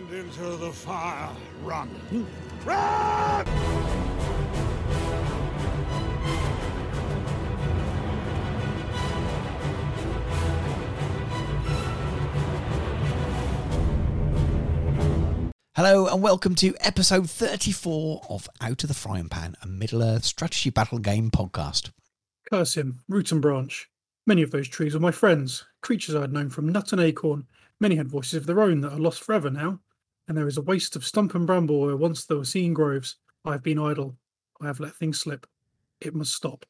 and into the fire. Run. Run! Hello and welcome to episode 34 of Out of the Frying Pan, a Middle Earth strategy battle game podcast. Curse him, root and branch. Many of those trees were my friends, creatures I had known from nut and acorn. Many had voices of their own that are lost forever now. And there is a waste of stump and bramble where once there were seen groves. I have been idle. I have let things slip. It must stop.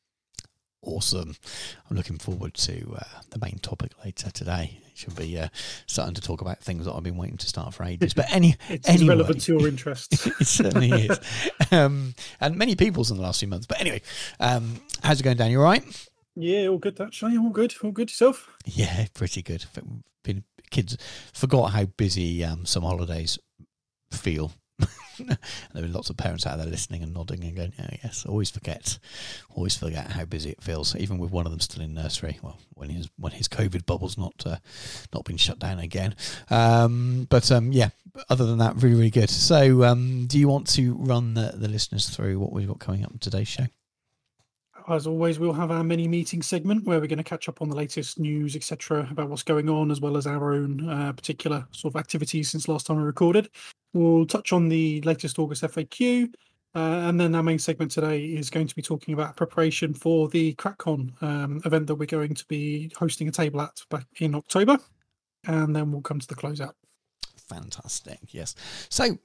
Awesome. I'm looking forward to uh, the main topic later today. It should be uh, starting to talk about things that I've been waiting to start for ages. But any, It's anyway, relevant to your interests. it certainly is. Um, and many people's in the last few months. But anyway, um, how's it going, Dan? You all right? yeah, all good, actually. All good. All good yourself? Yeah, pretty good. Been, kids forgot how busy um, some holidays feel. there are lots of parents out there listening and nodding and going, "Oh yes, always forget, always forget how busy it feels." Even with one of them still in nursery, well, when his when his COVID bubble's not uh, not been shut down again. Um, but um, yeah, other than that, really really good. So, um, do you want to run the, the listeners through what we've got coming up in today's show? As always, we'll have our mini meeting segment where we're going to catch up on the latest news, etc., about what's going on, as well as our own uh, particular sort of activities since last time we recorded. We'll touch on the latest August FAQ, uh, and then our main segment today is going to be talking about preparation for the CrackCon um, event that we're going to be hosting a table at back in October, and then we'll come to the closeout. Fantastic. Yes. So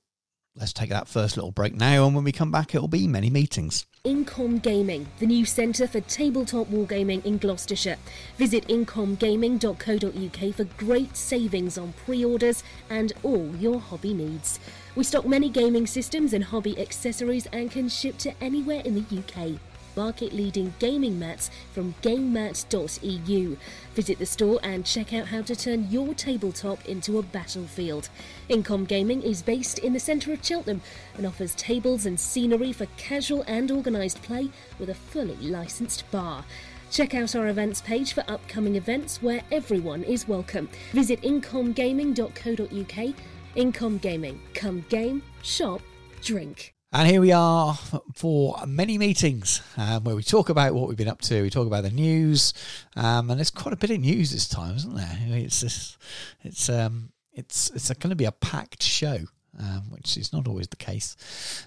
let's take that first little break now, and when we come back, it'll be many meetings. Incom Gaming, the new centre for tabletop wargaming in Gloucestershire. Visit incomgaming.co.uk for great savings on pre orders and all your hobby needs. We stock many gaming systems and hobby accessories and can ship to anywhere in the UK. Market leading gaming mats from gamemat.eu. Visit the store and check out how to turn your tabletop into a battlefield. Incom Gaming is based in the centre of Cheltenham and offers tables and scenery for casual and organised play with a fully licensed bar. Check out our events page for upcoming events where everyone is welcome. Visit incomgaming.co.uk. Incom Gaming. Come game, shop, drink. And here we are for many meetings um, where we talk about what we've been up to. We talk about the news, um, and there's quite a bit of news this time, isn't there? It's it's um, it's it's going to be a packed show, um, which is not always the case.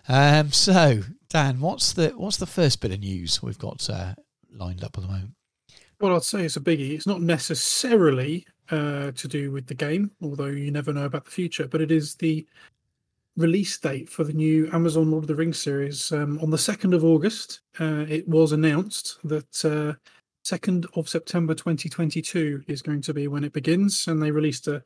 Um, so, Dan, what's the what's the first bit of news we've got uh, lined up at the moment? Well, I'd say it's a biggie. It's not necessarily uh, to do with the game, although you never know about the future, but it is the release date for the new Amazon Lord of the Rings series. Um, on the 2nd of August, uh, it was announced that uh, 2nd of September 2022 is going to be when it begins, and they released a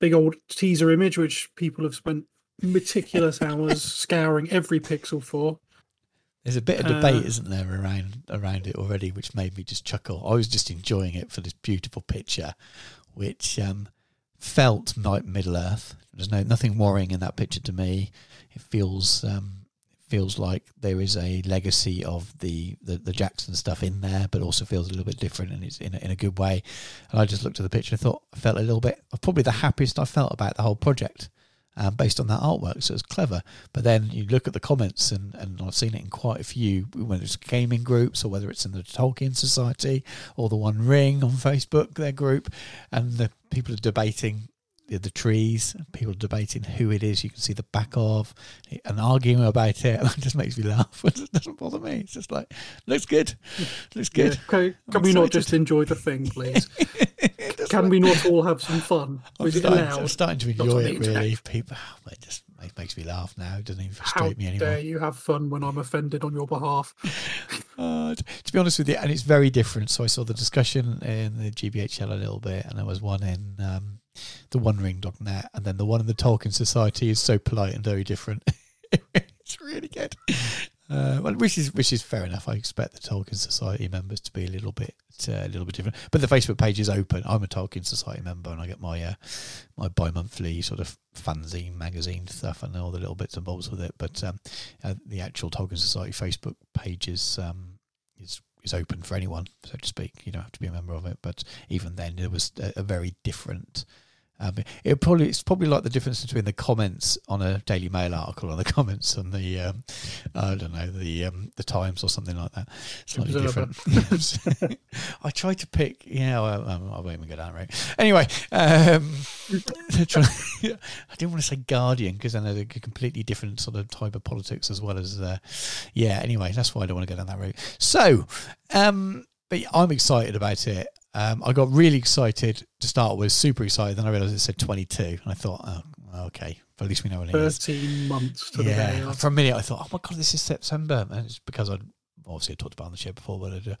big old teaser image, which people have spent meticulous hours scouring every pixel for. There's a bit of debate, Uh, isn't there, around around it already, which made me just chuckle. I was just enjoying it for this beautiful picture, which um, felt like Middle Earth. There's no nothing worrying in that picture to me. It feels um, feels like there is a legacy of the, the, the Jackson stuff in there, but also feels a little bit different, and it's in a, in a good way. And I just looked at the picture and thought I felt a little bit, probably the happiest I felt about the whole project um, based on that artwork. So it's clever. But then you look at the comments, and, and I've seen it in quite a few, whether it's gaming groups or whether it's in the Tolkien Society or the One Ring on Facebook, their group, and the people are debating the, the trees. People debating who it is. You can see the back of and arguing about it. And it just makes me laugh. It doesn't bother me. It's just like looks good, looks good. Yeah, Okay, I'm can we not just enjoy the thing, please? Can we not all have some fun? I'm starting? I'm starting to enjoy it really. People, oh, it just it makes me laugh now. It doesn't even How frustrate me anymore. dare you have fun when I'm offended on your behalf? Uh, to be honest with you, and it's very different. So I saw the discussion in the GBHL a little bit, and there was one in um, the One Ring.net, and then the one in the Tolkien Society is so polite and very different. it's really good. Uh, well, which is which is fair enough. I expect the Tolkien Society members to be a little bit uh, a little bit different, but the Facebook page is open. I'm a Tolkien Society member, and I get my uh, my bi-monthly sort of fanzine magazine stuff and all the little bits and bobs with it. But um, uh, the actual Tolkien Society Facebook page is um, is is open for anyone, so to speak. You don't have to be a member of it. But even then, there was a, a very different Um, it probably it's probably like the difference between the comments on a Daily Mail article and the comments on the um, I don't know the um, the Times or something like that. Slightly different. I tried to pick, you know, I, I won't even go down right. Anyway, um, I didn't want to say Guardian because I know they're a completely different sort of type of politics as well as, uh, yeah. Anyway, that's why I don't want to go down that route. So, um, but I'm excited about it. Um, I got really excited to start with, super excited. Then I realised it said 22, and I thought, oh, okay, but at least we know when it is. 13 months to yeah. the day. For a minute, I thought, oh my god, this is September, and it's because I'd obviously I talked about on the show before, but I uh,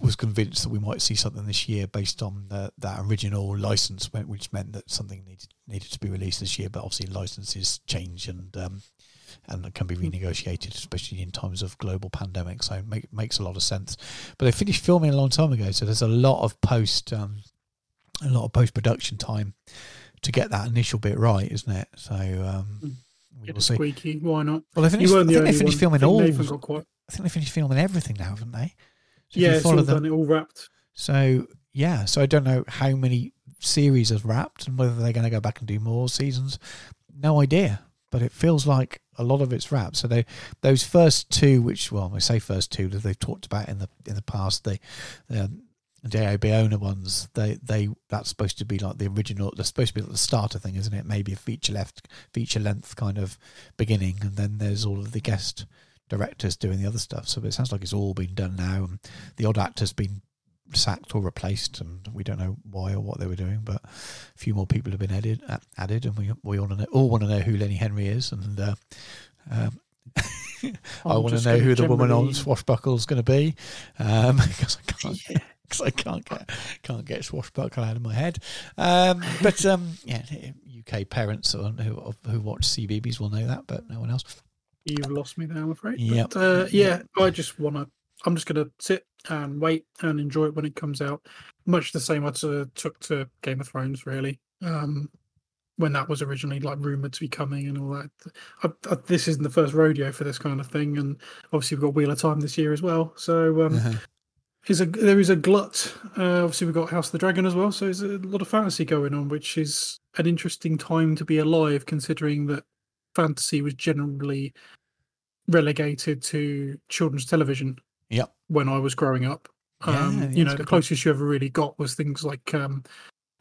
was convinced that we might see something this year based on the, that original license, which meant that something needed needed to be released this year. But obviously, licenses change and um, and can be renegotiated, especially in times of global pandemic. So it make, makes a lot of sense. But they finished filming a long time ago, so there's a lot of post um, a lot of post production time to get that initial bit right, isn't it? So um, Mm. we Get will see. squeaky. Why not? Well, they finished, you I the think they finished one. filming all. I think they finished filming everything now, haven't they? So Yeah, it's all them- done. It all wrapped. So yeah, so I don't know how many series have wrapped and whether they're going to go back and do more seasons. No idea, but it feels like a lot of it's wrapped. So they those first two, which well, I say first two that they've talked about in the in the past, the um, J.O. Bayona ones, they they that's supposed to be like the original. They're supposed to be like the starter thing, isn't it? Maybe a feature left feature length kind of beginning, and then there's all of the guest directors doing the other stuff. So it sounds like it's all been done now, and the odd actor's been sacked or replaced, and we don't know why or what they were doing. But a few more people have been added, uh, added, and we we all, know, all want to know who Lenny Henry is, and uh, um, I want to know who the woman on Swashbuckle is going to be, um, because I can't. Because I can't get can't get swashbuckle out of my head, um, but um, yeah, UK parents who who watch CBeebies will know that, but no one else. You've lost me there, I'm afraid. Yep. But, uh, yeah, I just want to. I'm just going to sit and wait and enjoy it when it comes out. Much the same I took to Game of Thrones, really. Um, when that was originally like rumored to be coming and all that. I, I, this isn't the first rodeo for this kind of thing, and obviously we've got Wheel of Time this year as well. So um, Uh-huh. is a there is a glut. Uh, obviously, we've got House of the Dragon as well, so there's a lot of fantasy going on, which is an interesting time to be alive, considering that fantasy was generally relegated to children's television. Yep. When I was growing up, Yeah, um, yeah, you know, the good point. closest you ever really got was things like, um,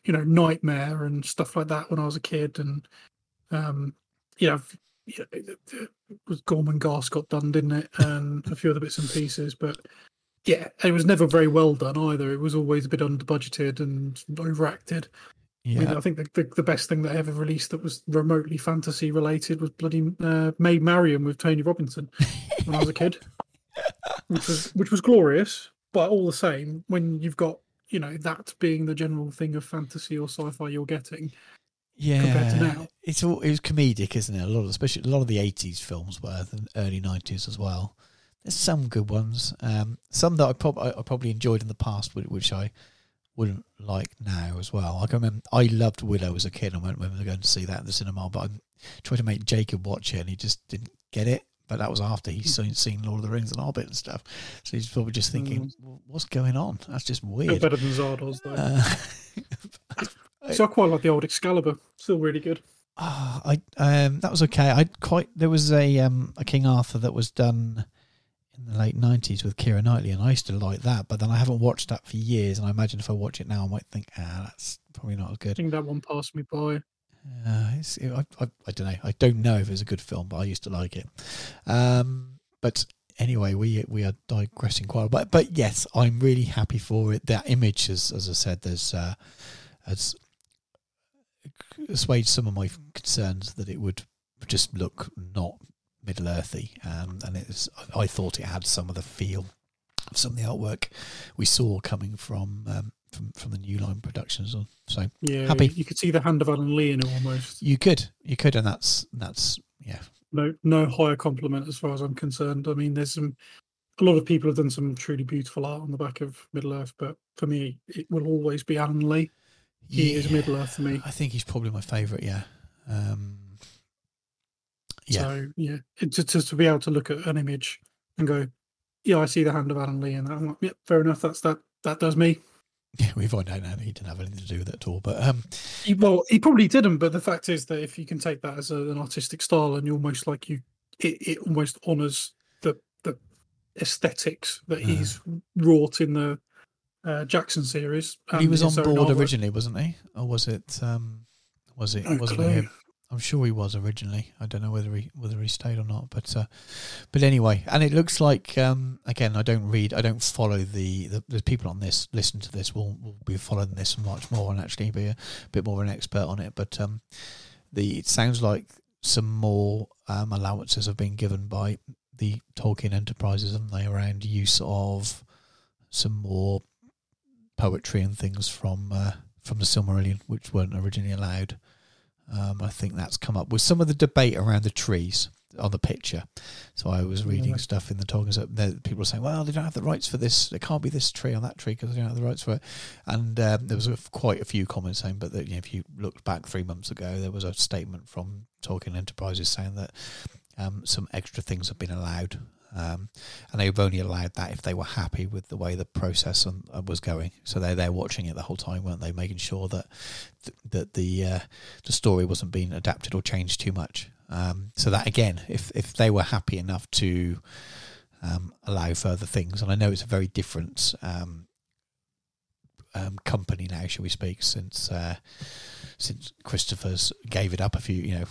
you know, Nightmare and stuff like that when I was a kid, and um, you know, yeah, it, was Gormenghast got done, didn't it? And a few other bits and pieces, but yeah, it was never very well done either. It was always a bit under budgeted and overacted. I, mean, Yeah, I think the, the, the best thing that I ever released that was remotely fantasy related was bloody uh, Maid Marian with Tony Robinson when I was a kid, which was which was glorious. But all the same, when you've got you know that being the general thing of fantasy or sci-fi you're getting, compared to yeah. now. It's all it was comedic, isn't it? A lot of especially a lot of the eighties films were, the early nineties as well. There's some good ones. Um, some that I, prob- I, I probably enjoyed in the past, which I wouldn't like now as well. I can remember I loved Willow as a kid. I went when we were going to see that in the cinema, but I tried to make Jacob watch it, and he just didn't get it. But that was after he's seen, seen Lord of the Rings and Hobbit and stuff. So he's probably just thinking, "Well, "What's going on? That's just Still weird." better than Zardoz though. Uh, so I quite like the old Excalibur, still really good. Ah, I um that was okay. I quite there was a um a King Arthur that was done in the late nineties with Keira Knightley, and I used to like that. But then I haven't watched that for years, and I imagine if I watch it now, I might think, ah, that's probably not as good. I think that one passed me by. Uh, it's, I, I I don't know. I don't know if it's a good film, but I used to like it. Um, but anyway, we we are digressing quite a bit. But yes, I'm really happy for it. That image, as as I said, there's uh, has assuaged some of my concerns that it would just look not Middle Earthy, um, and it's. I thought it had some of the feel of some of the artwork we saw coming from um, from from the New Line Productions. So Yeah, Happy. you could see the hand of Alan Lee in it almost. you could, you could, and that's that's yeah, no no higher compliment as far as I'm concerned. I mean, there's some a lot of people have done some truly beautiful art on the back of Middle Earth, but for me, it will always be Alan Lee. He is Middle Earth for me. I think he's probably my favourite. Yeah, um, yeah, So yeah, it, to, to to be able to look at an image and go, yeah, I see the hand of Alan Lee, and I'm like, yep, fair enough. That's that. That does me. Yeah, we find out now that he didn't have anything to do with it at all. But um, He, well, he probably didn't, but the fact is that if you can take that as a, an artistic style and you almost like you, it, it almost honours the the aesthetics that Uh. he's wrought in the uh, Jackson series. he was on board originally, wasn't he? Or was it? Um, was it? No wasn't it clue. him? I'm sure he was originally. I don't know whether he whether he stayed or not, but uh, but anyway, and it looks like um, again I don't read, I don't follow the, the the people on this listen to this will will be following this much more and actually be a bit more of an expert on it. But um, the it sounds like some more um, allowances have been given by the Tolkien Enterprises, haven't they, around use of some more poetry and things from uh, from the Silmarillion, which weren't originally allowed. Um, I think that's come up with some of the debate around the trees on the picture. So I was reading Right. stuff in the Tolkien. So people were saying, "Well, they don't have the rights for this. It can't be this tree or that tree because they don't have the rights for it." And um, there was a, quite a few comments saying, "But that, you know, if you looked back three months ago, there was a statement from Tolkien Enterprises saying that um, some extra things have been allowed." Um, and they've only allowed that if they were happy with the way the process uh, was going. So they're they're watching it the whole time, weren't they? Making sure that th- that the uh, the story wasn't being adapted or changed too much. Um, so that again, if if they were happy enough to um, allow further things, and I know it's a very different um, um, company now, shall we speak, since uh, since Christopher's gave it up a few, you know,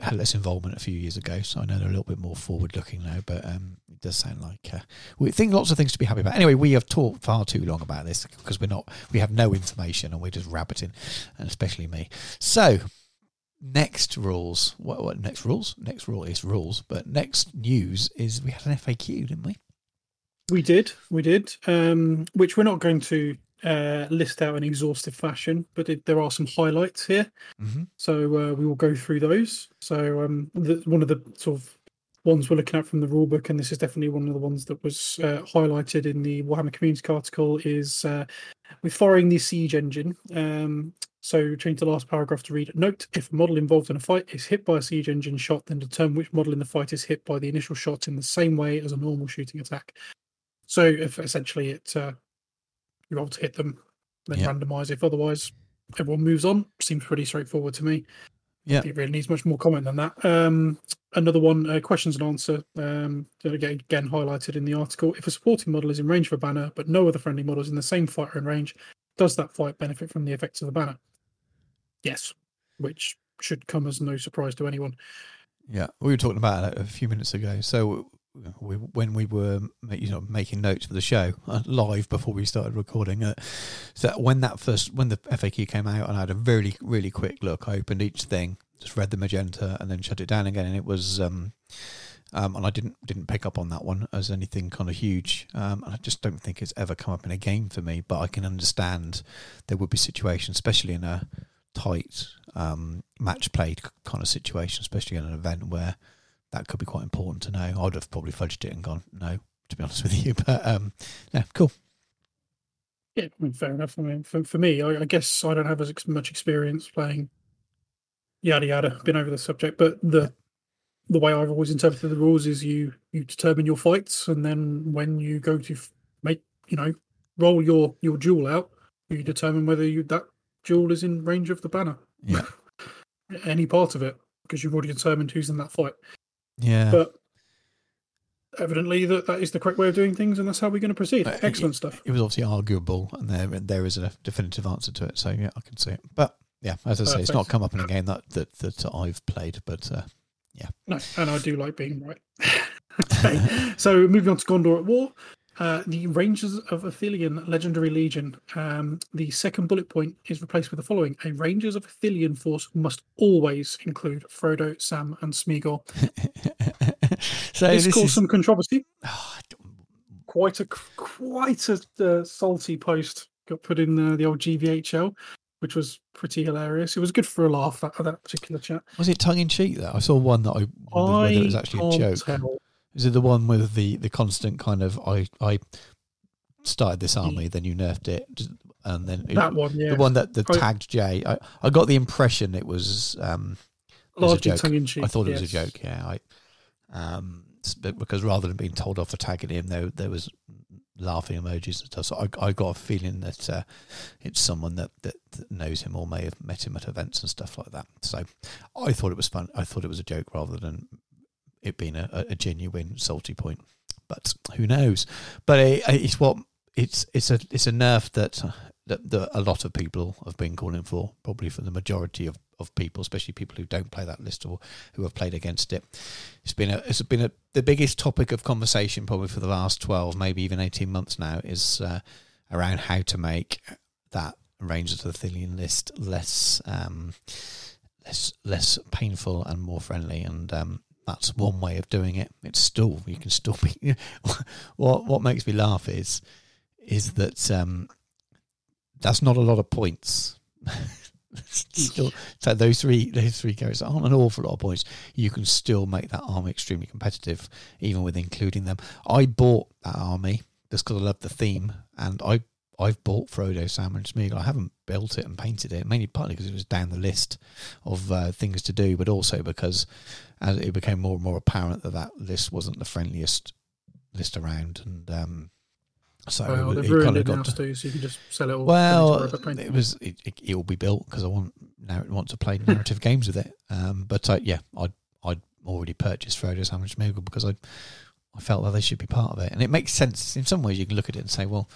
had less involvement a few years ago. So I know they're a little bit more forward looking now, but um, it does sound like uh, we think lots of things to be happy about. Anyway, we have talked far too long about this because we're not, we have no information and we're just rabbiting, and especially me. So next rules, what, what next rules? Next rule is rules, but next news is we had an FAQ, didn't we? We did, we did, um, which we're not going to uh, list out in exhaustive fashion, but it, there are some highlights here. Mm-hmm. So uh, we will go through those. So um, the, one of the sort of ones we're looking at from the rulebook, and this is definitely one of the ones that was uh, highlighted in the Warhammer Community article, is uh, with firing the siege engine. Um, so change the last paragraph to read: Note: If a model involved in a fight is hit by a siege engine shot, then determine which model in the fight is hit by the initial shot in the same way as a normal shooting attack. So if essentially it uh, you roll to hit them, then Yeah. randomize. If otherwise, everyone moves on. Seems pretty straightforward to me. Yeah. It really needs much more comment than that. Um, another one, uh, questions and answer, um, again, again highlighted in the article. If a supporting model is in range of a banner, but no other friendly models in the same fight are in range, does that fight benefit from the effects of the banner? Yes, which should come as no surprise to anyone. Yeah, we were talking about it a few minutes ago. So we, when we were you know making notes for the show uh, live before we started recording, uh, so when that first when the FAQ came out, and I had a really really quick look. I opened each thing, just read the magenta, and then shut it down again, and it was. Um, um, and I didn't didn't pick up on that one as anything kind of huge, um, and I just don't think it's ever come up in a game for me. But I can understand there would be situations, especially in a tight um, match played kind of situation, especially in an event where that could be quite important to know. I'd have probably fudged it and gone no, to be honest with you. But um, yeah, cool. Yeah, I mean, fair enough. I mean, for, for me, I, I guess I don't have as much experience playing yada yada, been over the subject, but the the way I've always interpreted the rules is you you determine your fights, and then when you go to f- make you know roll your your jewel out, you determine whether you that jewel is in range of the banner, Yeah, any part of it, because you've already determined who's in that fight. Yeah. But evidently, that that is the correct way of doing things, and that's how we're going to proceed. Uh, Excellent stuff. it was obviously arguable, and there there is a definitive answer to it. So yeah, I can see it. But yeah, as I say, it's not come up in a game that that, that I've played. But uh, yeah No, and I do like being right. okay, so moving on to Gondor at War. Uh, the Rangers of Ithilien Legendary Legion. Um, the second bullet point is replaced with the following: A Rangers of Ithilien force must always include Frodo, Sam, and Smeagol. so This, this caused is some controversy. oh, Quite a quite a uh, salty post got put in uh, the old GBHL, which was pretty hilarious. It was good for a laugh that that particular chat. was it tongue in cheek though? I saw one that I wondered whether it was actually a joke. tell. Is it the one with the the constant kind of I I started this army, then you nerfed it, and then it- That one, yeah. the one that the I- tagged Jay. I, I got the impression it was um it was a joke. tongue in cheek. I thought it was a joke. Yeah, I um because rather than being told off for tagging him, there there was laughing emojis and stuff. So I, I got a feeling that uh, it's someone that, that, that knows him or may have met him at events and stuff like that. So I thought it was fun. I thought it was a joke rather than it being a, a genuine salty point. But who knows? But it, it's what it's it's a it's a nerf that, that that a lot of people have been calling for, probably for the majority of, of people, especially people who don't play that list or who have played against it. It's been a it's been a the biggest topic of conversation probably for the last twelve, maybe even eighteen months now is uh, around how to make that Rangers of Ithilien list less um, less less painful and more friendly and um, that's one way of doing it. It's still you can still be. what what makes me laugh is is that um, that's not a lot of points. still, so those three those three characters aren't an awful lot of points. You can still make that army extremely competitive, even with including them. I bought that army just because I love the theme, and I I've bought Frodo, Sam, and Smeagol. I haven't built it and painted it, mainly partly because it was down the list of uh, things to do, but also because as it became more and more apparent that that list wasn't the friendliest list around, and um, so well, it, they've it ruined kind it of got now, to, so you can just sell it all. well, Don't need to worry about painting it was it, it, will be built because I want now want to play narrative games with it. Um, but uh, yeah, I'd I'd already purchased Frodo, Sam and Smeagol because I I felt that they should be part of it, and it makes sense in some ways. You can look at it and say, well,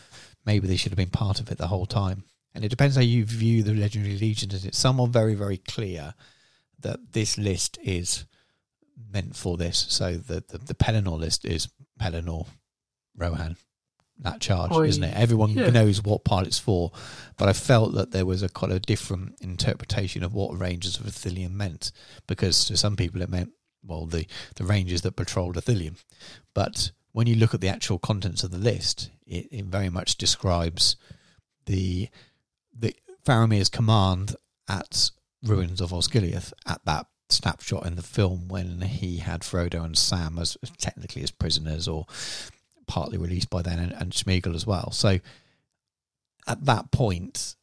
maybe they should have been part of it the whole time. And it depends how you view the Legendary Legion. Is it some are very very clear that this list is meant for this? So the the, the Pelennor list is Pelennor, Rohan, that charge, I- isn't it? Everyone yeah. knows what part it's for, but I felt that there was a quite a different interpretation of what Rangers of Ithilien meant, because to some people it meant well the the Rangers that patrolled Ithilien, but when you look at the actual contents of the list, it, it very much describes the the Faramir's command at ruins of Osgiliath at that snapshot in the film when he had Frodo and Sam as technically as prisoners or partly released by then and, and Schmiegel as well. So at that point,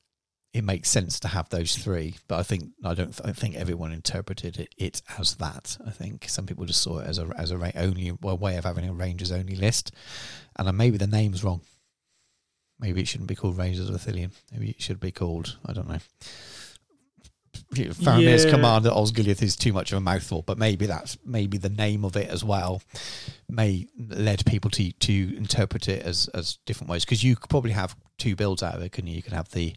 it makes sense to have those three. But I think I don't I think everyone interpreted it, it as that. I think some people just saw it as a as a ra- only a way of having a Rangers only list, and maybe the name's wrong. Maybe it shouldn't be called Rangers of Ithilien. Maybe it should be called I don't know. Faramir's Yeah. command at Osgiliath is too much of a mouthful, but maybe that's maybe the name of it as well may led people to to interpret it as as different ways because you could probably have two builds out of it, couldn't you? You could have the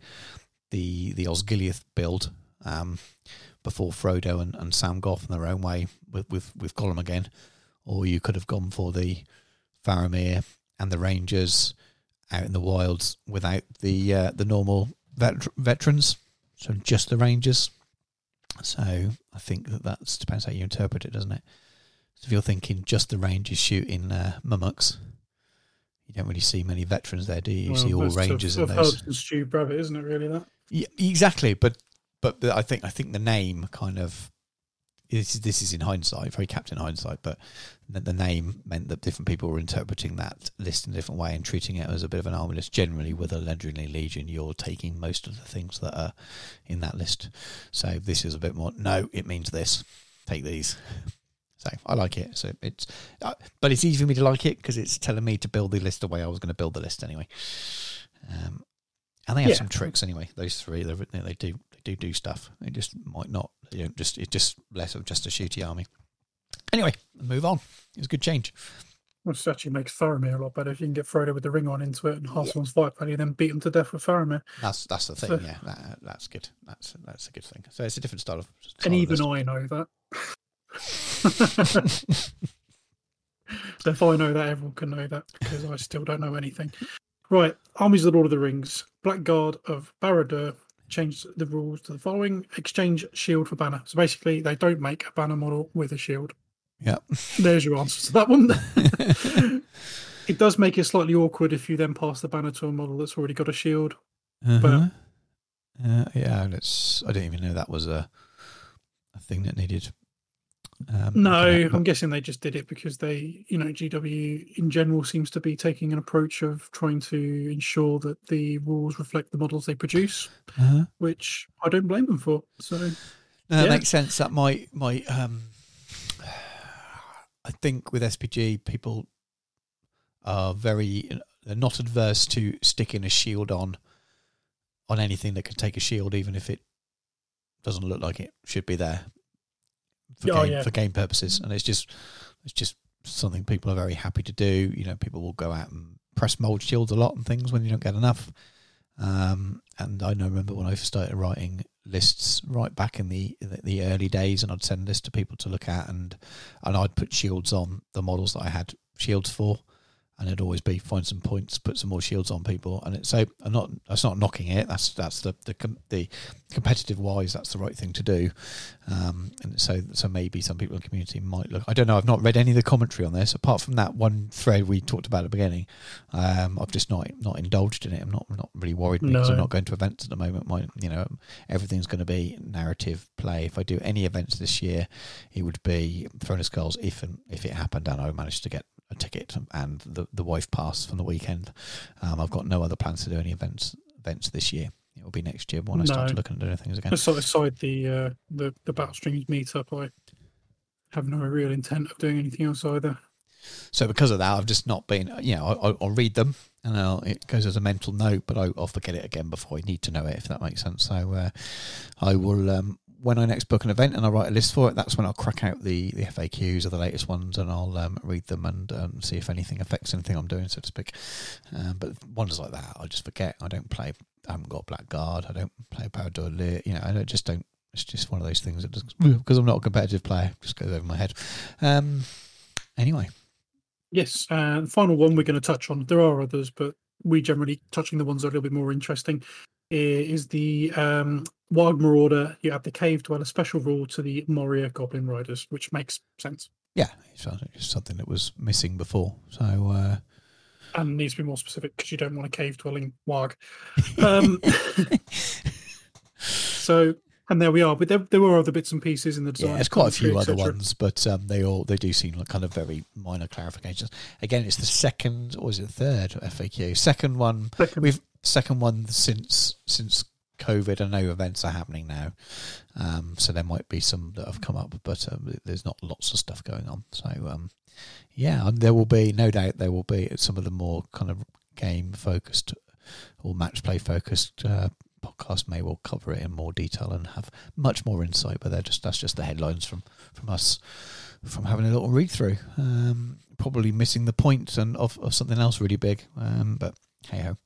the the Osgiliath build um, before Frodo and, and Sam Goff in their own way with with with Gollum again, or you could have gone for the Faramir and the Rangers out in the wilds without the uh, the normal vet- veterans, so just the Rangers. So I think that that depends how you interpret it, doesn't it? So if you're thinking just the Rangers shooting uh, mumaks, you don't really see many veterans there, do you? You Well, see all Rangers of, in those. Stu Bravitt, isn't it? Really that. Yeah, exactly. But but I think I think the name kind of this is, this is in hindsight, very Captain hindsight, but the, the name meant that different people were interpreting that list in a different way and treating it as a bit of an army list. Generally, with a legendary legion, you're taking most of the things that are in that list. So this is a bit more. No, it means this. Take these. So I like it. So it's, uh, but it's easy for me to like it because it's telling me to build the list the way I was going to build the list anyway. Um, and they have Yeah. some tricks anyway. Those three, they they do they do do stuff. They just might not. They don't just it's just less of just a shooty army. Anyway, move on. It was a good change. Which actually makes Faramir a lot better if you can get Frodo with the ring on into it and half someone's fight value, then beat him to death with Faramir. That's that's the thing. So- yeah, that, that's good. That's that's a good thing. So it's a different style of. style And even list. I know that. so if I know that, everyone can know that because I still don't know anything. Right, Armies of the Lord of the Rings. Blackguard of Barad-dûr changed the rules to the following: exchange shield for banner. So basically, they don't make a banner model with a shield. Yeah. There's your answer to that one. it does make it slightly awkward if you then pass the banner to a model that's already got a shield. Uh-huh. Uh, yeah, that's. I didn't even know that was a a thing that needed. Um, No, I'm guessing they just did it because they, you know, GW in general seems to be taking an approach of trying to ensure that the rules reflect the models they produce, uh-huh. which I don't blame them for. So, No, that Yeah. makes sense. That might might. Um, I think with SBG, people are very they're not adverse to sticking a shield on on anything that can take a shield, even if it doesn't look like it should be there for, Oh, game, yeah. for game purposes. And it's just it's just something people are very happy to do. You know, people will go out and press mold shields a lot and things when you don't get enough. Um, and I know, remember when I first started writing lists right back in the the early days, and I'd send lists to people to look at, and and I'd put shields on the models that I had shields for, and it'd always be find some points, put some more shields on people, and it, so I'm not that's not knocking it. That's that's the the com- the competitive wise, that's the right thing to do. Um, and so so maybe some people in the community might look. I don't know. I've not read any of the commentary on this apart from that one thread we talked about at the beginning. Um, I've just not not indulged in it. I'm not not really worried because I'm not going to events at the moment. My you know everything's going to be narrative play. If I do any events this year, it would be Throne of Skulls if and if it happened and I managed to get a ticket and the the wife pass from the weekend. Um, I've got no other plans to do any events events this year. It will be next year when I start to No. look at doing things again. Aside, aside the uh, the the Battle Streams meetup, I have no real intent of doing anything else either. So because of that, I've just not been. You know, I, I'll read them and I'll, it goes as a mental note, but I, I'll forget it again before I need to know it, if that makes sense. So uh, I will. Um, when I next book an event and I write a list for it, that's when I'll crack out the, the FAQs or the latest ones and I'll um, read them and um, see if anything affects anything I'm doing, so to speak. Um, but ones like that, I just forget. I don't play. I haven't got Blackguard. I don't play Power Duel. You know, I don't, just don't. It's just one of those things that doesn't because I'm not a competitive player. Just goes over my head. Um, anyway, Yes, uh, the final one we're going to touch on. There are others, but we generally touching the ones that are a little bit more interesting. I- Is the um, Wild Marauder? You add the Cave Dweller special rule to the Moria Goblin Riders, which makes sense Yeah, it's it's something that was missing before. So uh, and needs to be more specific because you don't want a cave dwelling Warg. Um, so, and there we are. But there, there were other bits and pieces in the design. yeah, there's quite a few other ones, but um, they all they do seem like kind of very minor clarifications. Again, it's the second or is it third FAQ? Second one. Second. We've second one since since COVID. I know events are happening now, um, so there might be some that have come up, but um, there's not lots of stuff going on. So um, yeah, there will be no doubt there will be some of the more kind of game focused or match play focused uh, podcast may well cover it in more detail and have much more insight. But they're just that's just the headlines from from us from having a little read through. Um, probably missing the point and of, of something else really big. Um, but hey ho.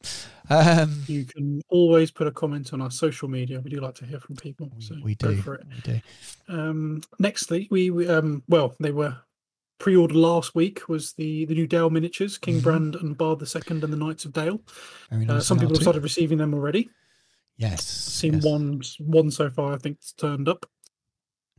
Um, You can always put a comment on our social media. We do like to hear from people. So we go do. for it. We do. Um, nextly, we, we um, well, they were pre-ordered last week. Was the the new Dale miniatures, King Mhm. Brand and Bard the Second and the Knights of Dale. Very Uh, some people have started receiving them already. Yes. Seen yes. one one so far. I think it's turned up.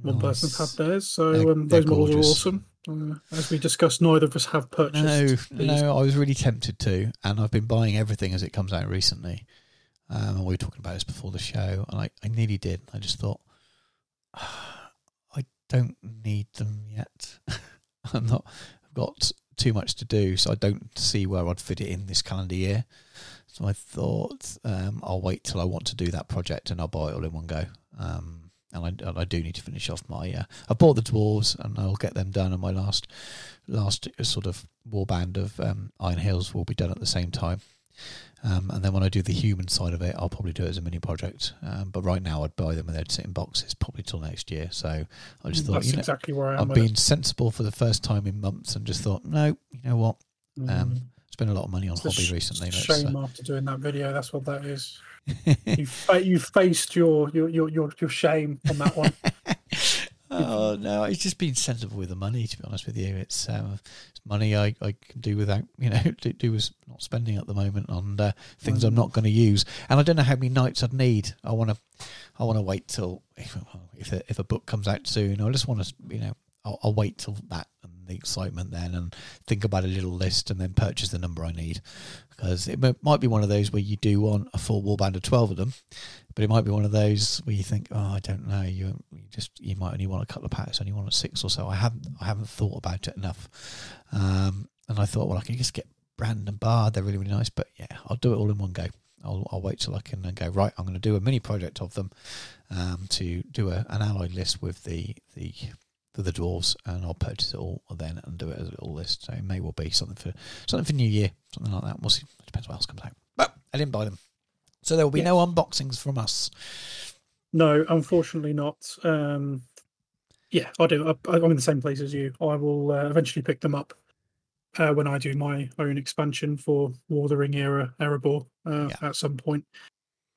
One person's had theirs, so They're- um, they're those models are awesome. Uh, as we discussed, neither of us have purchased. No, these. no, I was really tempted to, and I've been buying everything as it comes out recently. Um, and we were talking about this before the show, and I, I nearly did. I just thought, I don't need them yet. I'm not. I've got too much to do, so I don't see where I'd fit it in this calendar year. So I thought um, I'll wait till I want to do that project, and I'll buy it all in one go. Um, and I, I do need to finish off my. Uh, I bought the dwarves, and I'll get them done. And my last, last sort of warband of um, Iron Hills will be done at the same time. Um, and then when I do the human side of it, I'll probably do it as a mini project. Um, but right now, I'd buy them and they'd sit in boxes probably till next year. So I just thought, That's you know, exactly where I am. I'm with being sensible for the first time in months, and just thought, no, you know what? it. um, Mm. Spent a lot of money on It's hobby sh- recently. it's a let's, shame uh, after doing that video. That's what that is. You fa- you faced your your, your your your shame on that one. Oh no, it's just being sensible with the money. To be honest with you, it's, um, it's money I, I can do without, you know, do, do with not spending at the moment on uh, things I'm not going to use. And I don't know how many nights I'd need. I want to, I want to wait till if if a, if a book comes out soon. I just want to, you know, I'll, I'll wait till that the excitement then, and think about a little list, and then purchase the number I need. Because it might be one of those where you do want a full warband of twelve of them, but it might be one of those where you think, oh, I don't know, you, you just you might only want a couple of packs, only want six or so. I haven't I haven't thought about it enough, um, and I thought, well, I can just get Brand and Bard. They're really really nice, but yeah, I'll do it all in one go. I'll, I'll wait till I can then go right. I'm going to do a mini project of them um, to do a, an alloy list with the the for the dwarves, and I'll purchase it all then and do it as a little list. So it may well be something for something for New Year, something like that. We'll see. It depends what else comes out. But I didn't buy them, so there will be no unboxings from us. No, unfortunately not. Um, yeah, I do. I, I'm in the same place as you. I will uh, eventually pick them up uh, when I do my own expansion for War the Ring era Erebor uh, Yeah. at some point.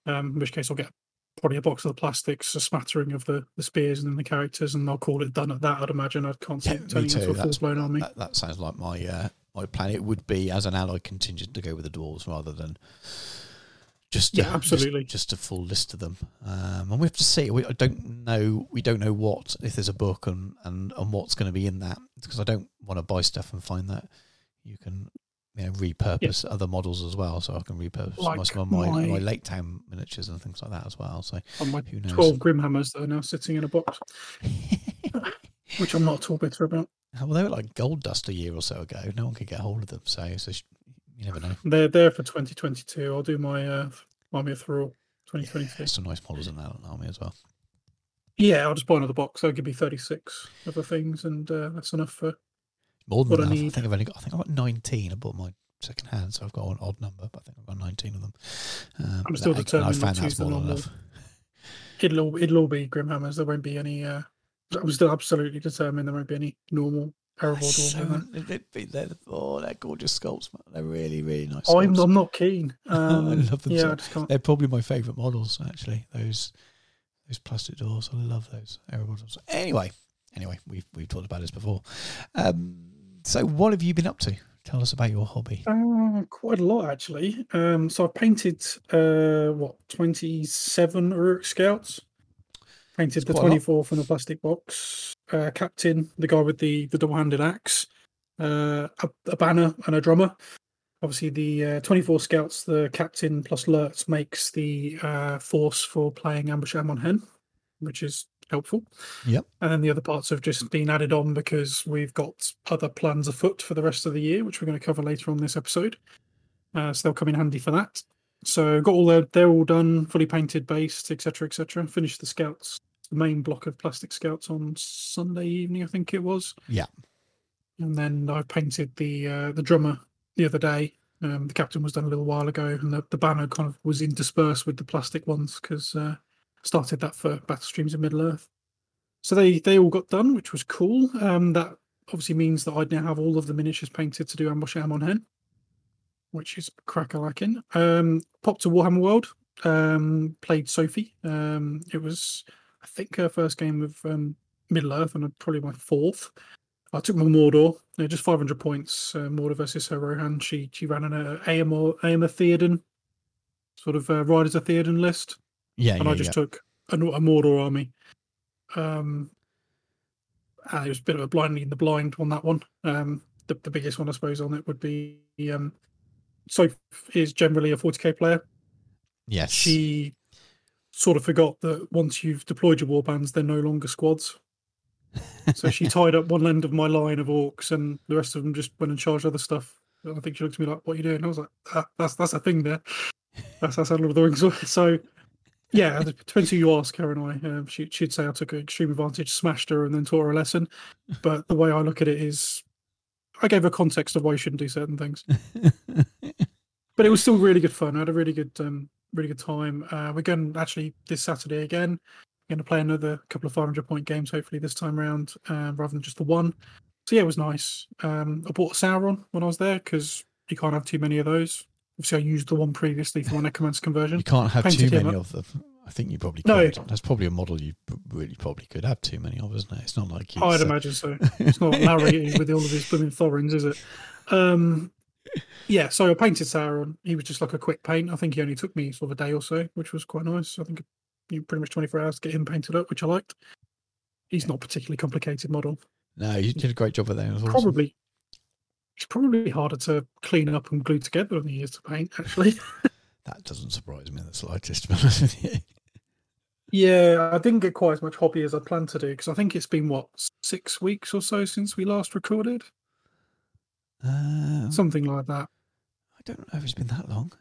Um, in which case, I'll get probably a box of the plastics, a smattering of the, the spears, and then the characters, and I'll call it done at that. I'd imagine. I can't see Yeah, it turning into a full blown army. That, that sounds like my uh, my plan. It would be as an allied contingent to go with the dwarves rather than just Yeah, just- absolutely. just, a full list of them. Um, and we have to see. We I don't know. We don't know what if there's a book and and, and what's going to be in that because I don't want to buy stuff and find that you can. You know, repurpose other models as well, so I can repurpose Like some of my, my- my Lake Town miniatures and things like that as well. So On my who knows? 12 Grimhammers that are now sitting in a box, which I'm not at all bitter about. well, they were like gold dust a year or so ago. No one could get hold of them, so, so you never know. They're there for 2022. I'll do my uh, Army of Thror 2022. There's some nice models in that army as well. Yeah, I'll just buy another box. That'll give me 36 other things, and uh, that's enough for. More than What I enough. I, think I've only got. I think I've got 19. I bought my second hand, so I've got an odd number, but I think I've got 19 of them. Um, I'm still that- determined I found to the more than enough. It'll all, it'll all be Grimhammers. There won't be any. Uh, I'm still absolutely determined there won't be any normal dwarves so- they're, oh, they're gorgeous sculpts. man. They're really, really nice. I'm. I'm not keen. Um, I love them Yeah, so- I just can't. They're probably my favourite models, actually. Those those plastic doors. I love those Erebor doors. Anyway, anyway, we've we've talked about this before. Um, so, what have you been up to? Tell us about your hobby. Uh, quite a lot actually. Um, so I've painted uh, what 27 Uruk Scouts. Painted the a 24 from the plastic box. Uh, captain, the guy with the the double-handed axe. Uh, a, a banner and a drummer. Obviously, the uh, 24 scouts, the captain plus Lurtz makes the uh, force for playing Ambush Amon Hen, which is helpful. Yep. And then the other parts have just been added on because we've got other plans afoot for the rest of the year, which we're going to cover later on this episode. Uh, so they'll come in handy for that. So got all their, they're all done, fully painted, based, etc., etc. Finished the scouts, the main block of plastic scouts on Sunday evening, I think it was. Yeah. And then I painted the uh, the drummer the other day. Um, the captain was done a little while ago, and the, the banner kind of was interspersed with the plastic ones because uh, started that for Battle Streams in Middle Earth. So they they all got done, which was cool. Um, that obviously means that I'd now have all of the miniatures painted to do Ambush Amon Hen, which is cracker lacking. Um, popped to Warhammer World, um, played Sophie. Um, it was, I think, her first game of um, Middle Earth, and probably my fourth. I took my Mordor, uh, just 500 points. Uh, Mordor versus her Rohan. She she ran an uh, Eomer, Eomer Theoden, sort of uh, Riders of Theoden list Yeah, and yeah, I just yeah. took a, a Mordor army. Um, and it was a bit of a blind leading the blind on that one. Um, the, the biggest one, I suppose, on it would be um, Soph is generally a 40k player. yes. She sort of forgot that once you've deployed your warbands, they're no longer squads. So she tied up one end of my line of orcs, and the rest of them just went and charged other stuff. And I think she looked at me like, "What are you doing?" I was like, ah, "That's that's a thing there. That's that's how Lord of the Rings." So yeah, it depends who you ask her and I. Um, she, she'd say I took an extreme advantage, smashed her, and then taught her a lesson. But the way I look at it is, I gave her context of why you shouldn't do certain things. But it was still really good fun. I had a really good, um, really good time. Uh, we're going actually this Saturday again. Going to play another couple of 500 point games, hopefully this time around, uh, rather than just the one. So yeah, it was nice. Um, I bought a Sauron when I was there because you can't have too many of those. Obviously, I used the one previously for my Necromancer conversion. You can't have too painted many of them. I think you probably could. No. That's probably a model you really probably could have too many of, isn't it? It's not like you. I'd imagine so. It's not Larry with all of his blooming Thorins, is it? Um, yeah, so I painted Sauron. He was just like a quick paint. I think he only took me sort of a day or so, which was quite nice. I think you pretty much 24 hours to get him painted up, which I liked. He's not a particularly complicated model. No, you did a great job with that. Awesome. It's probably harder to clean up and glue together than he is to paint, actually. That doesn't surprise me in the slightest. to be honest with you. yeah, I didn't get quite as much hobby as I planned to do because I think it's been, what, six weeks or so since we last recorded? Uh, Something like that. I don't know if it's been that long.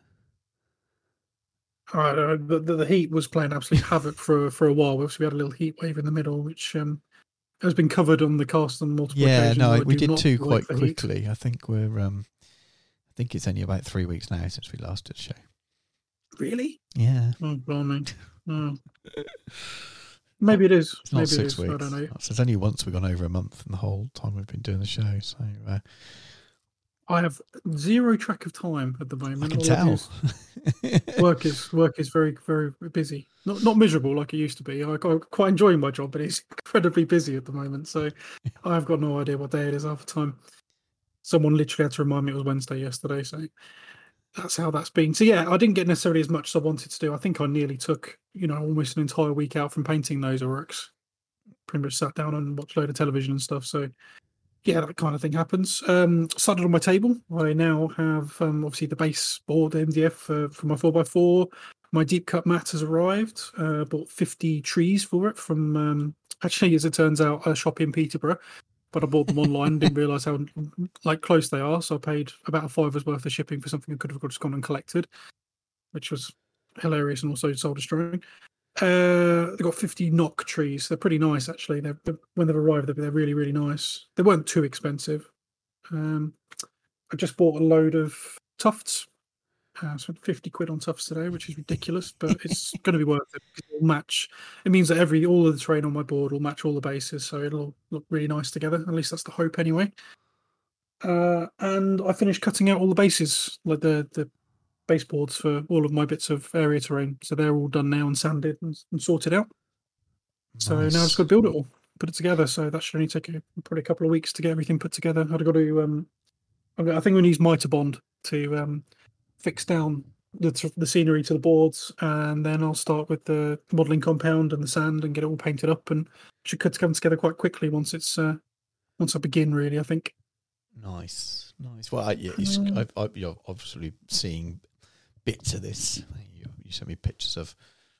I don't know, the, the, the heat was playing absolute havoc for for a while. Obviously, we had a little heat wave in the middle, which um, has been covered on the cast on multiple Yeah, occasions. no, we did two quite quickly. I think we're. Um, I think it's only about three weeks now since we last did a show. Really? Yeah, Oh, blimey. Oh. Maybe it is. it's not Maybe six it is. weeks. I don't know. It's only once we've gone over a month in the whole time we've been doing the show. So uh, I have zero track of time at the moment. I can All tell. work is work is very very busy. Not not miserable like it used to be. I quite quite enjoying my job, but it's incredibly busy at the moment. So I've got no idea what day it is half the time. Someone literally had to remind me it was Wednesday yesterday. So that's how that's been. So yeah, I didn't get necessarily as much as I wanted to do. I think I nearly took you know almost an entire week out from painting those works. Pretty much sat down and watched a load of television and stuff. So yeah, that kind of thing happens. Um, started on my table. I now have um, obviously the base board MDF for, for my 4x4. My deep cut mat has arrived. Uh, bought 50 trees for it from, um, actually, as it turns out, a shop in Peterborough. But I bought them online, didn't realise how like close they are. So I paid about a fiver's worth of shipping for something I could have just gone and collected, which was hilarious and also soul destroying. Uh, they got 50 knock trees. They're pretty nice, actually. They're, they're- when they've arrived, they're, they're really, really nice. They weren't too expensive. Um, I just bought a load of tufts. Uh, I spent 50 quid on tufts today, which is ridiculous, but it's going to be worth it it'll match. It means that every all of the terrain on my board will match all the bases, so it'll look really nice together. At least that's the hope, anyway. Uh, and I finished cutting out all the bases, like the the baseboards for all of my bits of area terrain. So they're all done now and sanded and, and sorted out. So now I've just got to build it all, put it together. So that should only take a, probably a couple of weeks to get everything put together. I've got to, um, I think we need Mitre Bond to um, fix down the, the scenery to the boards, and then I'll start with the modelling compound and the sand and get it all painted up, and should come together quite quickly once it's uh, once I begin. Really, I think. Nice, nice. Well, yeah, you, Um, I, you're obviously seeing bits of this. You, you sent me pictures of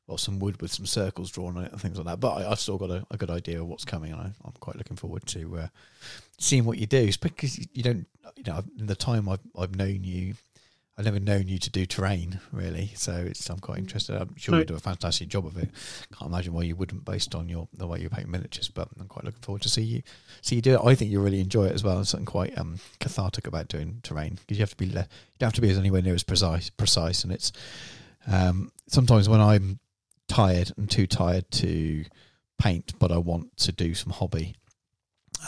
well, some wood with some circles drawn on it and things like that. But I, I've still got a, a good idea of what's coming, and I, I'm quite looking forward to uh, seeing what you do. It's because you- you don't, you know, in the time I've I've known you. I've never known you to do terrain really, so it's I'm quite interested. I'm sure you do a fantastic job of it. Can't imagine why you wouldn't, based on your the way you paint miniatures. But I'm quite looking forward to see you see you do it. I think you really enjoy it as well. There's something quite um, cathartic about doing terrain because you have to be le- you don't have to be as anywhere near as precise. Precise, and it's um, sometimes when I'm tired and too tired to paint, but I want to do some hobby.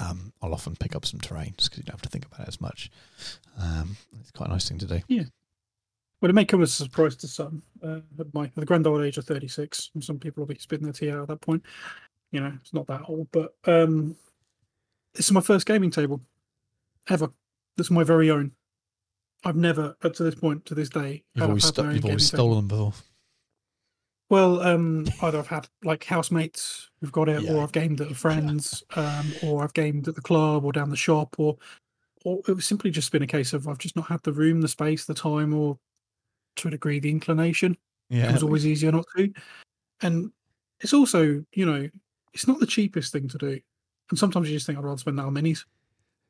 Um, I'll often pick up some terrain just because you don't have to think about it as much. Um, it's quite a nice thing to do. Well, it may come as a surprise to some. Uh, at my at the grand old age of 36, and some people will be spitting their tea out at that point. You know, it's not that old, but um, this is my first gaming table ever. This is my very own. I've never, up to this point, to this day, You've always had sto- my own you've always gaming table. stolen them before. Well, um, either I've had like housemates who've got it, Yeah. or I've gamed at a friend's, um, or I've gamed at the club or down the shop, or or it was simply just been a case of I've just not had the room, the space, the time, or to a degree the inclination. Yeah, It was always easier not to. And it's also, you know, it's not the cheapest thing to do. And sometimes you just think I'd rather spend that on minis.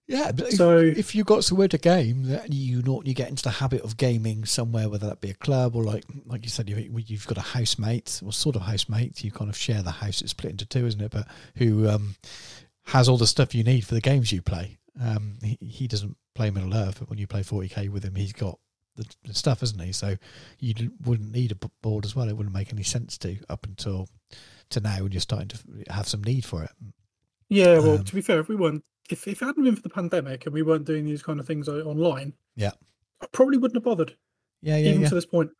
yeah. But So if you've got somewhere to game, that you not you get into the habit of gaming somewhere, whether that be a club or like like you said, you've, you've got a housemate or sort of housemate. You kind of share the house. It's split into two, isn't it? But who um, has all the stuff you need for the games you play? Um, he, he doesn't play Middle Earth, but when you play 40k with him, he's got the, the stuff, isn't he? So you wouldn't need a board as well. It wouldn't make any sense to up until to now when you're starting to have some need for it. yeah, well, Um, to be fair, if we weren't, if, if it hadn't been for the pandemic and we weren't doing these kind of things online, Yeah. I probably wouldn't have bothered, Yeah, yeah, even yeah. to this point.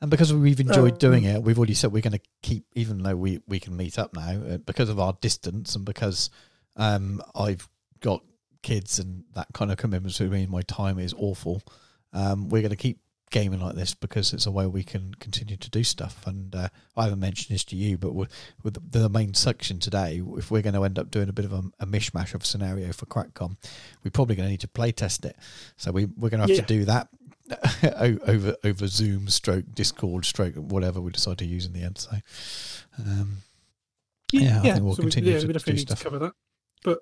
And because we've enjoyed doing Um, it, we've already said we're going to keep, even though we, we can meet up now, uh, because of our distance and because um, I've got kids and that kind of commitment with me my time is awful. Um, we're going to keep gaming like this because it's a way we can continue to do stuff. And uh, I haven't mentioned this to you, but with, with the main section today, if we're going to end up doing a bit of a, a mishmash of scenario for CrackCon, we're probably going to need to play test it. So we, we're going to have Yeah. to do that over over Zoom, stroke Discord, stroke whatever we decide to use in the end. So, um, Yeah, I think we'll so continue we, yeah, to we do definitely need stuff. to cover that. But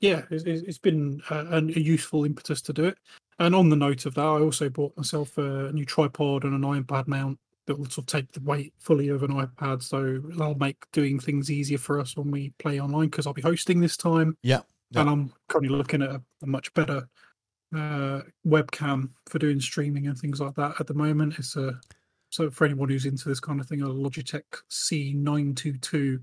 yeah, it's, it's it's been a, a useful impetus to do it. And on the note of that, I also bought myself a new tripod and an iron pad mount that will sort of take the weight fully of an iPad. So that'll make doing things easier for us when we play online because I'll be hosting this time. Yeah. Yeah. And I'm currently looking at a, a much better uh, webcam for doing streaming and things like that at the moment. It's a so for anyone who's into this kind of thing, a Logitech C922.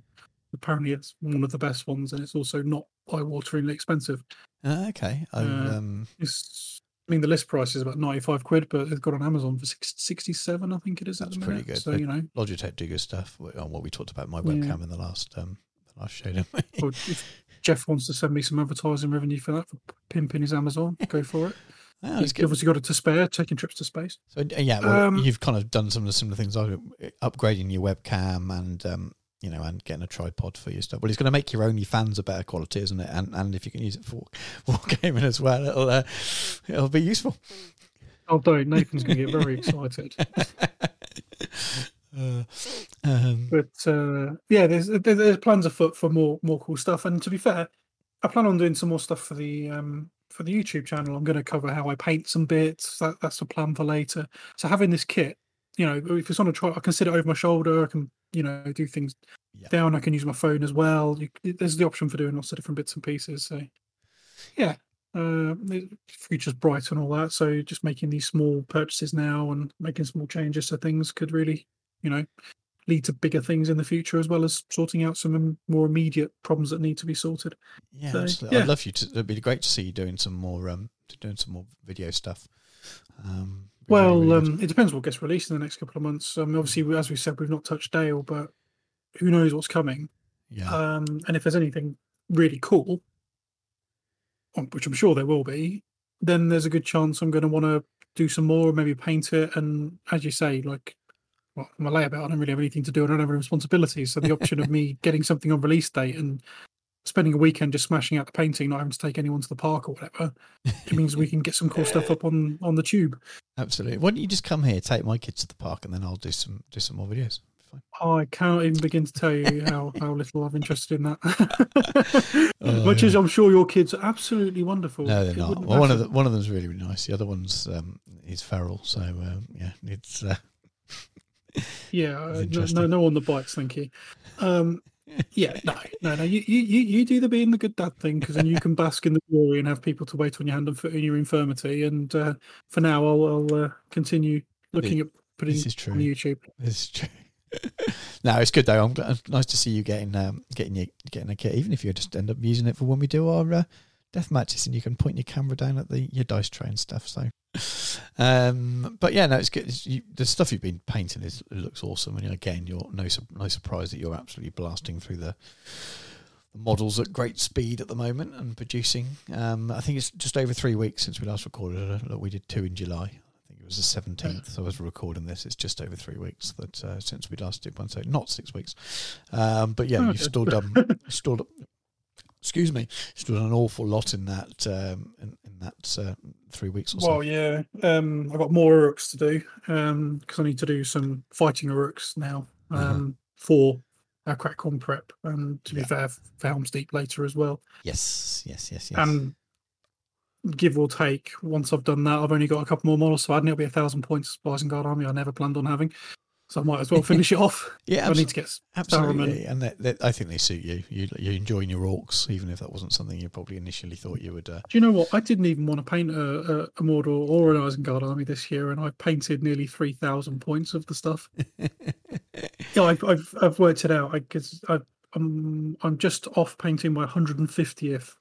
Apparently, it's one of the best ones, and it's also not eye-wateringly expensive. Uh, okay. I, Uh, um, It's, I mean, the list price is about 95 quid, but it's got on Amazon for 67, I think it is. at That's the pretty minute. good. So you know, Logitech do good stuff on what we talked about my Yeah. webcam in the last um the last show. Didn't we? Jeff wants to send me some advertising revenue for that for pimping his Amazon, go for it. Oh, He's obviously got it to spare, taking trips to space. So yeah, well, Um, you've kind of done some of the similar things. I upgrading your webcam and um, you know, and getting a tripod for your stuff. Well, it's going to make your only fans a better quality, isn't it? And and if you can use it for for gaming as well, it'll uh, it'll be useful. Oh, don't. Nathan's going to get very excited. Uh, um, But uh, yeah, there's there- there's plans afoot for more more cool stuff. And to be fair, I plan on doing some more stuff for the um, for the YouTube channel. I'm going to cover how I paint some bits. That, that's the plan for later. So having this kit, you know, if it's on a try, I can sit it over my shoulder. I can you know do things Yeah. down. I can use my phone as well. You, there's the option for doing lots of different bits and pieces. So yeah. Uh, the future's bright and all that. So just making these small purchases now and making small changes to things could really, you know, lead to bigger things in the future as well as sorting out some more immediate problems that need to be sorted. yeah, So, absolutely. yeah. I'd love you to. It'd be great to see you doing some more um, doing some more video stuff. Um, Well, um, it depends what gets released in the next couple of months. Um, obviously, as we said, we've not touched Dale, but who knows what's coming? yeah, Um, and if there's anything really cool, um, which I'm sure there will be, then there's a good chance I'm going to want to do some more, maybe paint it. And as you say, like, well, I'm a layabout. I don't really have anything to do. and I don't have any responsibilities. So the option of me getting something on release date and spending a weekend just smashing out the painting, not having to take anyone to the park or whatever, it means we can get some cool stuff up on on the tube. absolutely. Why don't you just come here, take my kids to the park, and then I'll do some do some more videos. I cannot even begin to tell you how, how little I'm interested in that. Oh, Much as yeah. I'm sure your kids are absolutely wonderful. No, they're it not. Well, one of the one of them's really really nice. The other one's um, is feral, so um, yeah, it's uh, Yeah, uh, no, no, no on the bites, thank you. Um, yeah, no, no, no. You, you, you do the being the good dad thing because then you can bask in the glory and have people to wait on your hand and foot in your infirmity. And uh, for now, I'll, I'll uh, continue looking at putting this is on true. YouTube. This is true. no, it's good though. I'm glad, nice to see you getting um, getting your, getting a kit, even if you just end up using it for when we do our uh, death matches, and you can point your camera down at the your dice tray and stuff. So, um, but yeah, no, it's good. It's, you, the stuff you've been painting is it looks awesome, and again, you're no no surprise that you're absolutely blasting through the the models at great speed at the moment and producing. Um, I think it's just over three weeks since we last recorded. it. Look, we did two in July. I think it was the seventeenth. So as we're recording this, it's just over three weeks that uh, since we last did one. So not six weeks. Um, but yeah, you've still done still. Excuse me, still done an awful lot in that um, in, in that uh, three weeks or so. Well, yeah, um, I've got more Uruks to do because I need to do some fighting Uruks now um, Uh-huh. for our Crackcon prep, and to be Yeah. fair, for Helm's Deep later as well. yes, yes, yes, yes. And give or take, once I've done that, I've only got a couple more models, so I it'll be a thousand points for Isengard Army. I never planned on having, so I might as well finish it off. yeah, I need to get absolutely, and they, they, I think they suit you. You you're enjoying your orcs, even if that wasn't something you probably initially thought you would. Uh, Do you know what? I didn't even want to paint a, a, a Mordor or an Isengard army this year, and I painted nearly three thousand points of the stuff. yeah, I've, I've I've worked it out because I'm I'm just off painting my 150th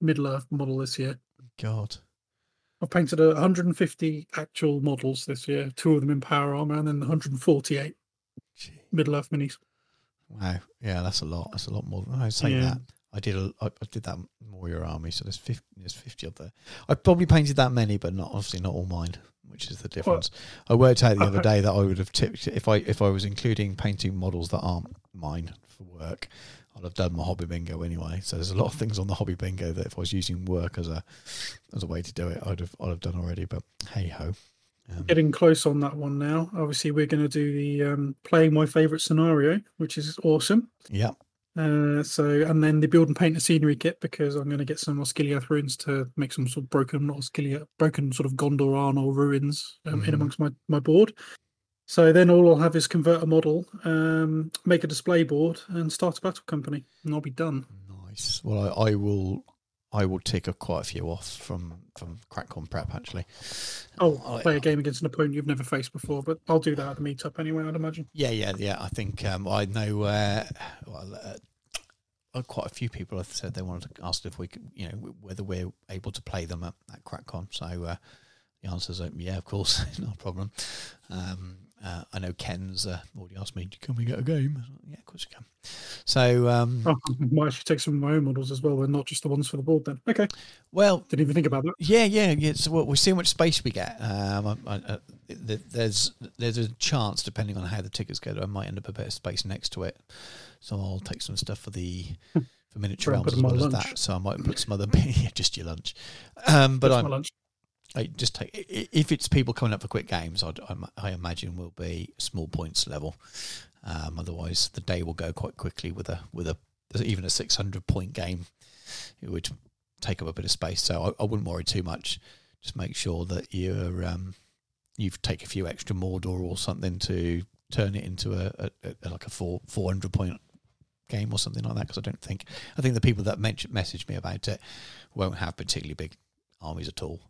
Middle Earth model this year. God, I've painted a 150 actual models this year, two of them in Power Armor, and then 148 Gee. Middle Earth minis. wow, yeah, that's a lot. That's a lot more. Than, I say Yeah. that. I did a, I, I did that your army, so there's fifty, there's fifty of there. I probably painted that many, but not obviously not all mine, which is the difference. I worked out the other day that I would have tipped if I if I was including painting models that aren't mine for work, I'd have done my hobby bingo anyway. So there's a lot of things on the hobby bingo that if I was using work as a as a way to do it, I'd have I'd have done already. But hey ho, um, Getting close on that one now. Obviously, we're going to do the um, playing my favorite scenario, which is awesome. yeah, Uh, so, and then the build and paint a scenery kit because I'm going to get some Osgiliath ruins to make some sort of broken, not Osgiliath, broken sort of Gondor Arnor ruins um, in Mhm. amongst my, my board. So then all I'll have is convert a model, um, make a display board, and start a battle company, and I'll be done. Nice. Well, I, I will. I will tick a quite a few off from from CrackCon prep actually. Oh, I- play a game against an opponent you've never faced before, but I'll do that at the meetup anyway. I'd imagine. Yeah, yeah, yeah. I think um, I know. Uh, well, uh, uh, quite a few people have said they wanted to ask if we could, you know, whether we're able to play them at, at CrackCon. So uh, the answer is uh, yeah, of course, no problem. Um, uh, I know Ken's uh, already asked me, can we get a game? Yeah, of course you can. So, um, Oh, I might actually take some of my own models as well, and not just the ones for the board. Then, okay, well, didn't even think about that. Yeah, yeah, yeah. So we'll, we'll see how much space we get. Um, I, I, uh, th- there's there's a chance, depending on how the tickets go, that I might end up a bit of space next to it. So I'll take some stuff for the for miniature realms as well as lunch. that. So I might put some other yeah, just your lunch. Um, but That's I'm, I just take if it's people coming up for quick games, I'd, I, ma- I imagine will be small points level. Um, otherwise, the day will go quite quickly with a with a even a six hundred point game. It would take up a bit of space, so I, I wouldn't worry too much. Just make sure that you're um, you've take a few extra Mordor or something to turn it into a, a, a like a four four hundred point game or something like that. Because I don't think I think the people that message me about it won't have particularly big armies at all.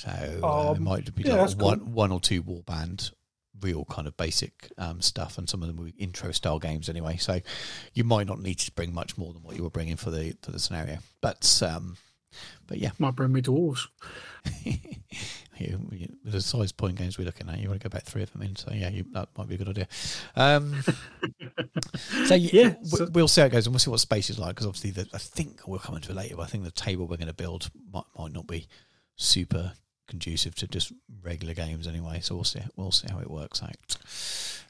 So uh, it Um, might be yeah, like that's cool. one one or two warband, real kind of basic um, stuff, and some of them will be intro style games anyway. So you might not need to bring much more than what you were bringing for the for the scenario. But um, but yeah, Might bring me dwarves. you, you, the size point games we're looking at, you want to go back three of them in. So yeah, you, that might be a good idea. Um, so y- Yeah, so- we'll see how it goes, and we'll see what space is like. Because obviously, the, I think we'll come into it later. But I think the table we're going to build might, might not be super conducive to just regular games anyway. So we'll see. We'll see how it works out.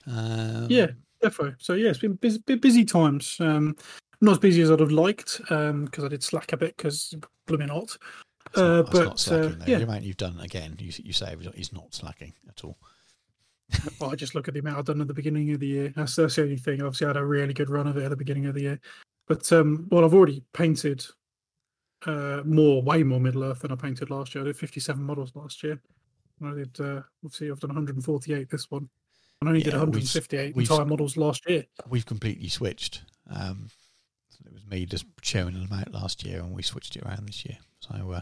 Um, Yeah, defo. So yeah, it's been busy, busy times. Um, not as busy as I'd have liked because I did slack a bit because blooming hot. Uh, not but, slacking, uh, yeah. The amount you've done again, you, you say he's not slacking at all. Well, I just look at the amount I've done at the beginning of the year. That's, that's the only thing. Obviously, I had a really good run of it at the beginning of the year. But um, well, I've already painted uh, more, way more Middle Earth than I painted last year. I did 57 models last year. And I did, uh, obviously, I've done 148 this one. I only did Yeah, we've- 158 we've- entire models last year. We've completely switched. Um, it was me just churning them out last year, and we switched it around this year. So uh,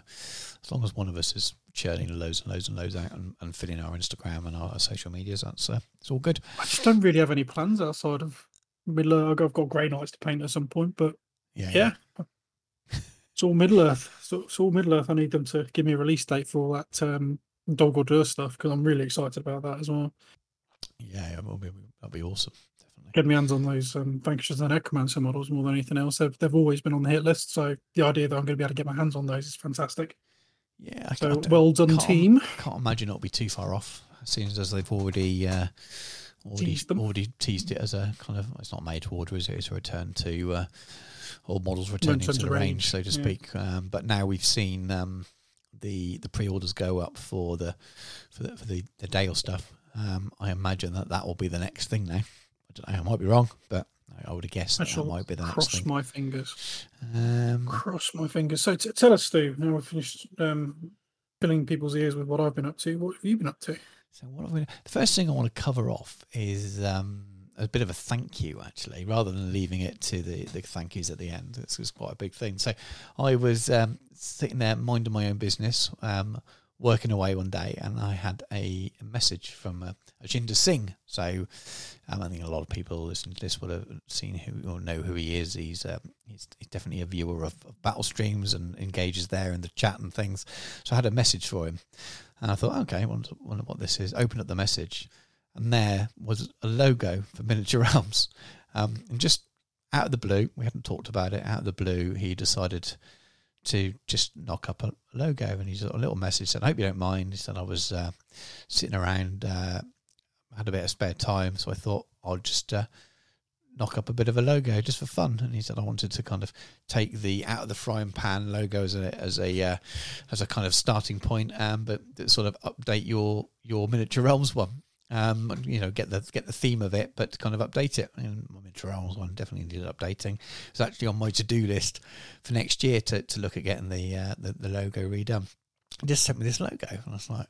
as long as one of us is churning loads and loads and loads out and, and filling our Instagram and our social medias, that's uh, it's all good. I just don't really have any plans outside of Middle Earth. I've got Grey Knights to paint at some point, but Yeah, yeah. It's all Middle Earth. So it's all Middle Earth. I need them to give me a release date for all that um, Dol Guldur stuff because I'm really excited about that as well. yeah, that'll be, that'll be awesome. Definitely. Get my hands on those um, Vanquishers and Necromancer models more than anything else. They've, they've always been on the hit list, so the idea that I'm going to be able to get my hands on those is fantastic. Yeah, I So can't- well done, can't- team. Can't imagine it'll be too far off. Seems as they've already uh, already Teased already teased it as a kind of it's not made to order, is it? It's a return to uh, all models returning to the range, range, so to yeah. speak. Um, but now we've seen um, the the pre-orders go up for the for the, for the, the Dale stuff. Um, I imagine that that will be the next thing now. I don't know. I might be wrong, but I would have guessed I that, that might be the next cross thing. my fingers. Um, Cross my fingers. So t- tell us, Steve. Now we've finished um, filling people's ears with what I've been up to. What have you been up to? So what have we? The first thing I want to cover off is um, a bit of a thank you, actually, rather than leaving it to the, the thank yous at the end. This was quite a big thing. So I was um, sitting there minding my own business, um, working away one day, and I had a message from uh, Ajinder Singh. So um, I think a lot of people listening to this would have seen who or know who he is. He's um, he's, he's definitely a viewer of, of battle streams and engages there in the chat and things. So I had a message for him. And I thought, okay, wonder, wonder what this is. Open up the message, and there was a logo for Miniature Realms. Um, and just out of the blue, we hadn't talked about it. Out of the blue, he decided to just knock up a logo, and he's a little message said, "I hope you don't mind." He said, "I was uh, sitting around, uh, had a bit of spare time, so I thought I'll just." Uh, knock up a bit of a logo just for fun and he said I wanted to kind of take the out of the frying pan logo as a as a uh, as a kind of starting point, um, but sort of update your your miniature realms one. Um, you know, get the get the theme of it, but kind of update it. And my miniature realms one definitely needed updating. It's actually on my to do list for next year to, to look at getting the, uh, the the logo redone. He just sent me this logo, and I was like,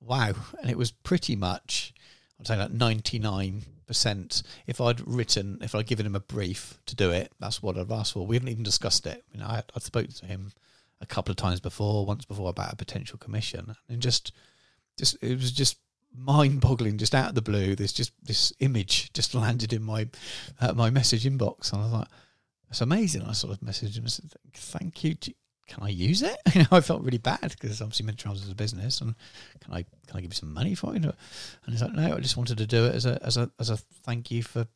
wow! And it was pretty much. I'd say like ninety nine percent. If I'd written, if I'd given him a brief to do it, that's what I'd asked for. We haven't even discussed it. You know, I I spoke to him a couple of times before, once before about a potential commission, and just, just it was just mind boggling. Just out of the blue, there's just this image just landed in my uh, my message inbox, and I was like, "That's amazing." I sort of messaged him and said, "Thank you." Can I use it? You know, I felt really bad because obviously Arms is a business, and can I can I give you some money for it? And he's like, "No, I just wanted to do it as a as a as a thank you for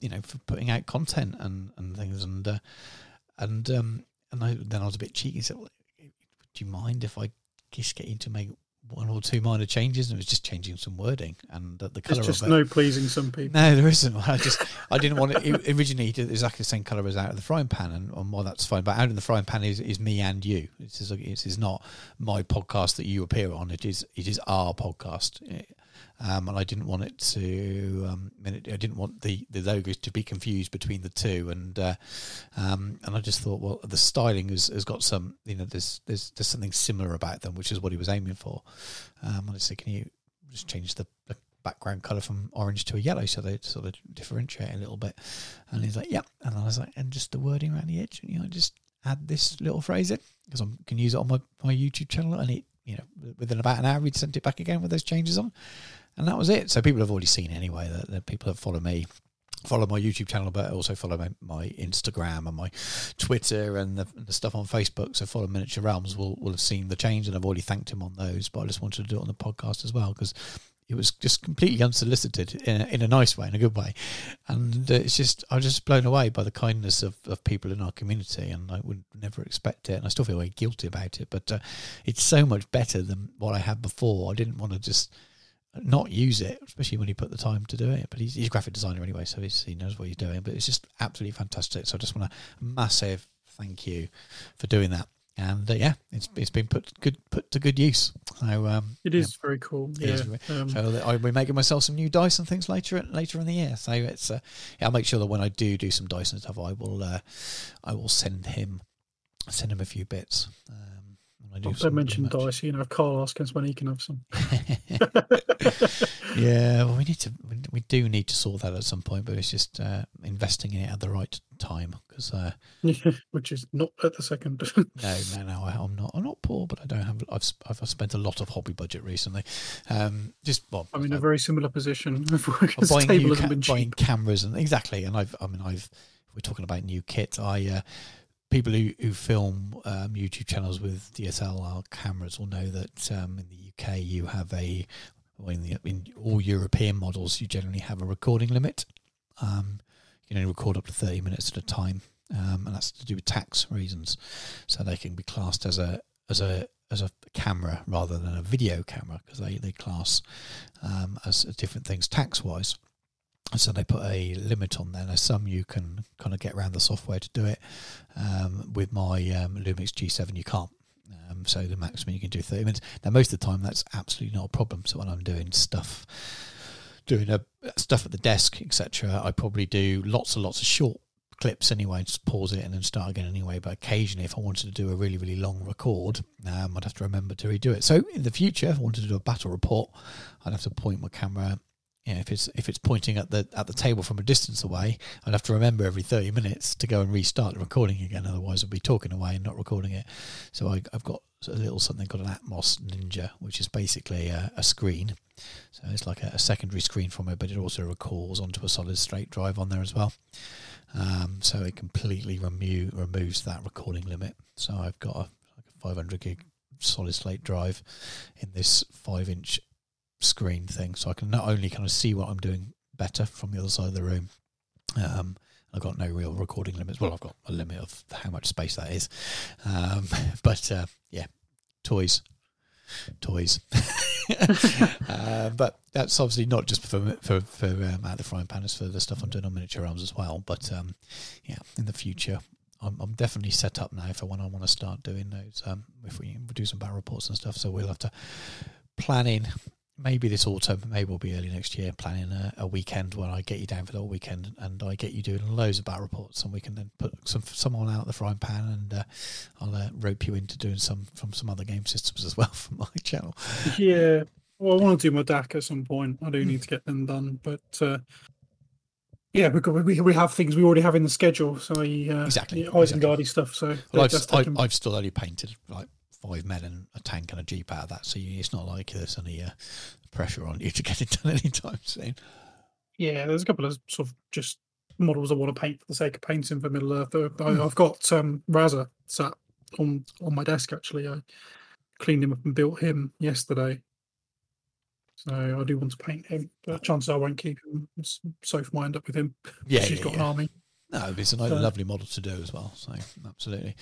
you know for putting out content and and things." And uh, and um and I, then I was a bit cheeky. And said, well, "Do you mind if I just get you to make one or two minor changes?" And it was just changing some wording and the There's color just of it. no pleasing some people. No, there isn't. I just I didn't want it. it originally, it exactly the same color as out of the frying pan, and, and well, that's fine. But out in the frying pan is, is me and you. This is this is not my podcast that you appear on. It is it is our podcast, um, and I didn't want it to. Um, I didn't want the, the logos to be confused between the two, and uh, um, and I just thought, well, the styling has, has got some. You know, there's there's there's something similar about them, which is what he was aiming for. Um, and I said, can you just change the, the background color from orange to a yellow so they sort of differentiate a little bit. And he's like, yep. And I was like, and just the wording around the edge, and you know, just add this little phrase in because I can use it on my, my YouTube channel. And it, you know, within about an hour, we'd sent it back again with those changes on. And that was it. So people have already seen anyway that, people that follow me follow my YouTube channel, but also follow my, my Instagram and my Twitter and the, the stuff on Facebook. So follow Miniature Realms will will have seen the change, and I've already thanked him on those. But I just wanted to do it on the podcast as well because it was just completely unsolicited in a, in a nice way, in a good way, and uh, it's just I was just blown away by the kindness of, of people in our community, and I would never expect it, and I still feel very guilty about it, but uh, it's so much better than what I had before. I didn't want to just not use it, especially when he put the time to do it. But he's, he's a graphic designer anyway, so he's, he knows what he's doing. But it's just absolutely fantastic. So I just want a massive thank you for doing that. And uh, yeah, it's it's been put good put to good use. So um, It is very cool. Yeah. Um, so I'll be making myself some new dice and things later later in the year. So it's uh, yeah, I'll make sure that when I do do some dice and stuff, I will uh, I will send him send him a few bits. Um, I do don't some dice. You know, Carl asks us when he can have some. yeah, well, we need to. We, do need to sort that at some point, but it's just uh, investing in it at the right time because uh, which is not at the second. no, no, no, I, I'm not. I'm not poor, but I don't have. I've I've spent a lot of hobby budget recently. Um, just well, I'm in I- a very similar position. I'm buying new ca- been buying cameras and exactly. And I've, I mean, I've. We're talking about new kit. I uh, people who who film um, YouTube channels with DSLR cameras will know that um, in the UK you have a well, in, the, in all European models you generally have a recording limit. Um, you can only record up to thirty minutes at a time, um, and that's to do with tax reasons. So they can be classed as a as a as a camera rather than a video camera because they they class um, as different things tax wise. So they put a limit on there. Now some you can kind of get around the software to do it. Um, with my um, Lumix G7, you can't. Um, so the maximum you can do 30 minutes. Now most of the time that's absolutely not a problem. So when I'm doing stuff, doing a stuff at the desk, etc., I probably do lots and lots of short clips anyway. Just pause it and then start again anyway. But occasionally, if I wanted to do a really really long record, um, I'd have to remember to redo it. So in the future, if I wanted to do a battle report, I'd have to point my camera you know, if it's if it's pointing at the at the table from a distance away, I'd have to remember every thirty minutes to go and restart the recording again. Otherwise, I'd be talking away and not recording it. So I, I've got a little something called an Atomos Ninja, which is basically a, a screen. So it's like a, a secondary screen from it, but it also records onto a solid state drive on there as well. Um, so it completely remo- removes that recording limit. So I've got a, like a 500 gig solid state drive in this five inch screen thing, so I can not only kind of see what I'm doing better from the other side of the room. Um, I've got no real recording limits. Well, I've got a limit of how much space that is, um, but uh, yeah, toys, toys. uh, but that's obviously not just for for for um, out the frying pan. It's for the stuff I'm doing on miniature realms as well. But um, yeah, in the future, I'm, I'm definitely set up now for when I want to start doing those. Um, if we, we do some battle reports and stuff, so we'll have to plan in maybe this autumn, maybe we'll be early next year, planning a, a weekend when I get you down for the whole weekend and I get you doing loads of battle reports and we can then put some someone out of the frying pan and uh, I'll uh, rope you into doing some from some other game systems as well from my channel. Yeah. Well, I want to do my DAK at some point. I do need to get them done, but uh, yeah, we, got, we we have things we already have in the schedule. So uh, Exactly, yeah, Isengardy stuff. So Well, I've, I, taken- I've still only painted like five men and a tank and a jeep out of that, so you, it's not like there's any uh, pressure on you to get it done anytime soon. Yeah, there's a couple of sort of just models I want to paint for the sake of painting for Middle Earth. Uh, Hmm. I, I've got um, Raza sat on on my desk actually. I cleaned him up and built him yesterday, so I do want to paint him. But chances are I won't keep him. Soph might end up with him. Yeah, she's yeah, got yeah. an army. No, it's a So- lovely model to do as well. So absolutely.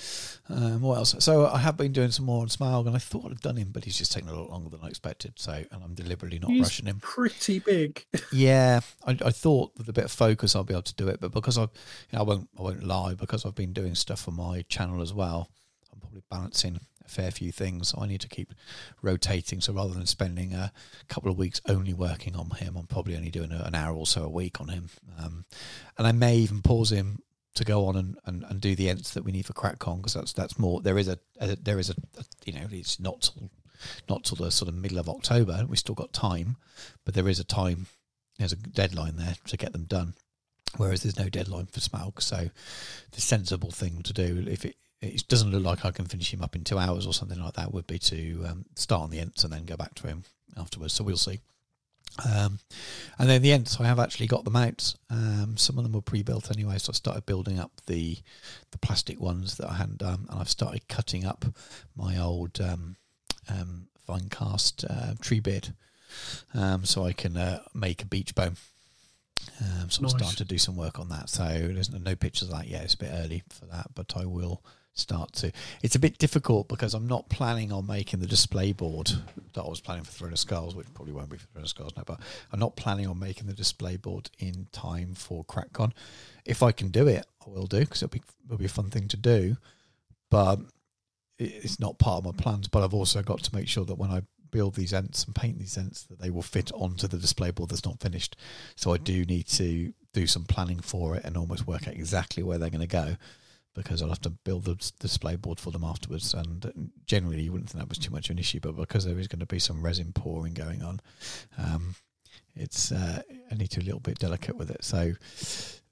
Um, what else? So I have been doing some more on Smaug, and I thought I'd done him, but he's just taken a lot longer than I expected. So, and I'm deliberately not He's rushing him. Pretty big. Yeah, I, I thought with a bit of focus I'll be able to do it, but because I, you know, I won't, I won't lie, because I've been doing stuff for my channel as well. I'm probably balancing a fair few things. I need to keep rotating. So rather than spending a couple of weeks only working on him, I'm probably only doing an hour or so a week on him. Um, and I may even pause him to go on and, and, and do the ents that we need for CrackCon because that's that's more. There is a, a there is a, a you know it's not till not till the sort of middle of October. We still got time, but there is a time. There's a deadline there to get them done. Whereas there's no deadline for Smaug, so the sensible thing to do if it it doesn't look like I can finish him up in two hours or something like that would be to um, start on the ents and then go back to him afterwards. So we'll see. Um, and then the ents, I have actually got them out. Um, some of them were pre-built anyway, so I started building up the the plastic ones that I hadn't done, and I've started cutting up my old um, um, fine cast uh, Treebeard, um, so I can uh, make a Beechbone. Um, so I'm starting to do some work on that. So there's no, no pictures of that yet. It's a bit early for that, but I will start to. It's a bit difficult because I'm not planning on making the display board that I was planning for Throne of Skulls, which probably won't be for Throne of Skulls now, but I'm not planning on making the display board in time for CrackCon. If I can do it, I will do because it'll be, it'll be a fun thing to do. But it's not part of my plans. But I've also got to make sure that when I build these ents and paint these ents, that they will fit onto the display board that's not finished. So I do need to do some planning for it and almost work out exactly where they're going to go because I'll have to build the display board for them afterwards. And generally, you wouldn't think that was too much of an issue, but because there is going to be some resin pouring going on, um, it's uh, I need to be a little bit delicate with it. So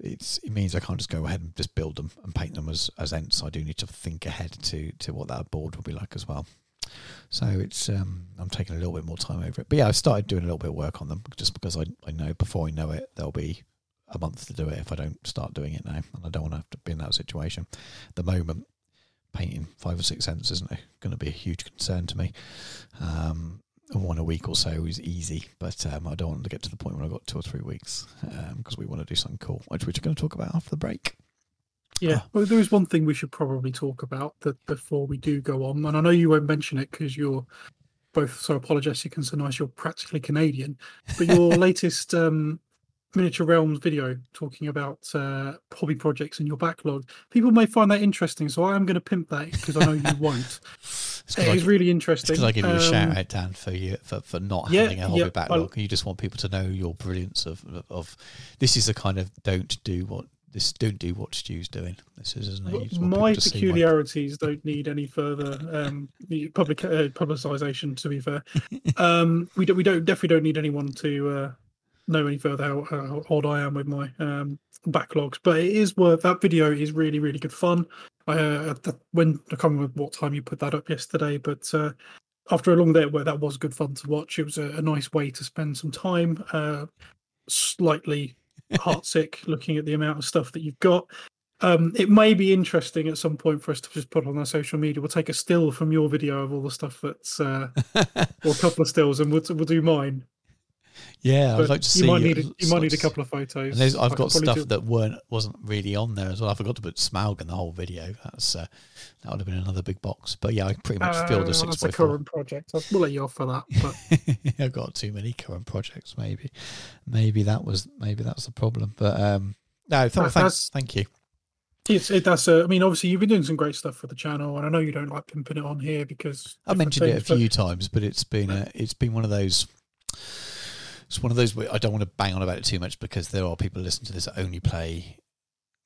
it's it means I can't just go ahead and just build them and paint them as as ents. I do need to think ahead to to what that board will be like as well. So it's um, I'm taking a little bit more time over it. But yeah, I've started doing a little bit of work on them just because I, I know before I know it there'll be a month to do it if I don't start doing it now, and I don't want to have to be in that situation. At the moment, painting five or six ents isn't going to be a huge concern to me. Um, one a week or so is easy, but um, I don't want to get to the point where I've got two or three weeks because we want to do something cool, which we're going to talk about after the break. Yeah, well, there is one thing we should probably talk about that before we do go on, and I know you won't mention it because you're both so apologetic and so nice. You're practically Canadian, but your latest um, miniature realms video talking about uh, hobby projects in your backlog, people may find that interesting. So I am going to pimp that because I know you won't. It's It I really interesting. because I give you a Um, shout out, Dan, for you for, for not yeah, having a hobby yeah, I- backlog. You just want people to know your brilliance of, of of this is the kind of don't do what this don't do what Stu's doing. This is isn't it? My people to see why- peculiarities don't need any further um, public uh, publicisation. To be fair, um, we don't. We don't definitely don't need anyone to uh, know any further how, how odd I am with my um, backlogs. But it is worth that video. is really really good fun. I uh, when I can't remember what time you put that up yesterday, but uh, after a long day at work, that was good fun to watch. It was a, a nice way to spend some time. Uh, slightly heartsick looking at the amount of stuff that you've got. Um, it may be interesting at some point for us to just put on our social media. We'll take a still from your video of all the stuff that's, uh, or a couple of stills, and we'll, we'll do mine. Yeah, I'd like to you see. might need a, you might need a couple of photos. I I've got stuff do- that weren't wasn't really on there as well. I forgot to put Smaug in the whole video. That's uh, that would have been another big box. But yeah, I pretty much filled Uh, a six that's by a current project. I'll- We'll let you off for that. But I've got too many current projects. Maybe, maybe that was maybe that's the problem. But um, no, th- Uh, thank, you. it's it, that's. Uh, I mean, obviously, you've been doing some great stuff for the channel, and I know you don't like pimping it on here because I mentioned it a things, but- few times, but it's been a, it's been one of those. It's one of those where I don't want to bang on about it too much because there are people listening to this that only play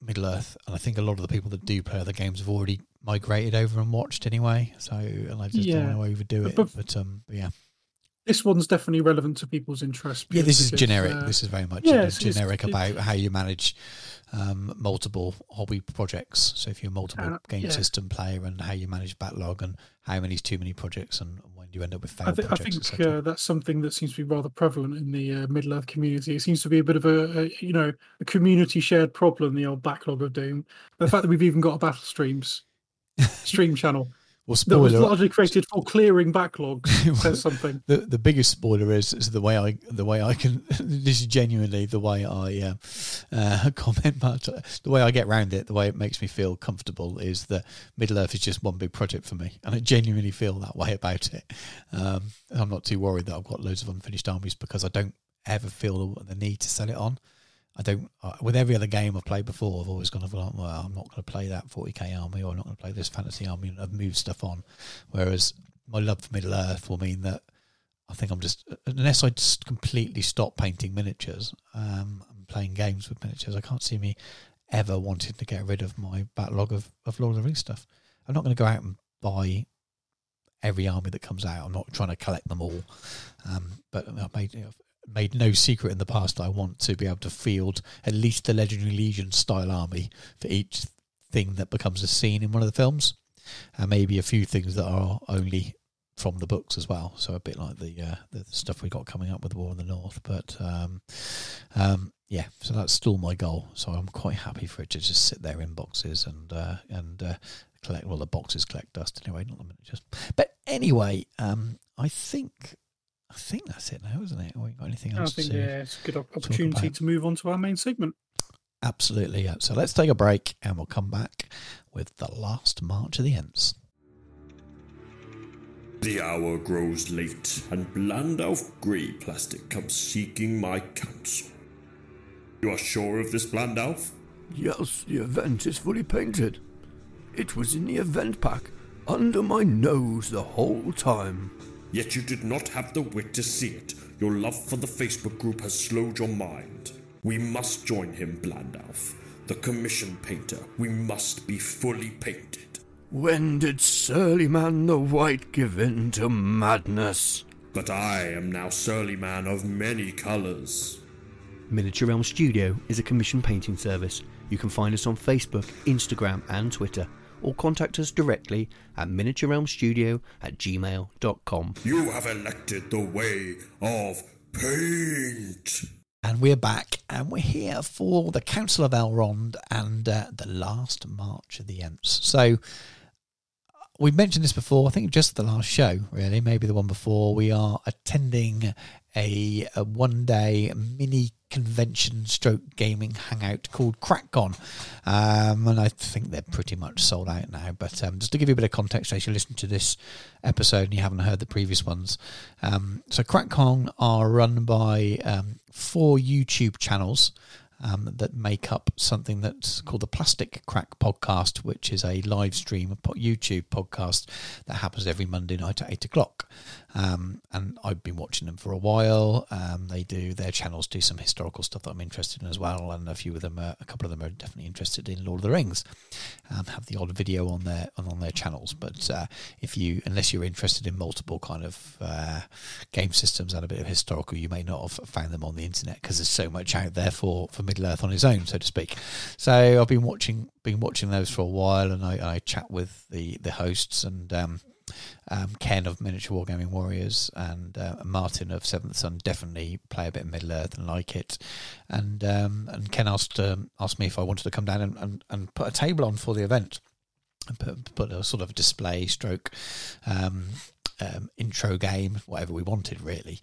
Middle Earth, and I think a lot of the people that do play other games have already migrated over and watched anyway. So, and I just Yeah. don't want to overdo it. But- But um, but yeah, this one's definitely relevant to people's interests. Yeah, this is generic. uh, this is very much yeah, it's- generic it's- about how you manage um, multiple hobby projects. So if you're a multiple Uh, game yeah. system player, and how you manage backlog, and how many's too many projects, and when do you end up with failed I, th- I think uh, that's something that seems to be rather prevalent in the uh, Middle Earth community. It seems to be a bit of a, a you know a community shared problem. The old backlog of Doom. The fact that we've even got a battle streams stream channel well, that was largely created for clearing backlogs says something. the the biggest spoiler is, is the way I the way I can this is genuinely the way I uh, uh, comment but the way I get around it the way it makes me feel comfortable is that Middle Earth is just one big project for me and I genuinely feel that way about it um, I'm not too worried that I've got loads of unfinished armies because I don't ever feel the need to sell it on I don't with every other game I've played before I've always gone well I'm not going to play that 40k army or I'm not going to play this fantasy army and I've moved stuff on whereas my love for Middle Earth will mean that I think I'm just unless I just completely stop painting miniatures um, and playing games with miniatures, I can't see me ever wanting to get rid of my backlog of, of Lord of the Rings stuff. I'm not going to go out and buy every army that comes out. I'm not trying to collect them all, um, but I've made I've made no secret in the past. I want to be able to field at least the Legendary Legion style army for each thing that becomes a scene in one of the films, and maybe a few things that are only from the books as well. So a bit like the uh, the stuff we got coming up with War in the North. But um, um, yeah, so that's still my goal. So I'm quite happy for it to just sit there in boxes and uh, and uh, collect. Well, the boxes collect dust anyway, not the miniatures. But anyway, um, I think I think that's it now, isn't it? Or you got anything else? I else think to? yeah, it's a good opportunity to move on to our main segment. Absolutely. Yeah. So let's take a break and we'll come back with the last March of the Ents. The hour grows late, and Blandalf Grey Plastic comes seeking my counsel. You are sure of this, Blandalf? Yes, the event is fully painted. It was in the event pack, under my nose the whole time. Yet you did not have the wit to see it. Your love for the Facebook group has slowed your mind. We must join him, Blandalf. The commission painter. We must be fully painted. When did Surly Man the White give in to madness? But I am now Surly Man of many colours. Miniature Realm Studio is a commission painting service. You can find us on Facebook, Instagram, and Twitter, or contact us directly at miniaturerealmstudio at gmail.com. You have elected the way of paint. And we're back, and we're here for the Council of Elrond and uh, the last March of the Ents. So, we've mentioned this before, I think just the last show, really, maybe the one before. We are attending a, a one day mini convention stroke gaming hangout called CrackCon. Um, and I think they're pretty much sold out now. But um, just to give you a bit of context, as you listen to this episode and you haven't heard the previous ones. Um, so CrackCon are run by um, four YouTube channels um, that make up something that's called the Plastic Crack Podcast, which is a live stream, YouTube podcast that happens every Monday night at eight o'clock. Um, and I've been watching them for a while. Um, they do their channels do some historical stuff that I'm interested in as well, and a few of them, are, a couple of them are definitely interested in Lord of the Rings. Um, have the odd video on their on, their channels, but uh, if you unless you're interested in multiple kind of uh, game systems and a bit of historical, you may not have found them on the internet because there's so much out there for for Middle Earth on its own, so to speak. So I've been watching been watching those for a while, and I, I chat with the the hosts and. Um, um, Ken of Miniature Wargaming Warriors and uh, Martin of Seventh Son definitely play a bit of Middle Earth and like it. And um, and Ken asked um, asked me if I wanted to come down and, and, and put a table on for the event and put, put a sort of display stroke um, um, intro game, whatever we wanted really.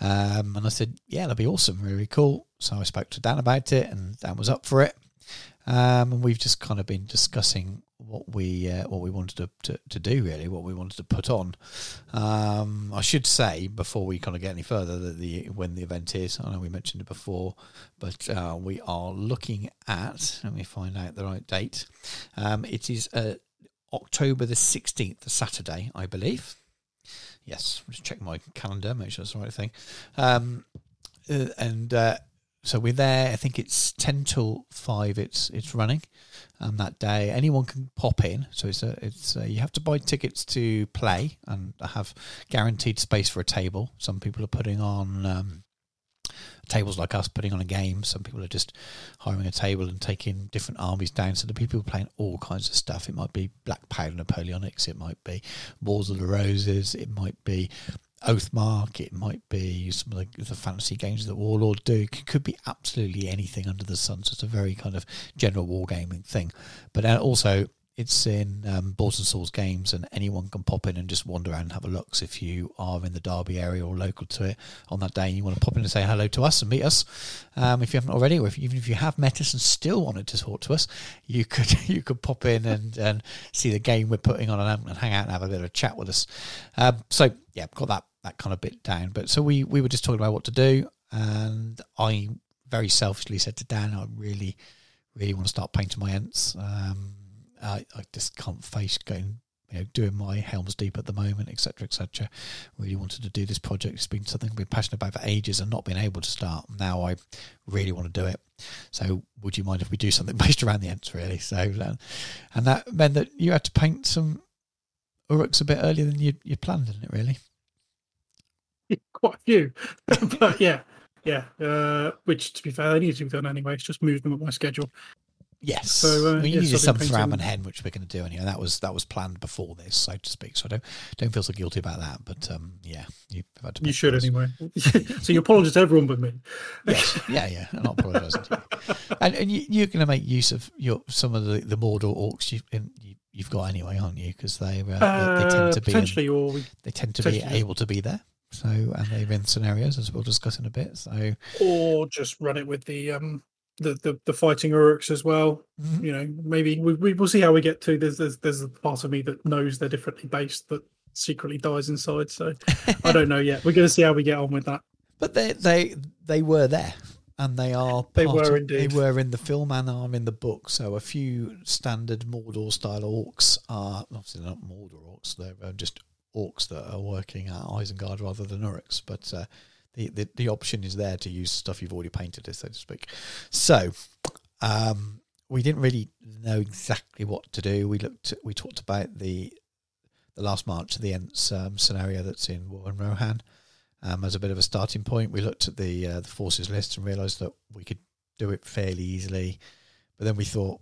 Um, and I said, yeah, that'd be awesome, really cool. So I spoke to Dan about it, and Dan was up for it. Um, and we've just kind of been discussing what we uh, what we wanted to, to, to do really, what we wanted to put on. Um, I should say before we kind of get any further that the when the event is. I know we mentioned it before, but uh, we are looking at. Let me find out the right date. Um, it is uh, October the sixteenth, Saturday, I believe. Yes, just checking my calendar, make sure it's the right thing. Um, uh, and uh, so we're there. I think it's ten till five. It's it's running, and that day. Anyone can pop in. So it's a it's a, you have to buy tickets to play and have guaranteed space for a table. Some people are putting on. Um, tables like us putting on a game. Some people are just hiring a table and taking different armies down. So the people are playing all kinds of stuff. It might be Black Powder Napoleonics, it might be Wars of the Roses, it might be Oathmark, it might be some of the, the fantasy games that Warlord do. It could be absolutely anything under the sun. So it's a very kind of general wargaming thing. But also, it's in um, Balls and Swords Games, and anyone can pop in and just wander around and have a look. So if you are in the Derby area or local to it on that day, and you want to pop in and say hello to us and meet us, um, if you haven't already, or if, even if you have met us and still wanted to talk to us, you could you could pop in and, and see the game we're putting on and, and hang out and have a bit of a chat with us. Um, so yeah, got that that kind of bit down. But so we we were just talking about what to do, and I very selfishly said to Dan, I really really want to start painting my ents. Um, I, I just can't face going, you know, doing my Helms Deep at the moment, etc., etc. Really wanted to do this project. It's been something I've been passionate about for ages and not been able to start. Now I really want to do it. So would you mind if we do something based around the Ents, really? So, uh, and that meant that you had to paint some Uruks a bit earlier than you, you planned, didn't it, really? Quite a few. but yeah, yeah. Uh, which, to be fair, they need to be done anyway. It's just moved them at my schedule. Yes. So, uh, you needed I've some been Thram and Hen, which we're going to do anyway. That was that was planned before this, so to speak. So I don't don't feel so guilty about that. But um, yeah, to. You should those. anyway. so you apologise to everyone but me. Yes. Yeah, yeah. I'm not apologising to you. And, and you, you're going to make use of your some of the the Mordor orcs you've in, you, you've got anyway, aren't you? Because they, uh, they they Uh, tend to be in- potentially, or we, they tend to be able to be there. So and they're in scenarios as we'll discuss in a bit. So or just run it with the um the the, the fighting Uruks as well. Mhm. You know, maybe we, we we'll see how we get to. There's there's there's a part of me that knows they're differently based that secretly dies inside. So I don't know yet. We're going to see how we get on with that. But they they they were there, and they are. They were of- indeed. They were in the film and are in the book. So a few standard Mordor style orcs are obviously not Mordor orcs. They're uh, just orcs that are working at Isengard rather than Uruks. But uh, the, the the option is there to use stuff you've already painted, so to speak. So. Um, we didn't really know exactly what to do. We looked, we talked about the the last March of the Ents um, scenario that's in War in Rohan um, as a bit of a starting point. We looked at the uh, the forces list and realised that we could do it fairly easily. But then we thought,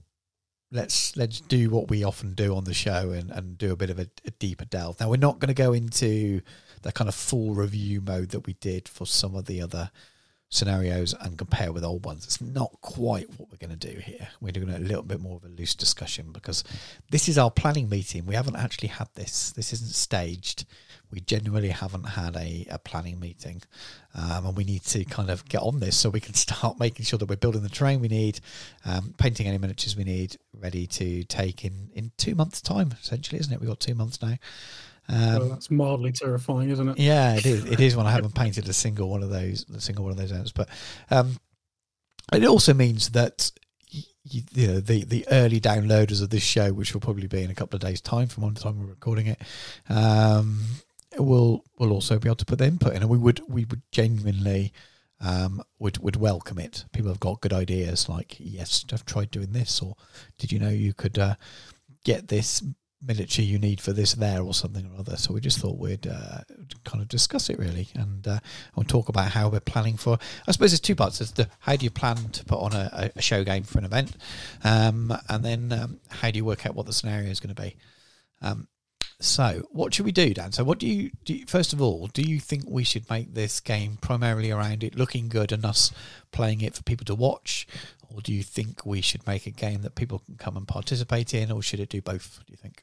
let's let's do what we often do on the show and, and do a bit of a, a deeper delve. Now we're not going to go into the kind of full review mode that we did for some of the other scenarios and compare with old ones. It's not quite what we're going to do here. We're doing a little bit more of a loose discussion because this is our planning meeting. We haven't actually had this. This isn't staged. We genuinely haven't had a, a planning meeting. Um, and we need to kind of get on this so we can start making sure that we're building the terrain we need, um, painting any miniatures we need, ready to take in, in two months' time, essentially, isn't it? We've got two months now. Um, well, that's mildly terrifying, isn't it? yeah, it is. It is when I haven't painted a single one of those, a single one of those ents. But um, it also means that you, you know the the early downloaders of this show, which will probably be in a couple of days' time from one time we're recording it, um, will will also be able to put their input in, and we would we would genuinely. Um, would would welcome it. People have got good ideas, like yes, I've tried doing this, or did you know you could uh, get this miniature you need for this there or something or other. So we just thought we'd uh, kind of discuss it really and uh, and talk about how we're planning for. I suppose there's two parts. There's the how do you plan to put on a, a show game for an event, um, and then um, how do you work out what the scenario is going to be. Um, so what should we do, Dan? So what do you, do you first of all do you think we should make this game primarily around it looking good and us playing it for people to watch, or do you think we should make a game that people can come and participate in, or should it do both? Do you think?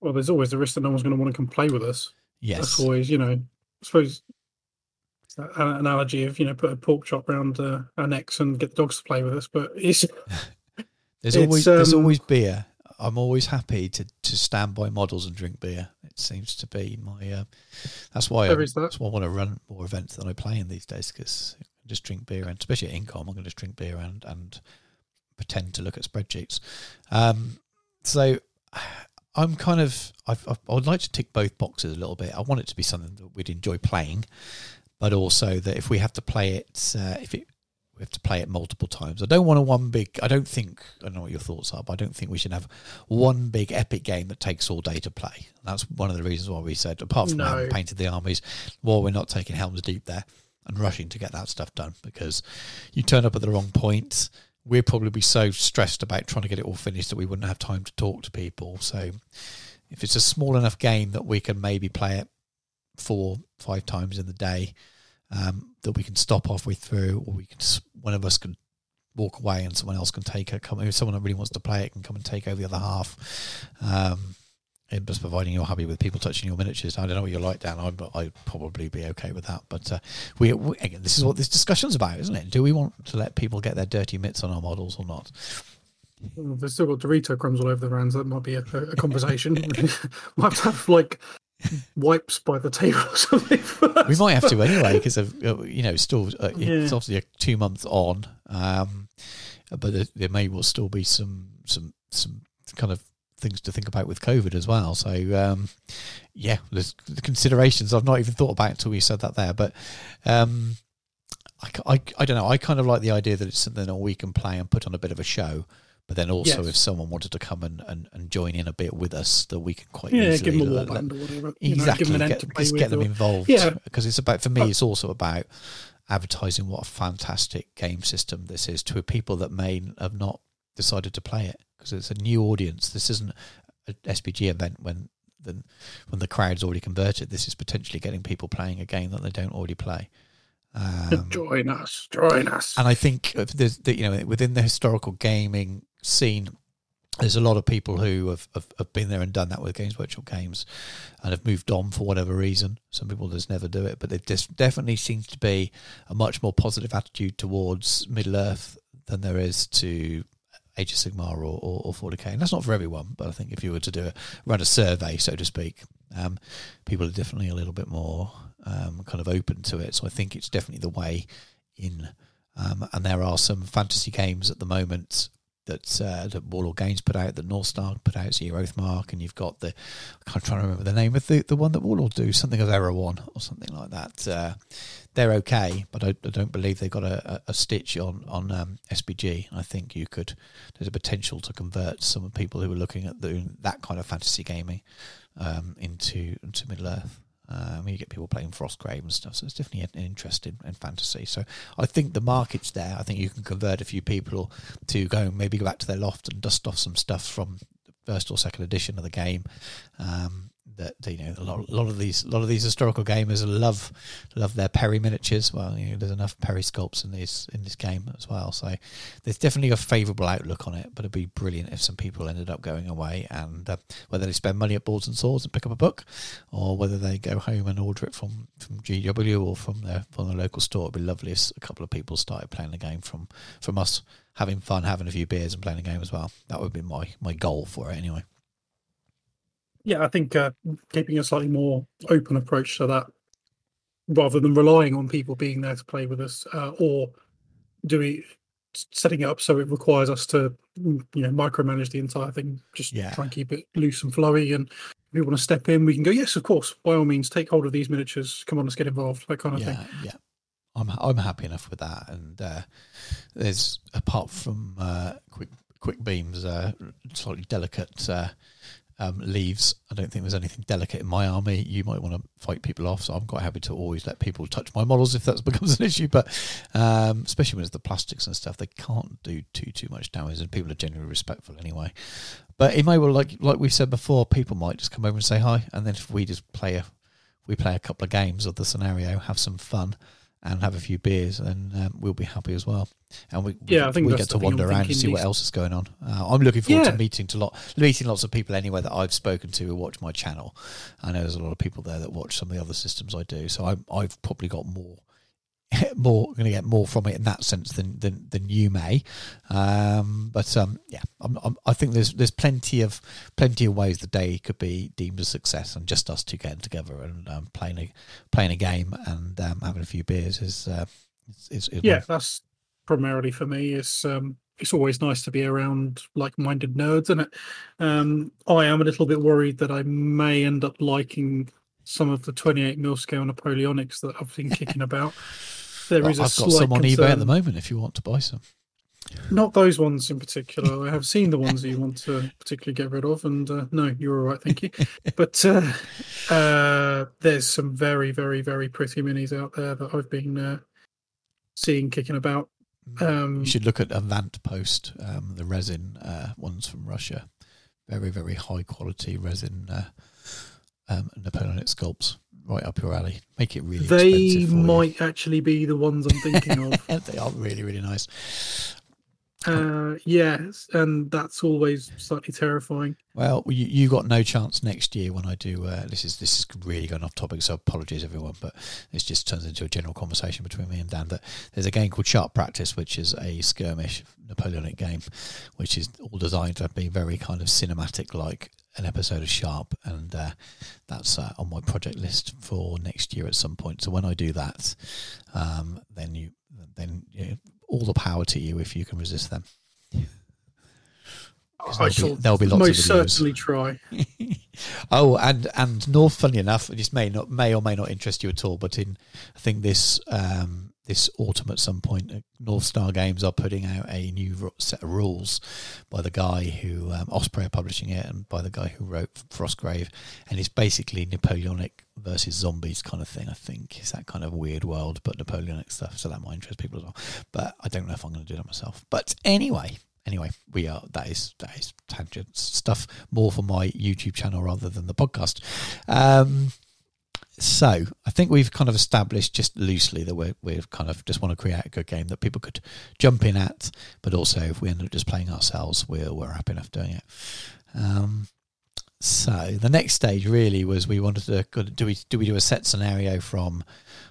Well, there's always the risk that no one's going to want to come play with us. Yes. That's always, you know, I suppose it's that an- analogy of you know put a pork chop round uh, our necks and get the dogs to play with us. But it's There's always there's um, always beer. I'm always happy to, to stand by models and drink beer. It seems to be my. Uh, that's why I, that. that's why I want to run more events than I play in these days because I just drink beer and especially at Incom, I'm going to just drink beer and and pretend to look at spreadsheets. Um, so I'm kind of I've, I've, I would like to tick both boxes a little bit. I want it to be something that we'd enjoy playing, but also that if we have to play it, uh, if it we have to play it multiple times. I don't want a one big. I don't think. I don't know what your thoughts are, but I don't think we should have one big epic game that takes all day to play. That's one of the reasons why we said, apart from No. having painted the armies, well, we're not taking Helms Deep there and rushing to get that stuff done because you turn up at the wrong point. We'd probably be so stressed about trying to get it all finished that we wouldn't have time to talk to people. So, if it's a small enough game that we can maybe play it four, five times in the day, um, that we can stop halfway through, or we can s- one of us can walk away and someone else can take it. come. If someone that really wants to play it can come and take over the other half. Um, and just providing you're happy with people touching your miniatures. I don't know what you're like, Dan. I'd, I'd probably be okay with that. But uh, we, we again, this is what this discussion's about, isn't it? Do we want to let people get their dirty mitts on our models or not? Well, they've still got Dorito crumbs all over the rounds. That might be a, a conversation. we'll have like wipes by the table or something. We might have to anyway because of uh, you know still uh, it's Yeah. obviously a two months on um but there, there may well still be some some some kind of things to think about with covid as well so um yeah there's the considerations i've not even thought about until you said that there but um I, I, I don't know i kind of like the idea that it's something that we can play and put on a bit of a show but then also Yes. if someone wanted to come and, and, and join in a bit with us that we can quite yeah, easily give them a let- or whatever. you know, exactly give them an get, ant to play just get them or- involved Yeah. because it's about for me it's also about advertising what a fantastic game system this is to people that may have not decided to play it because it's a new audience this isn't a SBG event when the when the crowd's already converted this is potentially getting people playing a game that they don't already play um, join us, join us. and I think there's the, you know within the historical gaming scene, there's a lot of people who have, have, have been there and done that with Games Workshop games, and have moved on for whatever reason. Some people just never do it, but there definitely seems to be a much more positive attitude towards Middle Earth than there is to Age of Sigmar or, or, or 40k. And that's not for everyone, but I think if you were to do a run a survey, so to speak, um, people are definitely a little bit more um, kind of open to it. So I think it's definitely the way in. Um, and there are some fantasy games at the moment that uh, that Warlord Games put out, that North Star put out, so your Oathmark, and you've got the I'm trying to remember the name of the, the one that Warlord do, something of Erehwon or something like that. Uh, they're okay, but I, I don't believe they've got a, a, stitch on on um, SBG. I think you could there's a potential to convert some of people who are looking at doing that kind of fantasy gaming um, into into Middle Earth. Um, you get people playing Frostgrave and stuff, so it's definitely an interest in, in fantasy. So I think the market's there. I think you can convert a few people to go maybe go back to their loft and dust off some stuff from the first or second edition of the game. Um, that you know, a lot, a lot of these, a lot of these historical gamers love love their Perry miniatures. Well, you know, there's enough Perry sculpts in this in this game as well. So there's definitely a favourable outlook on it. But it'd be brilliant if some people ended up going away and uh, whether they spend money at boards and swords and pick up a book, or whether they go home and order it from from GW or from their from the local store. It'd be lovely if a couple of people started playing the game from from us, having fun, having a few beers, and playing the game as well. That would be my my goal for it anyway. Yeah, I think uh, keeping a slightly more open approach to that, rather than relying on people being there to play with us, uh, or doing setting it up so it requires us to, mm, you know, micromanage the entire thing. Just Yeah. try and keep it loose and flowy. And if we want to step in, we can go. Yes, of course, by all means, take hold of these miniatures. Come on, let's get involved. That kind of thing. yeah, yeah. I'm I'm happy enough with that. And uh, there's apart from uh, quick quick beams, uh, slightly delicate uh, um, leaves. I don't think there's anything delicate in my army. You might want to fight people off, so I'm quite happy to always let people touch my models if that becomes an issue. But um, especially when it's the plastics and stuff, they can't do too too much damage, and people are generally respectful anyway. But it may well, like like we've said before, people might just come over and say hi, and then if we just play a we play a couple of games of the scenario, have some fun, and have a few beers, and um, we'll be happy as well. And we, we Yeah, I get- think we get to the thing I'm wander around and see what else is going on. Uh, I'm looking forward Yeah. to meeting to lot meeting lots of people anyway that I've spoken to who watch my channel. I know there's a lot of people there that watch some of the other systems I do, so I'm, I've probably got more. More going to get more from it in that sense than than, than you may, um, but um, yeah, I'm, I'm, I think there's there's plenty of plenty of ways the day could be deemed a success, and just us two getting together and um, playing a playing a game and um, having a few beers is uh, is, is, is yeah, that's primarily for me. It's um, it's always nice to be around like-minded nerds, and it. Um, I am a little bit worried that I may end up liking some of the 28 mil scale Napoleonics that I've been kicking about. There Well, is a I've got some on eBay at the moment if you want to buy some. Not those ones in particular. I have seen the ones that you want to particularly get rid of, and uh, no, you're all right, thank you. but uh, uh, there's some very, very, very pretty minis out there that I've been uh, seeing kicking about. Um, You should look at Avant Post, um, the resin uh, ones from Russia. Very, very high quality resin uh, um, Napoleonic sculpts. Right up your alley. Make it really they for you. might actually be the ones I'm thinking of. they are really, really nice. Uh, yes, and that's always slightly terrifying. Well, you, you got no chance next year when I do. Uh, this is this is really going off topic, so apologies everyone, but this just turns into a general conversation between me and Dan. That there's a game called Sharp Practice, which is a skirmish Napoleonic game, which is all designed to be very kind of cinematic, like an episode of Sharpe, and uh, that's uh, on my project list for next year at some point. So when I do that, um, then you then you know, all the power to you if you can resist them. I there'll, shall be, there'll be lots most of videos. certainly try. oh, and and North, funny enough, this may not may or may not interest you at all, but in I think this um, this autumn at some point, uh, North Star Games are putting out a new set of rules by the guy who um, Osprey are publishing it, and by the guy who wrote Frostgrave, and it's basically Napoleonic versus zombies kind of thing. I think it's that kind of weird world, but Napoleonic stuff. So that might interest people as well. But I don't know if I'm going to do that myself. But anyway, anyway, we are that is that is tangent stuff more for my YouTube channel rather than the podcast. Um, so I think we've kind of established just loosely that we're we kind of just want to create a good game that people could jump in at, but also if we end up just playing ourselves, we're we're happy enough doing it. Um, so the next stage really was we wanted to do we do we do a set scenario from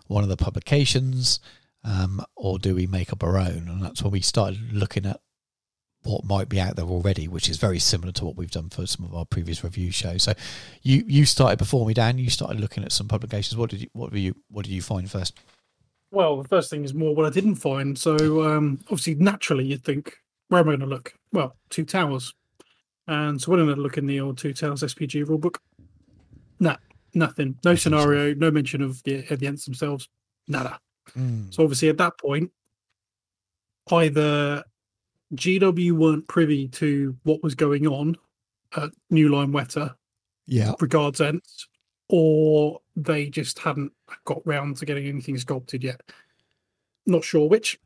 one of the publications, um, or do we make up our own? And that's when we started looking at what might be out there already, which is very similar to what we've done for some of our previous review shows. So you you started before me, Dan. You started looking at some publications. What did you what were you what did you find first? Well, the first thing is more what I didn't find. So um, obviously, naturally, you'd think, where am I going to look? Well, Two Towers. And so when I going to look in the old Two Towers SBG rulebook, nah, nothing. No scenario, no mention of the of the ents themselves, nada. So obviously, at that point, either GW weren't privy to what was going on at New Line Wetter Yeah. regards ents, or they just hadn't got round to getting anything sculpted yet. Not sure which,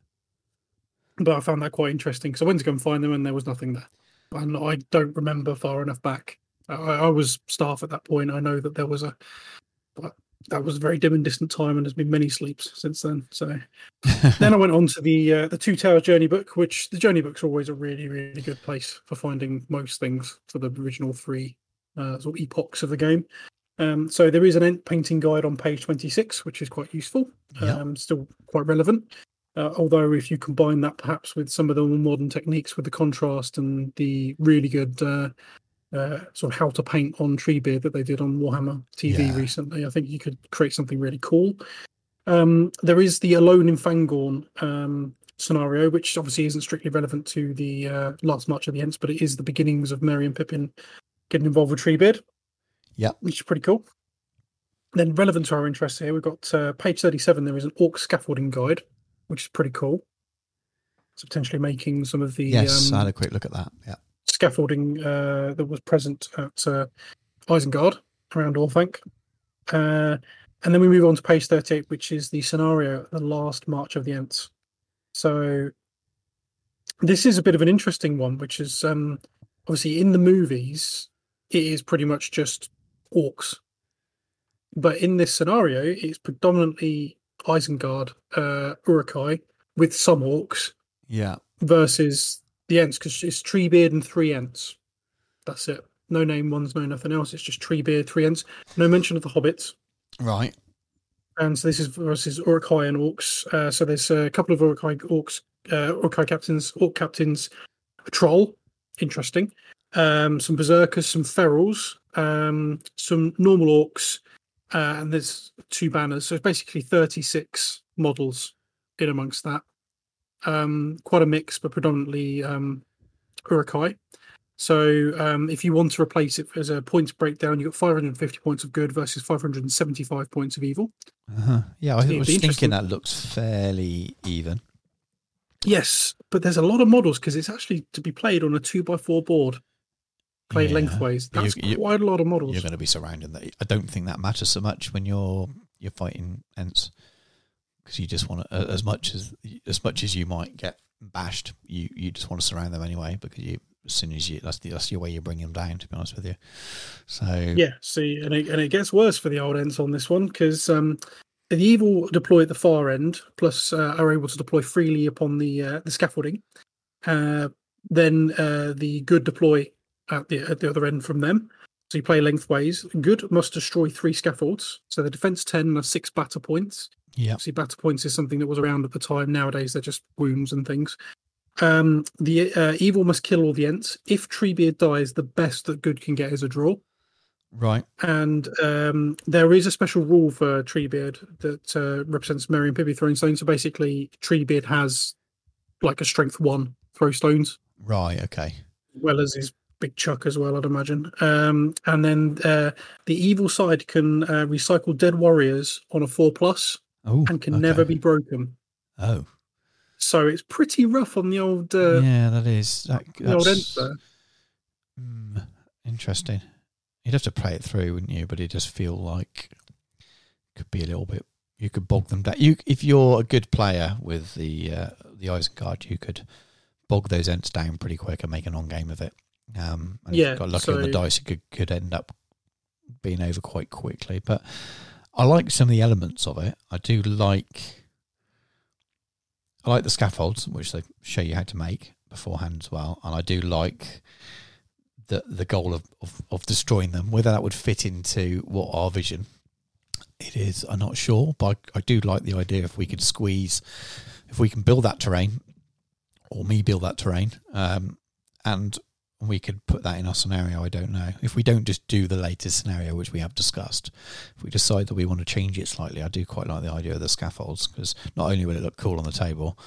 but I found that quite interesting because I went to go and find them and there was nothing there. And I don't remember far enough back. I, I was staff at that point. I know that there was a, but that was a very dim and distant time, and there's been many sleeps since then. So then I went on to the uh, the Two Towers Journey book, which the Journey book's always a really really good place for finding most things for the original three uh, sort of epochs of the game. Um, so there is an ent painting guide on page 26, which is quite useful, Yeah. um, still quite relevant. Uh, although if you combine that perhaps with some of the more modern techniques with the contrast and the really good uh, sort of how to paint on Treebeard that they did on Warhammer TV Yeah. recently, I think you could create something really cool. Um, there is the Alone in Fangorn um, scenario, which obviously isn't strictly relevant to the uh, last March of the Ents, but it is the beginnings of Merry and Pippin getting involved with Treebeard. Yeah. Which is pretty cool. Then, relevant to our interests here, we've got uh, page 37. There is an orc scaffolding guide, which is pretty cool. So, potentially making some of the Yes, I um, had a quick look at that. Yeah. Scaffolding uh, that was present at uh, Isengard around Orthanc. Uh, and then we move on to page 38, which is the scenario, the last March of the Ents. So this is a bit of an interesting one, which is um, obviously in the movies, it is pretty much just orcs. But in this scenario, it's predominantly Isengard, uh, Uruk-hai, with some orcs Yeah. versus the Ents because it's Treebeard and three Ents. That's it. No name ones, no nothing else. It's just Treebeard, three Ents. No mention of the Hobbits. Right. And so this is versus Uruk-hai and Orcs. Uh, so there's a couple of Uruk-hai Orcs, uh, Uruk-hai captains, Orc captains, a troll, interesting. Um, some berserkers, some ferals, um, some normal orcs, uh, and there's two banners. So it's basically 36 models in amongst that. Um, quite a mix, but predominantly um, Uruk-hai. So um, if you want to replace it as a points breakdown, you've got 550 points of good versus 575 points of evil. Uh-huh. Yeah, I It'd was thinking that looks fairly even. Yes, but there's a lot of models because it's actually to be played on a two by four board, played Yeah, lengthways. but you- That's you- quite a lot of models. You're going to be surrounding that. I don't think that matters so much when you're you're fighting Ents because you just want to as much as as much as you might get bashed, you you just want to surround them anyway because you as soon as you that's the, that's your way you bring them down. To be honest with you, so Yeah, see, and it, and it gets worse for the old ents on this one because um, the evil deploy at the far end, plus uh, are able to deploy freely upon the uh, the scaffolding. Uh, then uh, the good deploy at the at the other end from them. So you play lengthways. Good must destroy three scaffolds. So the defense ten are six batter points. Yeah, Obviously, battle points is something that was around at the time. Nowadays, they're just wounds and things. Um, the uh, evil must kill all the ents. If Treebeard dies, the best that good can get is a draw right, and um, there is a special rule for Treebeard that uh, represents Merry and Pibby throwing stones. So basically, Treebeard has like a strength one throw stones, right, okay, as well as his big chuck as well, I'd imagine. Um, and then uh, the evil side can uh, recycle dead warriors on a four plus oh, and can okay. never be broken. Oh, So it's pretty rough on the old uh, yeah, that is that, the old ent there. mm, interesting. You'd have to play it through, wouldn't you? But it does feel like could be a little bit. You could bog them down. You, if you're a good player with the uh, the Isengard, you could bog those ents down pretty quick and make an on game of it. Um, and if Yeah, you got lucky on the dice, it could could end up being over quite quickly. But I like some of the elements of it. I do like. I like the scaffolds, which they show you how to make beforehand as well, and I do like the the goal of, of, of destroying them. Whether that would fit into what our vision it is, I'm not sure, but I, I do like the idea if we could squeeze, if we can build that terrain, or me build that terrain, um, and we could put that in our scenario. I don't know if we don't just do the latest scenario, which we have discussed. If we decide that we want to change it slightly, I do quite like the idea of the scaffolds because not only will it look cool on the table,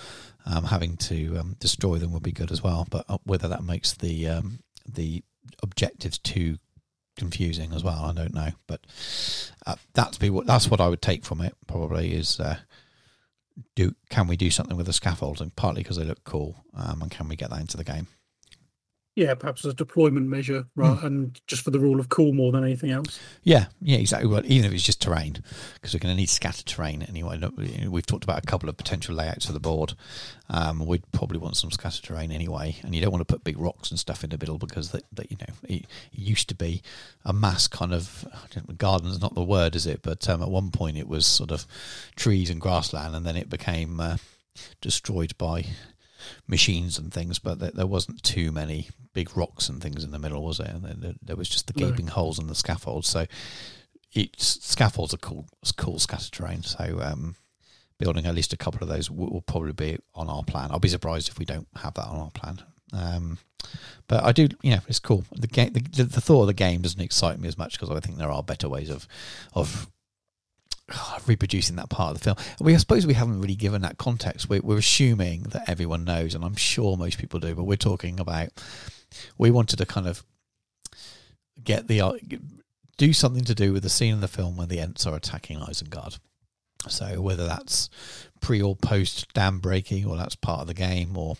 um, having to um, destroy them would be good as well. But uh, whether that makes the um, the objectives too confusing as well, I don't know. But uh, that's be what that's what I would take from it. Probably is uh, do can we do something with the scaffolds, and partly because they look cool, um, and can we get that into the game? Yeah, perhaps as a deployment measure, right? And just for the rule of cool more than anything else. Yeah, yeah, exactly. Well, even if it's just terrain, because we're going to need scattered terrain anyway. Look, We've talked about a couple of potential layouts of the board. Um, we'd probably want some scattered terrain anyway, and you don't want to put big rocks and stuff in the middle because that, that you know it, used to be a mass kind of garden's not the word, is it? But um, at one point it was sort of trees and grassland, and then it became uh, destroyed by machines and things, but there, there wasn't too many big rocks and things in the middle, was there? And there, there was just the No. gaping holes in the scaffold. So each scaffolds are cool, cool scattered terrain. So um, building at least a couple of those will, will probably be on our plan. I'll be surprised if we don't have that on our plan. Um, but I do, you know, it's cool. The game, the, the, the thought of the game doesn't excite me as much because I think there are better ways of of reproducing that part of the film. We, I suppose, we haven't really given that context. We're, we're assuming that everyone knows, and I'm sure most people do. But we're talking about we wanted to kind of get the uh, do something to do with the scene in the film when the Ents are attacking Isengard. So whether that's pre or post dam breaking, or that's part of the game, or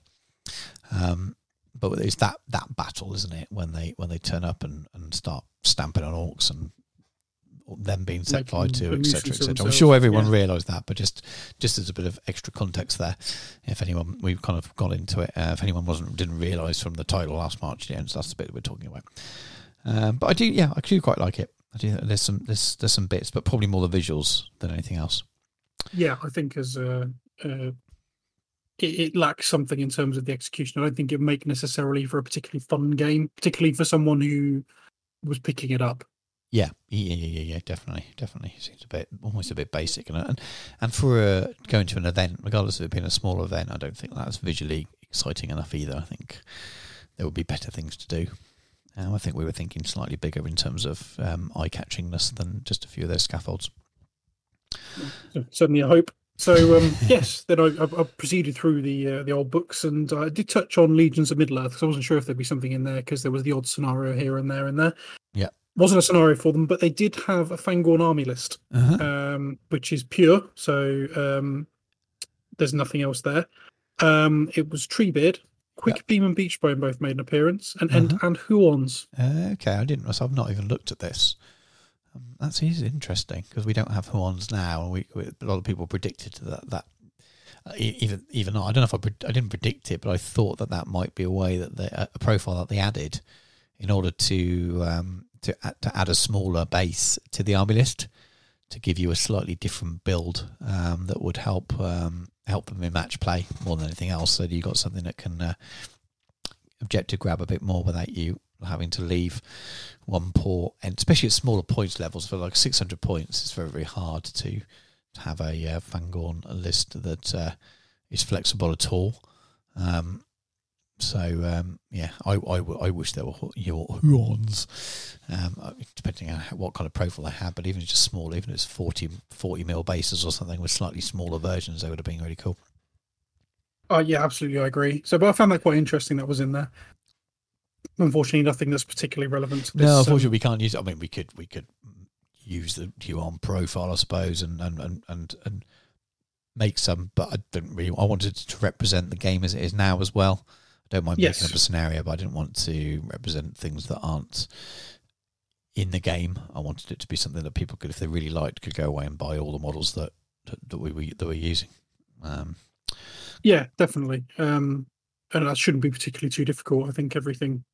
um, but it's that that battle, isn't it? When they when they turn up and, and start stamping on orcs and them being set Making fire to, etc., etc. I'm sure everyone yeah. realised that, but just just as a bit of extra context there, if anyone we've kind of got into it, uh, if anyone wasn't didn't realise from the title last March, yeah, that's the bit that we're talking about. Um, but I do, yeah, I do quite like it. I do. There's some there's there's some bits, but probably more the visuals than anything else. Yeah, I think as a, uh, it, it lacks something in terms of the execution. I don't think it would make necessarily for a particularly fun game, particularly for someone who was picking it up. Yeah, yeah, yeah, yeah, yeah, definitely, definitely. Seems a bit, almost a bit basic, and and and for uh, going to an event, regardless of it being a small event, I don't think that's visually exciting enough either. I think there would be better things to do. Um, I think we were thinking slightly bigger in terms of um, eye catchingness than just a few of those scaffolds. Certainly, I hope So um, yes, then I, I, I proceeded through the uh, the old books, and I did touch on Legions of Middle Earth because I wasn't sure if there'd be something in there because there was the odd scenario here and there and there. Yeah. Wasn't a scenario for them, but they did have a Fangorn army list, Uh-huh. um, which is pure. So um, there's nothing else there. Um, it was Treebeard, Quickbeam, and Beechbone both made an appearance, and and, Uh-huh. and Huorns. Uh, okay, I didn't. I've not even looked at this. Um, that's interesting because we don't have Huorns now, and we, we a lot of people predicted that that uh, even even I don't know if I pred- I didn't predict it, but I thought that that might be a way that they, a profile that they added in order to um, to add, to add a smaller base to the army list to give you a slightly different build um, that would help um, help them in match play more than anything else. So that you got something that can uh, objective grab a bit more without you having to leave one port, and especially at smaller points levels for like 600 points, it's very very hard to, to have a uh, Fangorn list that uh, is flexible at all. Um, so um, yeah, I wish there were your Huorns, um, uh, depending on what kind of profile they had. But even just small, even if it's 40, 40 mil bases or something with slightly smaller versions, they would have been really cool. Oh yeah, absolutely, I agree. So, but I found that quite interesting. That was in there. Unfortunately, nothing that's particularly relevant to this. No, um, unfortunately, we can't use. it. I mean, we could we could use the Huorn profile, I suppose, and and and and, and make some. But I didn't really. I wanted to represent the game as it is now as well. I don't mind Yes. making up a scenario, but I didn't want to represent things that aren't in the game. I wanted it to be something that people could, if they really liked, could go away and buy all the models that that, that we, we that we're using. Um, Yeah, definitely. Um, and that shouldn't be particularly too difficult. I think everything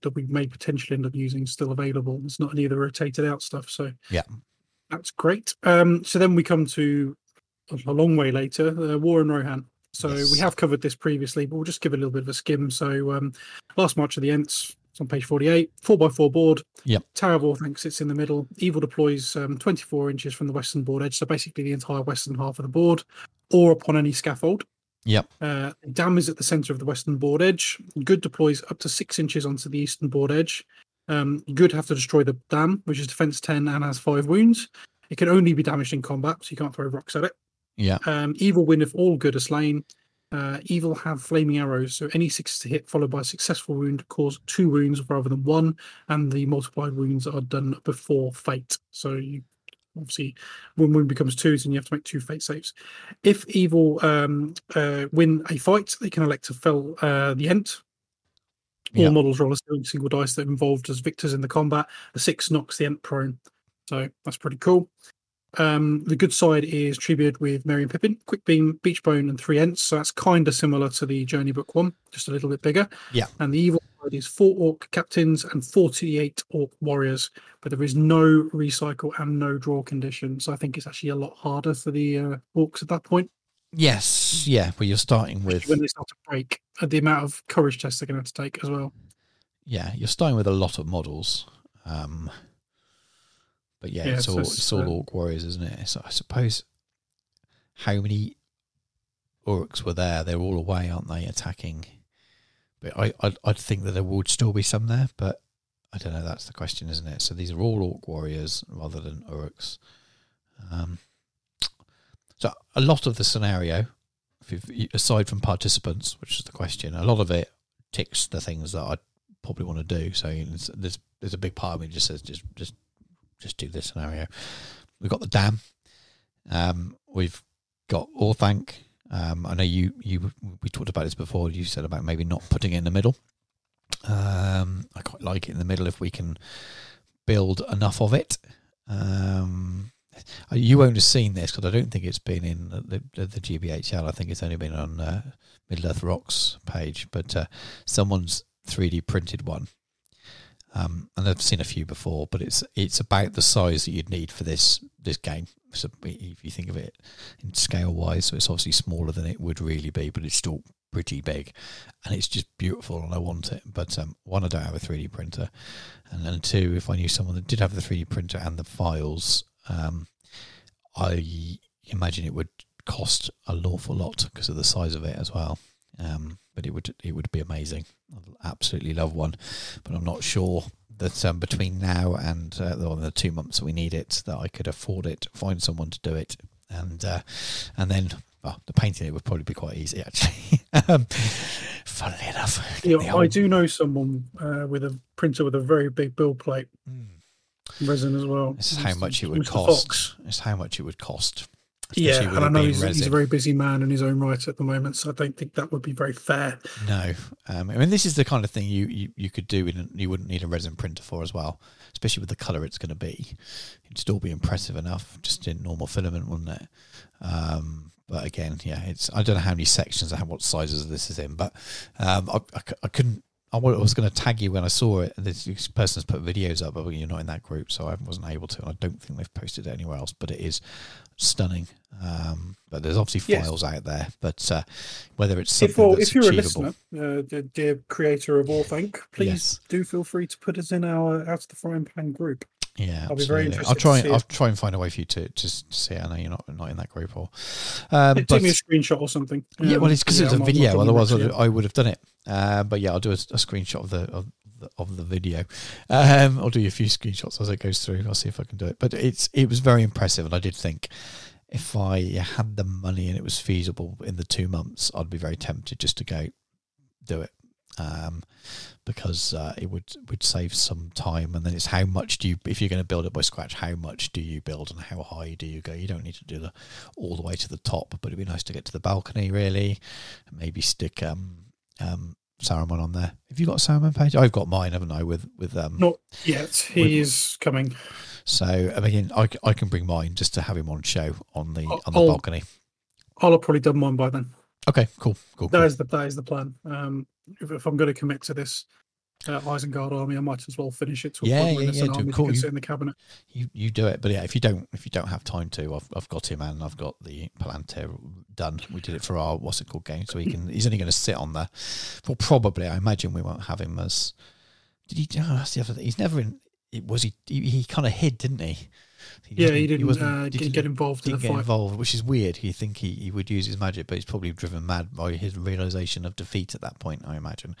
that we may potentially end up using is still available. It's not any of the rotated out stuff. So Yeah. that's great. Um, so then we come to a- long way later, uh, War in Rohan. So Yes. we have covered this previously, but we'll just give it a little bit of a skim. So um, last March of the Ents, it's on page 48, 4x4 board. Yep. Tower of Orthanc sits in the middle. Evil deploys um, 24 inches from the western board edge, so basically the entire western half of the board, or upon any scaffold. Yep. Uh, Dam is at the center of the western board edge. Good deploys up to six inches onto the eastern board edge. Um, good have to destroy the dam, which is defense 10 and has five wounds. It can only be damaged in combat, so you can't throw rocks at it. Yeah, Um, evil win if all good are slain. Uh, evil have flaming arrows, so any six to hit followed by a successful wound cause two wounds rather than one, and the multiplied wounds are done before fate. So you obviously one wound becomes two, then you have to make two fate saves. If evil um, uh, win a fight, they can elect to fell uh, the ent. All Yeah. models roll a single- single dice that involved as victors in the combat. A six knocks the ent prone, so that's pretty cool. Um, the good side is Treebeard with Merry and Pippin, Quickbeam, Beach Bone, and three Ents. So that's kind of similar to the Journey Book one, just a little bit bigger. Yeah. And the evil side is four Orc captains and 48 Orc warriors, but there is no recycle and no draw conditions. So I think it's actually a lot harder for the uh, Orcs at that point yes, yeah. Well, you're starting with when they start to break. And the amount of courage tests they're going to have to take as well. yeah, you're starting with a lot of models. Um, but yeah, Yeah, it's so all it's, it's all orc warriors, isn't it? So I suppose how many orcs were there? They're all away, aren't they? Attacking. But I I'd, I'd think that there would still be some there, but I don't know. That's the question, isn't it? So these are all orc warriors rather than orcs. Um, so a lot of the scenario, aside from participants, which is the question, a lot of it ticks the things that I probably want to do. So there's there's a big part of me just says just just just do this scenario. We've got the dam. Um, we've got Orthanc. Um, I know you you we talked about this before. You said about maybe not putting it in the middle. Um, I quite like it in the middle if we can build enough of it. Um, uh, you won't have seen this because I don't think it's been in the, the, the GBHL. I think it's only been on uh, Middle Earth Rocks page, but uh, someone's 3D printed one. Um, and I've seen a few before, but it's it's about the size that you'd need for this this game. So if you think of it in scale wise, so it's obviously smaller than it would really be, but it's still pretty big, and it's just beautiful, and I want it. But um, one, I don't have a 3D printer, and then two, if I knew someone that did have the 3D printer and the files, um, I imagine it would cost an awful lot because of the size of it as well. Um, but it would it would be amazing. I'd absolutely love one, but I'm not sure that um, between now and uh, the, the two months that we need it, that I could afford it, find someone to do it, and uh, and then well, the painting it would probably be quite easy actually. um, funnily enough, Yeah, the I do know someone uh, with a printer with a very big build plate Mm. resin as well. This is how much it would Mr. cost. Fox. It's how much it would cost. Yeah, and I know he's, he's a very busy man in his own right at the moment, so I don't think that would be very fair. No, um, I mean this is the kind of thing you, you, you could do and you wouldn't need a resin printer for as well, especially with the color it's going to be. It'd still be impressive enough just in normal filament, wouldn't it? Um, but again, yeah, it's I don't know how many sections and how what sizes this is in, but um, I, I, I couldn't. I was going to tag you when I saw it. This person's put videos up, but you're not in that group, so I wasn't able to. And I don't think they've posted it anywhere else. But it is stunning. Um, but there's obviously Yes. files out there. But uh, whether it's If, something well, that's if you're a achievable, listener, uh, the dear creator of Orthanc, please Yes. do feel free to put us in our Out of the Frying Pan group. Yeah, I'll be very absolutely. I'll interested to try. see I'll it. try and find a way for you to just to see. it. I know you're not not in that group, or um, Take but me a screenshot or something. yeah, well, Um, it's because yeah, it's a I'm- video. Otherwise, mention I'd, it. I would have done it. Uh, but yeah, I'll do a, a screenshot of the of the, of the video. Um, I'll do a few screenshots as it goes through. I'll see if I can do it. But it's it was very impressive, and I did think if I had the money and it was feasible in the two months, I'd be very tempted just to go do it. Um, because uh, it would would save some time, and then it's how much do you if you're going to build it by scratch, how much do you build and how high do you go? You don't need to do the all the way to the top, but it'd be nice to get to the balcony really, and maybe stick um um Saruman on there. Have you got a Saruman page? I've got mine, haven't I? With with um. Not yet. He With- is coming. So I mean, I, I can bring mine just to have him on show on the on the Oh. balcony. I'll have probably done mine by then. Okay, cool, cool. That cool. is the that is the plan. Um, if, if I'm going to commit to this uh, Isengard army, I might as well finish it to a Yeah, yeah, yeah, do- cool. You- in the cabinet. You you do it, but yeah, if you don't if you don't have time to, I've I've got him and I've got the Palantir done. We did it for our what's it called game, so he can he's only going to sit on there. Well, probably I imagine we won't have him as. Did he? Oh, that's the other thing. He's never in. It was he. He, he kind of hid, didn't he? Yeah, he didn't wasn't- uh, get, didn't- get involved in the get fight. involved, which is weird. You think he, he would use his magic, but he's probably driven mad by his realization of defeat at that point, I imagine.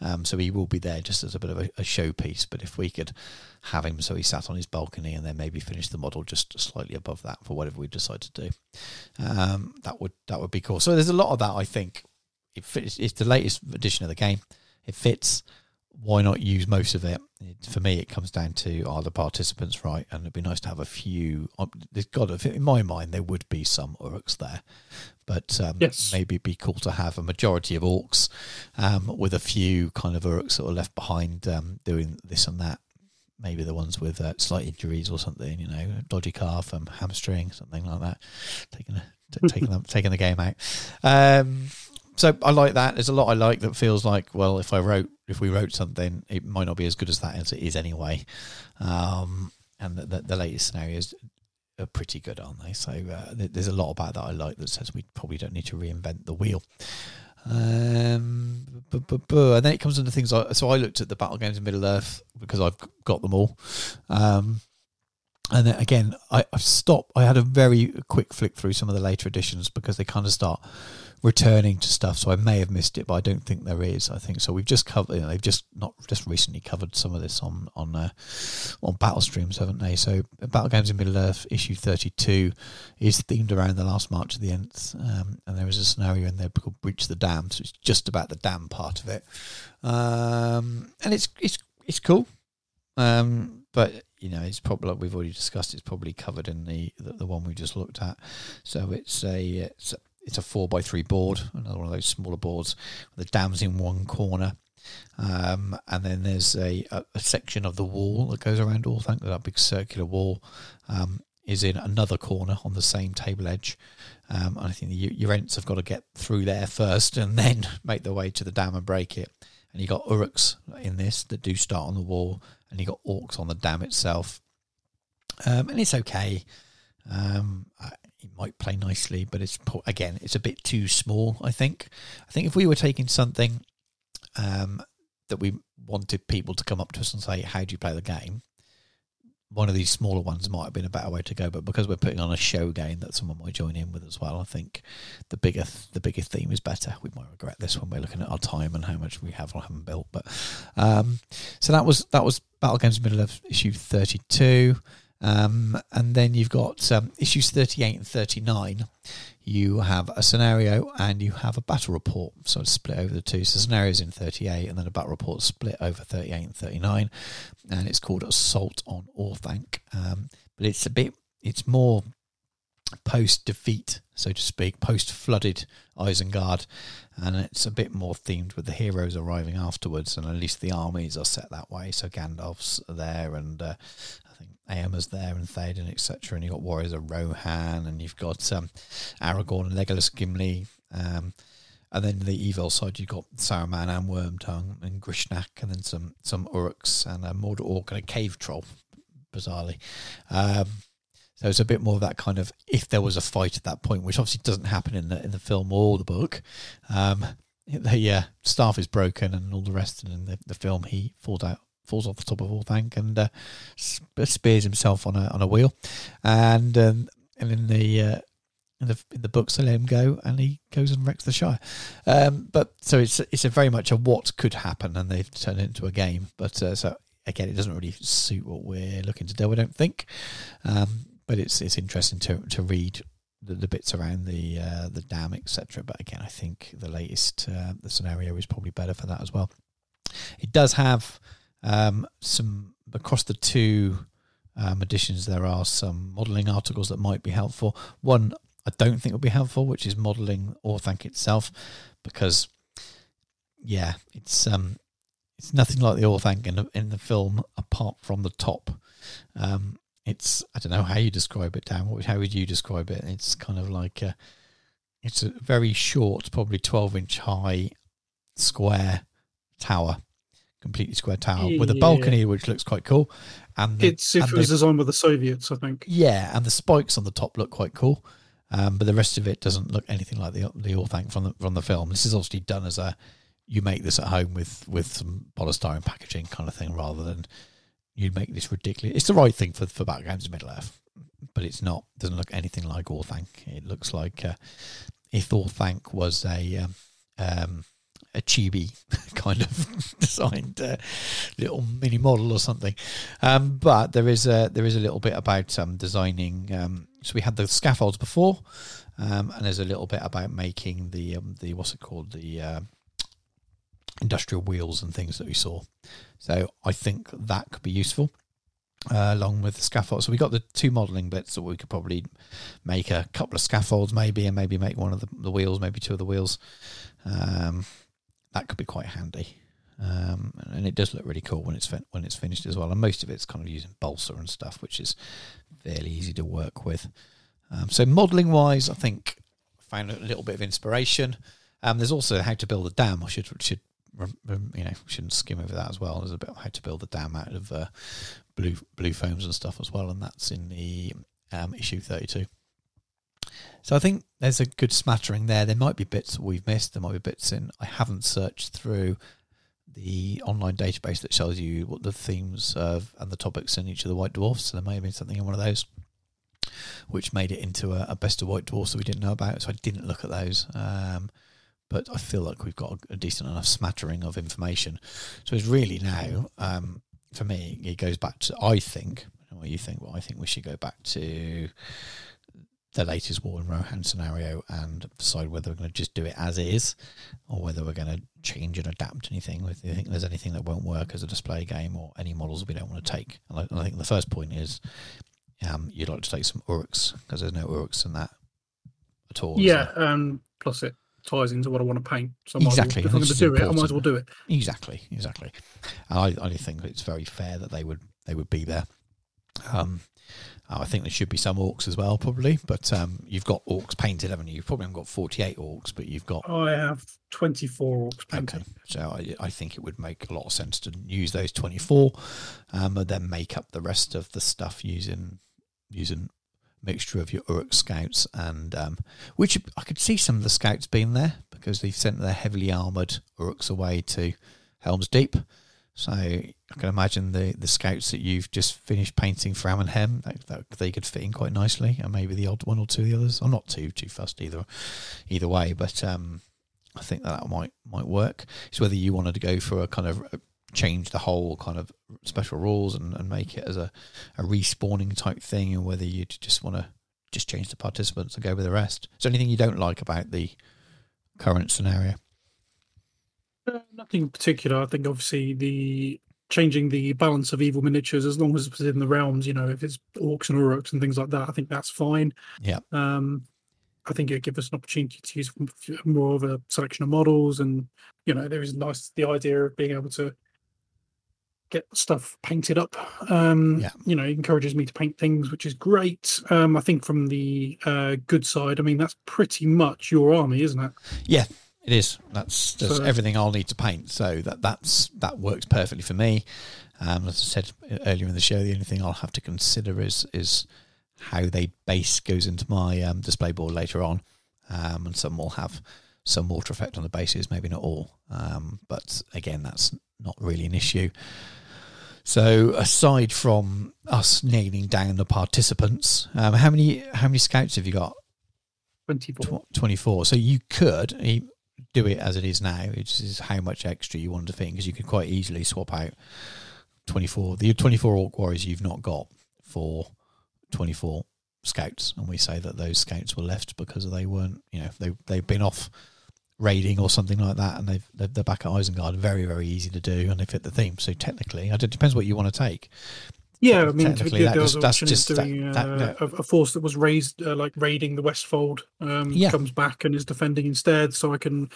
Um, so he will be there just as a bit of a, a showpiece. But if we could have him so he sat on his balcony and then maybe finish the model just slightly above that for whatever we decide to do, um, that would that would be cool. So there's a lot of that. I think it fits, it's the latest edition of the game. It fits. Why not use most of it? it? For me, it comes down to are the participants right? And it'd be nice to have a few. um, There's got to, in my mind, there would be some orcs there, but um, Yes. maybe it'd be cool to have a majority of orcs um, with a few kind of orcs that are left behind um, doing this and that. Maybe the ones with uh, slight injuries or something, you know, dodgy calf, and hamstring, something like that. Taking a, t- taking the, taking the game out. So I like that. There's a lot I like that feels like, well, if I wrote, if we wrote something, it might not be as good as that as it is anyway. Um, and the, the, the latest scenarios are pretty good, aren't they? So uh, there's a lot about that I like that says we probably don't need to reinvent the wheel. Um, bu- bu- bu- and then it comes into things like so. I looked at the battle games in Middle Earth because I've got them all. Um, and then again, I, I've stopped. I had a very quick flick through some of the later editions because they kind of start returning to stuff. So I may have missed it, but I don't think there is. I think so. We've just covered. You know, they've just not just recently covered some of this on on uh, on battle streams, haven't they? So Battle Games in Middle Earth issue thirty two is themed around the last March of the Ents, um, and there is a scenario in there called Breach the Dam. So it's just about the dam part of it, um, and it's it's it's cool. Um, but you know, it's probably like we've already discussed. It's probably covered in the, the the one we just looked at. So it's a it's it's a four by three board, another one of those smaller boards. The dam's in one corner, um, and then there's a, a, a section of the wall that goes around all. Thank that big circular wall um, is in another corner on the same table edge. Um, and I think the ents have got to get through there first, and then make their way to the dam and break it. And you got uruks in this that do start on the wall, and you got orcs on the dam itself. Um, and it's okay. Um, I- it might play nicely, but it's again, it's a bit too small. I think. I think if we were taking something um, that we wanted people to come up to us and say, "How do you play the game?" One of these smaller ones might have been a better way to go, but because we're putting on a show game that someone might join in with as well, I think the bigger the bigger theme is better. We might regret this when we're looking at our time and how much we have or haven't built, but um, so that was that was Battle Games Middle of issue thirty two. Um, and then you've got um, issues 38 and 39. You have a scenario and you have a battle report. So split over the two. So scenarios in 38 and then a battle report split over 38 and 39. And it's called Assault on Orthanc. Um, but it's a bit, it's more post defeat, so to speak, post flooded Isengard, and it's a bit more themed with the heroes arriving afterwards, and at least the armies are set that way. So Gandalf's there, and uh, Eomer's there, and Theoden, etc. And you've got warriors of Rohan, and you've got um, Aragorn, and Legolas, Gimli. Um, and then the evil side, you've got Saruman and Wormtongue and Grishnakh, and then some some Uruks and a Mordor Orc and a cave troll, bizarrely. Um, so it's a bit more of that kind of if there was a fight at that point, which obviously doesn't happen in the in the film or the book. Um, the uh, staff is broken and all the rest, and in the, the film he falls out, falls off the top of Orthanc and uh, spears himself on a on a wheel, and um, and in the uh, in the in the books they let him go and he goes and wrecks the Shire. Um, but so it's it's a very much a what could happen, and they've turned it into a game. But uh, so again, it doesn't really suit what we're looking to do. I don't think. Um, but it's it's interesting to to read the, the bits around the uh, the dam, etc. But again, I think the latest uh, the scenario is probably better for that as well. It does have um, some across the two um, editions. There are some modelling articles that might be helpful. One I don't think will be helpful, which is modelling Orthanc itself, because yeah, it's um it's nothing like the Orthanc in the, in the film apart from the top. Um, it's I don't know how you describe it, Dan. What, how would you describe it? It's kind of like a, it's a very short, probably twelve inch high, square tower, completely square tower with a balcony which looks quite cool. And the, it's if and it was the, designed by the Soviets, I think. Yeah, and the spikes on the top look quite cool. Um, but the rest of it doesn't look anything like the the Orthanc from the from the film. This is obviously done as a you make this at home with with some polystyrene packaging kind of thing rather than you make this ridiculous. It's the right thing for for backgrounds in Middle Earth, but it's not. Doesn't look anything like Orthanc. It looks like uh, if Orthanc was a um, um, a chibi kind of designed uh, little mini model or something. Um, but there is a there is a little bit about um, designing. Um, so we had the scaffolds before, um, and there's a little bit about making the um, the what's it called the uh, industrial wheels and things that we saw. So I think that could be useful. Uh, along with the scaffold. So we got the two modelling bits that we could probably make a couple of scaffolds maybe and maybe make one of the, the wheels, maybe two of the wheels. Um, that could be quite handy. Um, and it does look really cool when it's fin- when it's finished as well. And most of it's kind of using balsa and stuff, which is fairly easy to work with. Um, so modelling wise, I think I found a little bit of inspiration. Um, there's also how to build a dam. I should should you know, shouldn't skim over that as well. There's a bit how to build a dam out of uh, blue blue foams and stuff as well, and that's in the um, issue 32. So I think there's a good smattering there. There might be bits we've missed. There might be bits in I haven't searched through the online database that shows you what the themes of and the topics in each of the White Dwarfs. So there may have been something in one of those which made it into a, a best of White Dwarfs that we didn't know about. So I didn't look at those. Um, but I feel like we've got a, decent enough smattering of information. So it's really now, um, for me, it goes back to, I think, what you think, well, I think we should go back to the latest War in Rohan scenario and decide whether we're going to just do it as is or whether we're going to change and adapt anything. If you think there's anything that won't work as a display game or any models we don't want to take. And I, I think the first point is um, you'd like to take some Uruks because there's no Uruks in that at all. Yeah, um, plus it ties into what I want to paint. So exactly. Well, if I'm going to do important. it, I might as well do it. Exactly, exactly. And I, I think it's very fair that they would they would be there. Um, I think there should be some orcs as well, probably. But um, you've got orcs painted, haven't you? You've probably got 48 orcs, but you've got. I have 24 orcs painted. Okay. So I, I think it would make a lot of sense to use those 24 um, and then make up the rest of the stuff using using mixture of your Uruk scouts and um, which I could see some of the scouts being there because they've sent their heavily armoured Uruks away to Helm's Deep. So I can imagine the, the scouts that you've just finished painting for Amon that, that, they could fit in quite nicely, and maybe the odd one or two of the others. I'm not too too fussed either either way, but um, I think that, that might might work. It's whether you wanted to go for a kind of change the whole kind of special rules and, and make it as a, a respawning type thing, or whether you just want to just change the participants and go with the rest. Is there anything you don't like about the current scenario? Uh, nothing in particular. I think obviously the changing the balance of evil miniatures as long as it's within the realms. You know, if it's orcs and uruks and things like that, I think that's fine. Yeah. Um, I think it gives us an opportunity to use more of a selection of models, and you know, there is nice the idea of being able to get stuff painted up. Um, Yeah. You know, it encourages me to paint things, which is great. Um, I think from the uh, good side, I mean, that's pretty much your army, isn't it? Yeah, it is. That's So- everything I'll need to paint. So that that's that works perfectly for me. Um, as I said earlier in the show, the only thing I'll have to consider is is how they base goes into my um, display board later on, um, and some will have some water effect on the bases, maybe not all. Um, but again, that's not really an issue. So aside from us nailing down the participants, um, how many how many scouts have you got? 24. 24. So you could do it as it is now, which is how much extra you want to think, because you could quite easily swap out 24. The 24 Orc Warriors you've not got for 24 scouts. And we say that those scouts were left because they weren't, you know, they, they've been off raiding or something like that and they've, they're they're back at Isengard. Very, very easy to do and they fit the theme. So technically, it depends what you want to take. Yeah, I mean, Technically, that that's just doing that- uh, that- a, a force that was raised, uh, like raiding the Westfold, um, Yeah. comes back and is defending instead. So I can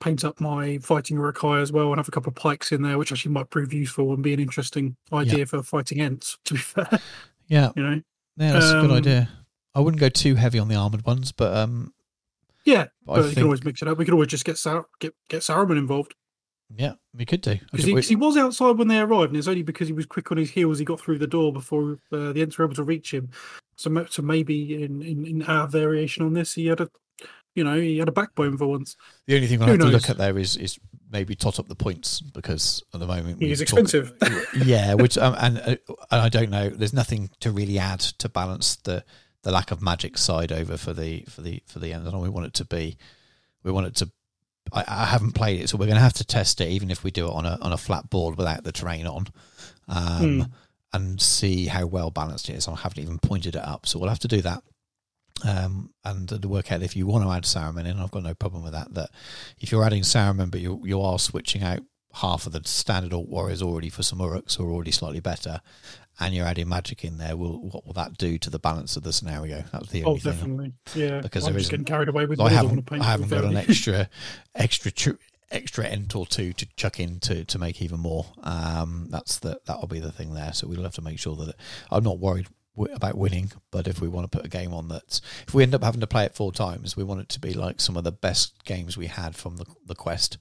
paint up my fighting Uruk-hai as well and have a couple of pikes in there, which actually might prove useful and be an interesting idea for fighting Ents. To be fair, Yeah, you know, yeah that's a good Um, idea. I wouldn't go too heavy on the armoured ones, but um, yeah. But But you think- can always mix it up. We could always just get Sar- get get Saruman involved yeah, we could do. because he, he was outside when they arrived, and it's only because he was quick on his heels he got through the door before uh, the Ents were able to reach him. So, so maybe in, in in our variation on this, he had a, you know, he had a backbone for once. The only thing Who have to look at there is is maybe tot up the points because at the moment he's expensive. yeah, which um, and, uh, and I don't know. There's nothing to really add to balance the the lack of magic side over for the for the for the end. And we want it to be, we want it to. I, I haven't played it, so we're going to have to test it, even if we do it on a on a flat board without the terrain on, um, Hmm. and see how well balanced it is. I haven't even pointed it up, so we'll have to do that. Um, and to work out if you want to add Saruman in, I've got no problem with that. That if you're adding Saruman, but you you are switching out half of the standard Orc Warriors already for some Uruks who are already slightly better, and you're adding magic in there, will what will that do to the balance of the scenario? That's the Oh, thing. definitely. Yeah. Because I'm there just isn't- getting carried away with I haven't, paint. I haven't got an extra, extra, tr- extra ent or two to chuck in to, to make even more. Um, that's the that'll be the thing there. So we'll have to make sure that it, I'm not worried wi- about winning, but if we want to put a game on that, if we end up having to play it four times, we want it to be like some of the best games we had from the the quest,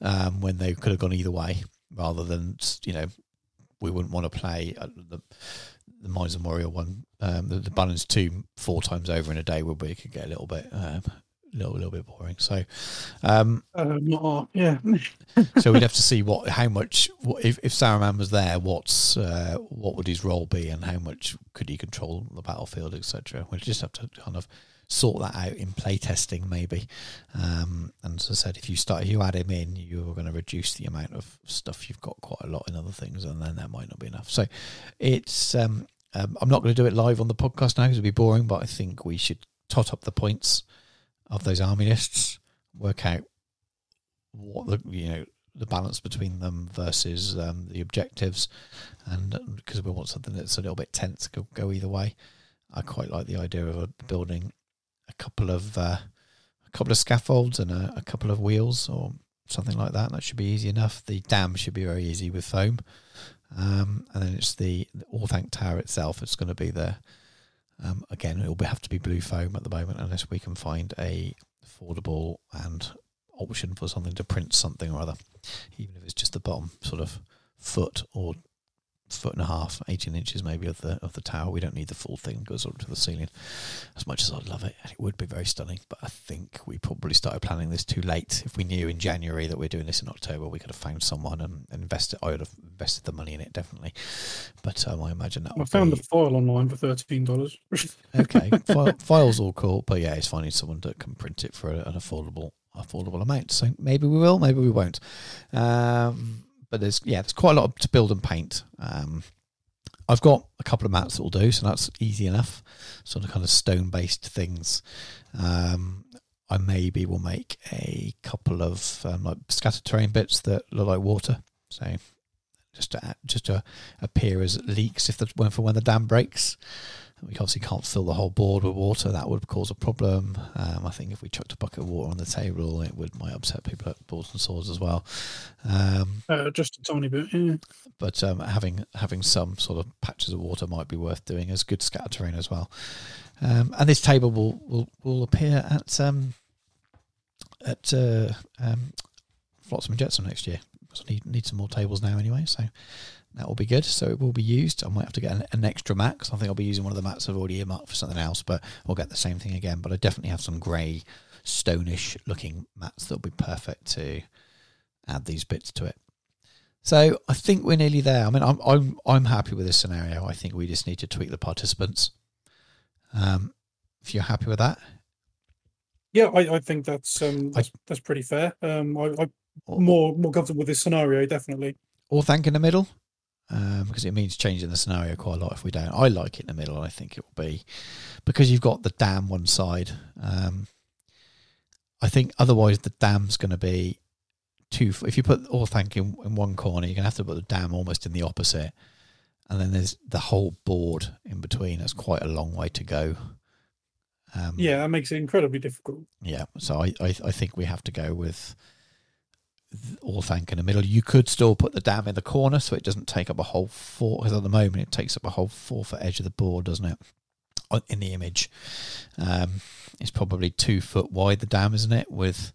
um, when they could have gone either way, rather than you know, we wouldn't want to play uh, the the Mines of Moria one, um, the, the Balin's Tomb four times over in a day would be could get a little bit, um, little little bit boring. So, um, Uh, yeah. so we'd have to see what how much what, if if Saruman was there, what's uh, what would his role be, and how much could he control the battlefield, etc. We'd just have to kind of sort that out in playtesting, maybe. Um, and as I said, if you start, if you add him in, you're going to reduce the amount of stuff you've got quite a lot in other things, and then that might not be enough. So it's um, um, I'm not going to do it live on the podcast now because it'd be boring, but I think we should tot up the points of those army lists, work out what the you know the balance between them versus um, the objectives, and because we want something that's a little bit tense, go, go either way. I quite like the idea of building a couple of uh, a couple of scaffolds and a, a couple of wheels or something like that. That should be easy enough. The dam should be very easy with foam, um, and then it's the, the Tower itself. It's going to be the um, again. It will have to be blue foam at the moment, unless we can find a affordable and option for something to print something or other, even if it's just the bottom sort of foot or foot and a half, eighteen inches maybe of the of the tower. We don't need the full thing goes up to the ceiling. As much as I'd love it, it would be very stunning. But I think we probably started planning this too late. If we knew in January that we're doing this in October, we could have found someone and invested. I would have invested the money in it definitely. But um, I imagine that I found be, the file online for thirteen dollars. okay. File, files all cool, but yeah, it's finding someone that can print it for an affordable affordable amount. So maybe we will, maybe we won't. Um, but there's yeah, there's quite a lot to build and paint. Um, I've got a couple of mats that will do, so that's easy enough. Sort of kind of stone based things. Um, I maybe will make a couple of um, like scattered terrain bits that look like water. So just to just to appear as leaks if the when for when the dam breaks. We obviously can't fill the whole board with water. That would cause a problem. Um, I think if we chucked a bucket of water on the table, it would might upset people at balls and swords as well. Um, Uh, just a tiny bit. Yeah. but um, having having some sort of patches of water might be worth doing as good scatter terrain as well. Um, and this table will will, will appear at um, at uh, um, Flotsam and Jetsam next year. So need need some more tables now anyway. So that will be good. So it will be used. I might have to get an, an extra mat 'cause I think I'll be using one of the mats I've already earmarked for something else. But we'll get the same thing again. But I definitely have some grey, stonish looking mats that'll be perfect to add these bits to it. So I think we're nearly there. I mean, I'm I'm I'm happy with this scenario. I think we just need to tweak the participants. Um, if you're happy with that, Yeah, I, I think that's um that's, that's pretty fair. Um, I, I'm more more comfortable with this scenario definitely. Orthanc in the middle, um, because it means changing the scenario quite a lot. If we don't, I like it in the middle, I think it will be because you've got the dam one side. Um, I think otherwise the dam's going to be two. If you put Orthanc in, in one corner, you're going to have to put the dam almost in the opposite, and then there's the whole board in between. That's quite a long way to go. Um, Yeah, that makes it incredibly difficult. yeah, so I, I I think we have to go with th- Orthanc in the middle. You could still put the dam in the corner so it doesn't take up a whole four. Because at the moment it takes up a whole four foot edge of the board, doesn't it? In the image, um, it's probably two foot wide. The dam, isn't it? With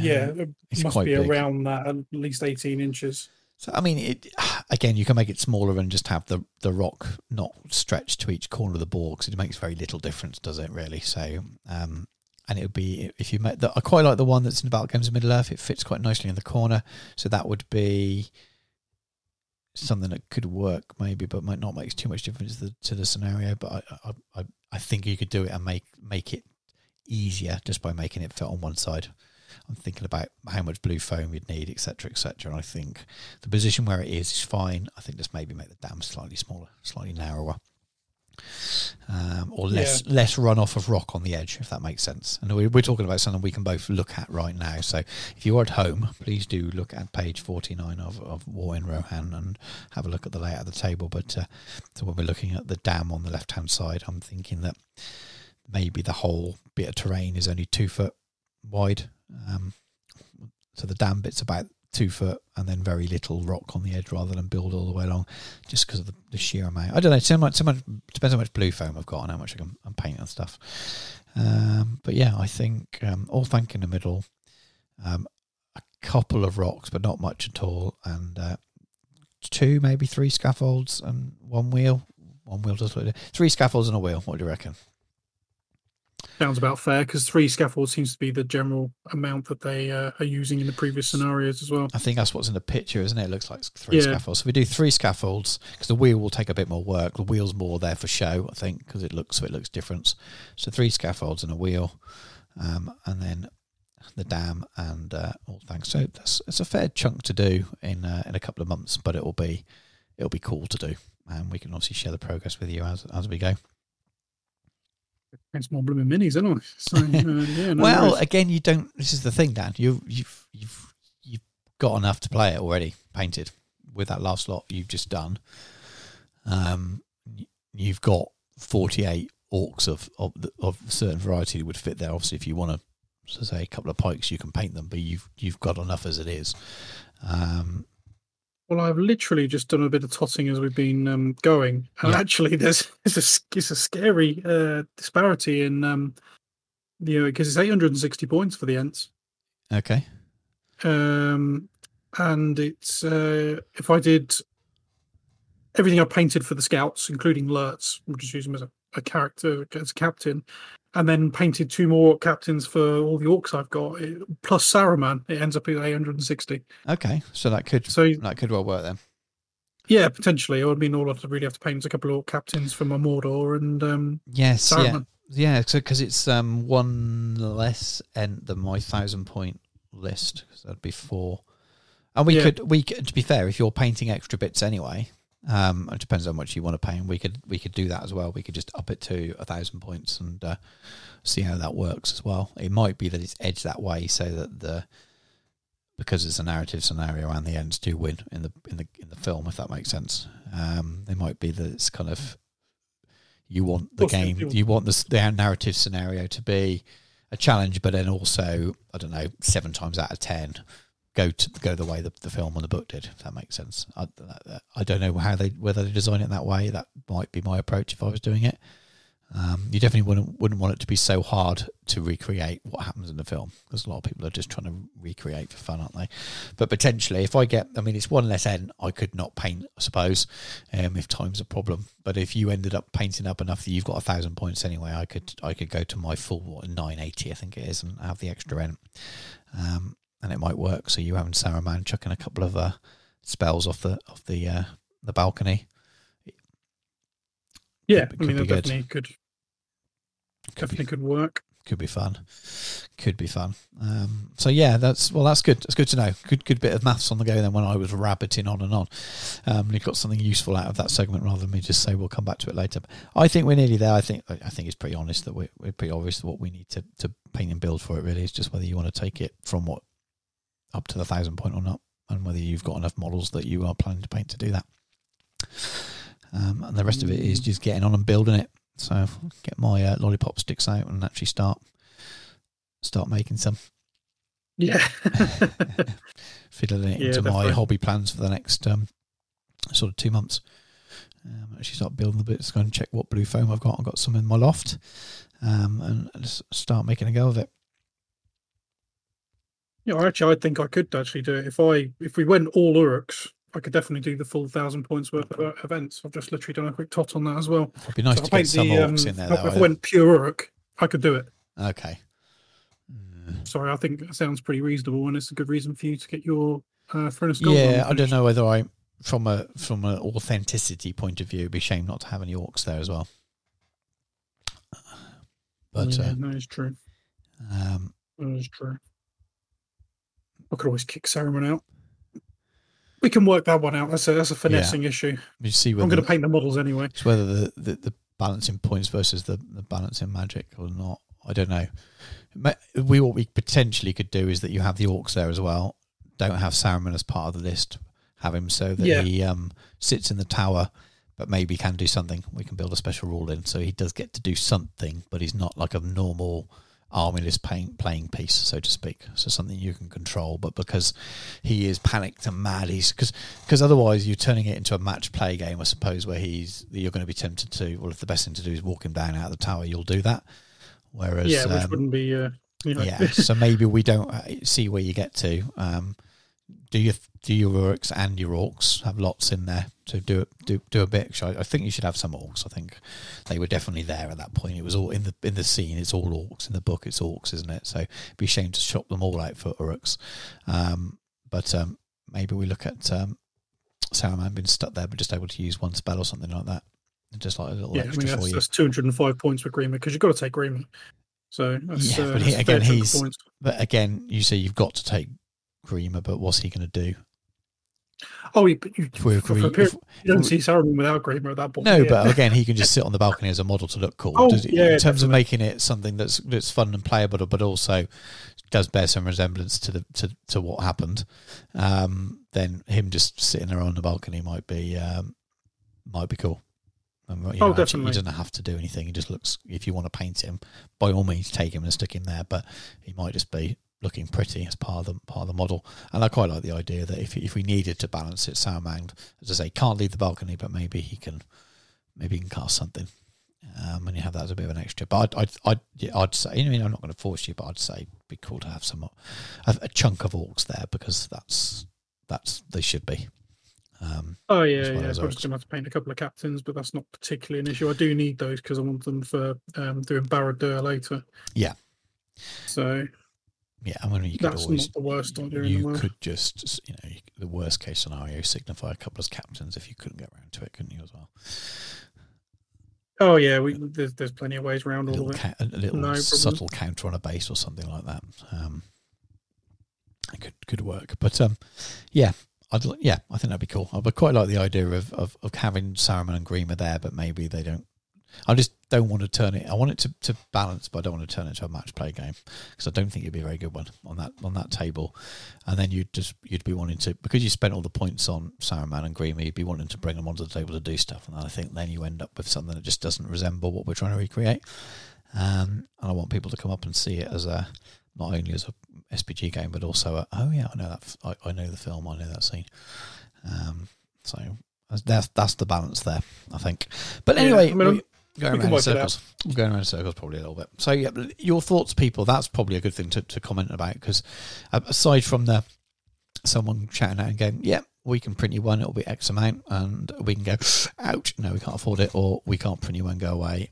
yeah, Um, it must quite be big. around that at least eighteen inches. So I mean, it again, you can make it smaller and just have the the rock not stretched to each corner of the board because it makes very little difference, does it? Really? So, um, and it would be if you make the. I quite like the one that's in Battle Games of Middle Earth. It fits quite nicely in the corner, so that would be something that could work maybe, but might not make too much difference to the, to the scenario. But I, I, I, I think you could do it and make make it easier just by making it fit on one side. I'm thinking about how much blue foam you'd need, etc., etc. And I think the position where it is is fine. I think just maybe make the dam slightly smaller, slightly narrower, um, or less less runoff of rock on the edge, if that makes sense. And we're, we're talking about something we can both look at right now. So if you are at home, please do look at page 49 of, of War in Rohan and have a look at the layout of the table. But uh, so when we're looking at the dam on the left hand side, I'm thinking that maybe the whole bit of terrain is only two foot wide. Um, so the dam bit's about two foot and then very little rock on the edge rather than build all the way along just because of the, the sheer amount. I don't know. So much, so much, depends how much blue foam I've got and how much I can I'm paint and stuff. Um, but yeah, I think um, Orthanc in the middle, um, a couple of rocks, but not much at all, and uh, two, maybe three scaffolds and one wheel. One wheel does three scaffolds and a wheel. What do you reckon? Sounds about fair because three scaffolds seems to be the general amount that they uh, are using in the previous scenarios as well. I think that's what's in the picture, isn't it? It looks like three Yeah. scaffolds. So we do three scaffolds because the wheel will take a bit more work. The wheel's more there for show, I think, because it looks so it looks different. So three scaffolds and a wheel, um, and then the dam and uh, all thanks. So that's it's a fair chunk to do in uh, in a couple of months, but it'll be it'll be cool to do, and we can obviously share the progress with you as as we go. It's more blooming minis, isn't it? So, uh, yeah, no well, worries. again, you don't. This is the thing, Dan. You've you've you've you've got enough to play it already, painted with that last lot you've just done. Um, you've got forty eight orcs of of of a certain variety that would fit there. Obviously, if you want to, so say a couple of pikes, you can paint them, but you've you've got enough as it is. Um, Well, I've literally just done a bit of totting as we've been um, going, and Yeah. actually, there's it's a it's a scary uh, disparity in um, you know because it's 860 points for the Ents, okay, um, and it's uh, if I did everything I painted for the scouts, including Lurtz, we'll just use him as a, a character as a captain, and then painted two more captains for all the orcs I've got, it, plus Saruman, it ends up at 860. okay. So that could So that could well work then. Yeah, potentially. I would mean, all I'd really have to paint is a couple of captains for my Mordor and um, Yes, yeah. Saruman. Yeah, so because it's um one less ent than my thousand point list because that'd be four. And we Yeah. could we could, to be fair, if you're painting extra bits anyway, um, it depends on how much you want to paint. We could we could do that as well. We could just up it to a thousand points and uh, see how that works as well. It might be that it's edged that way so that the because it's a narrative scenario and the Ents do win in the in the in the film, if that makes sense. Um, it might be that it's kind of you want the game, you- you want the, the narrative scenario to be a challenge, but then also I don't know seven times out of ten go to go the way the, the film and the book did. If that makes sense. I, I don't know how they whether they design it that way. That might be my approach if I was doing it. Um, you definitely wouldn't wouldn't want it to be so hard to recreate what happens in the film because a lot of people are just trying to recreate for fun, aren't they? But potentially, if I get, I mean, it's one less end I could not paint, I suppose, um, if time's a problem. But if you ended up painting up enough that you've got a thousand points anyway, I could I could go to my full what, 980, I think it is, and have the extra ent. um, and it might work. So you having Sarah Saruman chucking a couple of uh, spells off the off the uh, the balcony. Yeah, Could- I mean, could that good. definitely could Could be definitely could work. could be fun. Could be fun. Um, so yeah, that's well, that's good. That's good to know. Good, good bit of maths on the go. Then when I was rabbiting on and on, um, you got something useful out of that segment rather than me just say we'll come back to it later. I think we're nearly there. I think I think it's pretty honest that we're, we're pretty obvious what we need to to paint and build for it. Really, it's just whether you want to take it from what up to the thousand point or not, and whether you've got enough models that you are planning to paint to do that. Um, and the rest of it is just getting on and building it. So get my uh, lollipop sticks out and actually start start making some, Yeah, fiddling it Yeah, into my hobby plans for the next um, sort of two months. Um, actually start building the bits, go and check what blue foam I've got. I've got some in my loft, um, and and just start making a go of it. Yeah. Actually, I think I could actually do it if I if we went all Uruks. I could definitely do the full thousand points worth of uh, events. I've just literally done a quick tot on that as well. It'd be nice So to I get some the, orcs um, in there. If I went pure Uruk, I could do it. okay. Mm. Sorry, I think that sounds pretty reasonable, and it's a good reason for you to get your uh, Furnace Gold. Yeah, I don't know whether I, from a from an authenticity point of view, it'd be a shame not to have any orcs there as well. But yeah, uh, that is true. um, That is true. I could always kick Saruman out. We can work that one out. That's a that's a finessing issue. you see I'm going to paint the models anyway. it's whether the, the, the balancing points versus the, the balancing magic or not. I don't know. We what we potentially could do is that you have the orcs there as well. Don't have Saruman as part of the list. Have him so that Yeah. he um, sits in the tower, but maybe can do something. We can build a special rule in so he does get to do something, but he's not like a normal armyless playing playing piece, so to speak. So something you can control, but because he is panicked and mad, he's because because otherwise you're turning it into a match play game, I suppose, where he's you're going to be tempted to. Well, if the best thing to do is walk him down out of the tower, you'll do that. Whereas, yeah, which um, wouldn't be. Uh, you know, yeah, so maybe we don't uh, see where you get to. Um, do your do your orcs and your orcs have lots in there to do it do do a bit? I, I think you should have some orcs. I think they were definitely there at that point. It was all in the in the scene. It's all orcs in the book. It's orcs, isn't it? So it'd be a shame to shop them all out for orcs. Um, but um, maybe we look at um, Saruman being stuck there, but just able to use one spell or something like that. Just like a little yeah, I extra mean for that's, you. that's 205 points with Grima because you've got to take Grima. So that's, Yeah, uh, but he- that's again, fair chunk of he's- points. But again, you say you've got to take Grima, but what's he going to do? Oh, you, but you, for, for period, if- you don't if see Saruman without Grima at that point. No, yeah. but again, he can just sit on the balcony as a model to look cool. Oh, Does yeah, in terms of making it something that's that's fun and playable, but also does bear some resemblance to the to, to what happened. Um, then him just sitting there on the balcony might be um, might be cool. You Oh, actually, definitely. He doesn't have to do anything. He just looks. If you want to paint him, by all means, take him and stick him there. But he might just be looking pretty as part of the part of the model. And I quite like the idea that if if we needed to balance it, Saruman, as I say, can't leave the balcony, but maybe he can maybe he can cast something. Um, and you have that as a bit of an extra. But I'd, I'd, I'd, yeah, I'd say, I mean, I'm not going to force you, but I'd say it'd be cool to have some, a, a chunk of orcs there because that's, that's, they should be. Um, Oh yeah, yeah. I'm just gonna have to paint a couple of captains, but that's not particularly an issue. I do need those because I want them for um, doing Barad-dûr later. Yeah. So yeah, I mean, you could that's always, not the worst idea in the you could just, you know, the worst case scenario, signify a couple of captains if you couldn't get around to it, couldn't you as well? Oh yeah, we there's there's plenty of ways around all of it. ca- a little No problem. subtle counter on a base or something like that. Um, that could could work. But um, yeah, I'd yeah, I think that'd be cool. I would quite like the idea of, of, of having Saruman and Grima there, but maybe they don't. I just don't want to turn it. I want it to, to balance, but I don't want to turn it into a match play game because I don't think it'd be a very good one on that on that table. And then you'd just you'd be wanting to because you spent all the points on Saruman and Grima, you'd be wanting to bring them onto the table to do stuff. And I think then you end up with something that just doesn't resemble what we're trying to recreate. Um, and I want people to come up and see it as a not only as a SBG game, but also a, oh yeah, I know that I know the film, I know that scene. Um, so that's that's the balance there, I think. But Yeah, anyway, I mean, we, going around in circles. Going around in circles probably a little bit. So yeah, your thoughts, people. That's probably a good thing to, to comment about because aside from the someone chatting out and going, yeah, we can print you one, it'll be X amount, and we can go, ouch, no, we can't afford it, or we can't print you one, go away.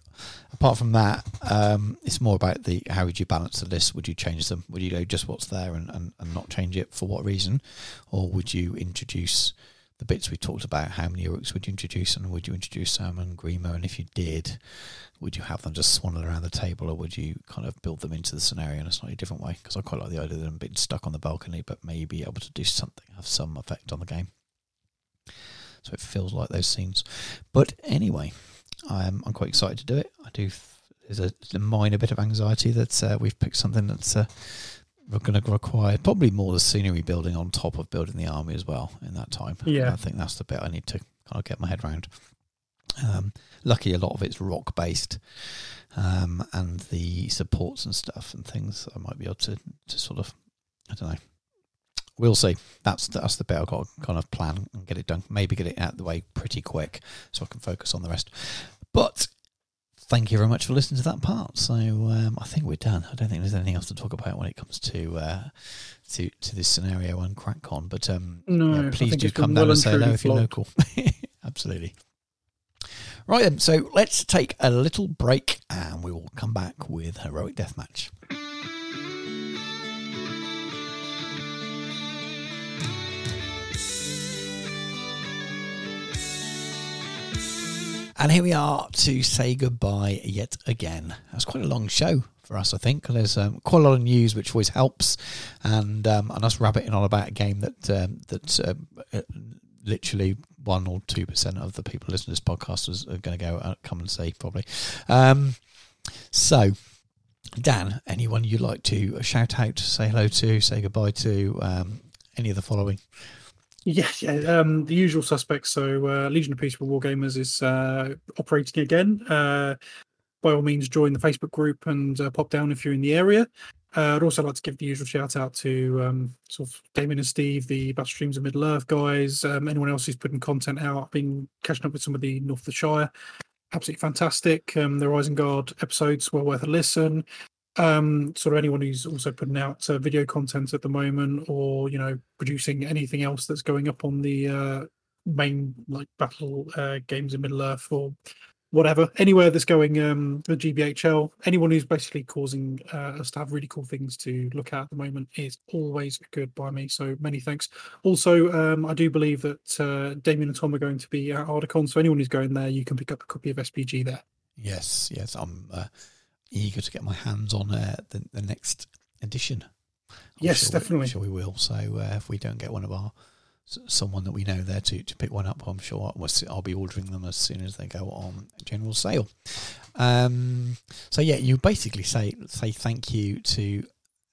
Apart from that, um, it's more about the how would you balance the list? Would you change them? Would you go just what's there and, and, and not change it for what reason? Or would you introduce the bits we talked about? How many orcs would you introduce, and would you introduce Saruman, Grima? And if you did, would you have them just swaddle around the table, or would you kind of build them into the scenario in a slightly different way? Because I quite like the idea of them being stuck on the balcony, but maybe able to do something, have some effect on the game. So it feels like those scenes. But anyway, I'm, I'm quite excited to do it. I do. There's a, a minor bit of anxiety that uh, we've picked something that's uh, we're going to require probably more the scenery building on top of building the army as well in that time. Yeah. I think that's the bit I need to kind of get my head around. Um, lucky a lot of it's rock based, um, and the supports and stuff and things I might be able to, to sort of I don't know. We'll see. That's that's the bit I've got to kind of plan and get it done. Maybe get it out of the way pretty quick so I can focus on the rest. But thank you very much for listening to that part. So um, I think we're done. I don't think there's anything else to talk about when it comes to uh, to to this scenario and CrackCon. But um, No, yeah, please do come down well and say hello if you're local. Absolutely. Right then, so let's take a little break and we will come back with Heroic Deathmatch. And here we are to say goodbye yet again. That's quite a long show for us, I think. There's um, quite a lot of news, which always helps, and um, and us rabbiting on about a game that um, that uh, literally one or two percent of the people listening to this podcast is, are going to go uh, come and see probably. Um, so, Dan, anyone you'd like to shout out, say hello to, say goodbye to, um, any of the following? Yeah, yeah. Um, the usual suspects. So uh, Legion of Peaceful Wargamers is uh, operating again. Uh, by all means, join the Facebook group and uh, pop down if you're in the area. Uh, I'd also like to give the usual shout out to um, sort of Damien and Steve, the Battle Streams of Middle Earth guys. Um, anyone else who's putting content out, I've been catching up with some of the North of the Shire. Absolutely fantastic. Um, the Rising Guard episodes were worth a listen um sort of anyone who's also putting out uh, video content at the moment or you know producing anything else that's going up on the uh main like battle uh games in middle earth or whatever. Anywhere that's going um the gbhl anyone who's basically causing uh, us to have really cool things to look at at the moment is always good by me. So many thanks. Also um i do believe that uh damien and tom are going to be at ardicon. So anyone who's going there you can pick up a copy of SBG there. Yes, yes, I'm uh, eager to get my hands on uh, the, the next edition. I'm Yes, sure we- definitely. sure we will. So uh, if we don't get one of our someone that we know there to, to pick one up, I'm sure I'll, I'll be ordering them as soon as they go on general sale. Um, so yeah, you basically say say thank you to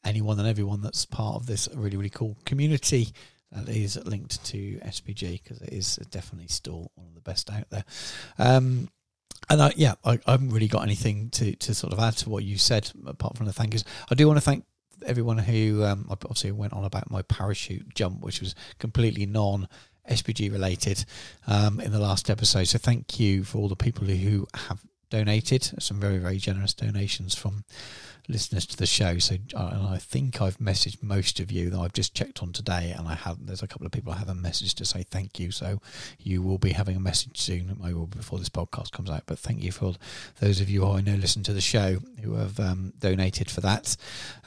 anyone and everyone that's part of this really really cool community that is linked to SBG because it is definitely still one of the best out there. Um, and I, yeah, I, I haven't really got anything to, to sort of add to what you said apart from the thank yous. I do want to thank everyone who um, obviously went on about my parachute jump, which was completely non SBG related um, in the last episode. So thank you for all the people who have donated. Some very very generous donations from listeners to the show. So uh, I think I've messaged most of you that I've just checked on today, and I have. There's a couple of people I haven't messaged to say thank you. So you will be having a message soon, maybe before this podcast comes out. But thank you for those of you who I know listen to the show who have um, donated for that.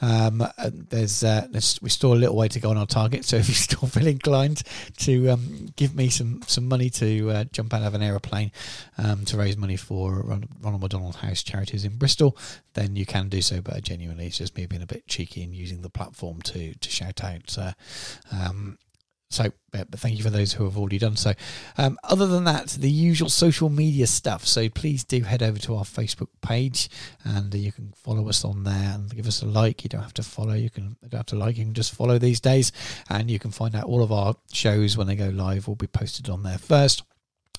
Um, there's, uh, we're still a little way to go on our target. So if you still feel inclined to um, give me some some money to uh, jump out of an aeroplane um, to raise money for Ronald McDonald House charities in Bristol, then you can do so but genuinely, it's just me being a bit cheeky and using the platform to to shout out. Uh, um, so, but thank you for those who have already done so. Um, other than that, the usual social media stuff. So please do head over to our Facebook page, and you can follow us on there and give us a like. You don't have to follow; you can you don't have to like. You can just follow these days, and you can find out all of our shows when they go live. Will be posted on there first.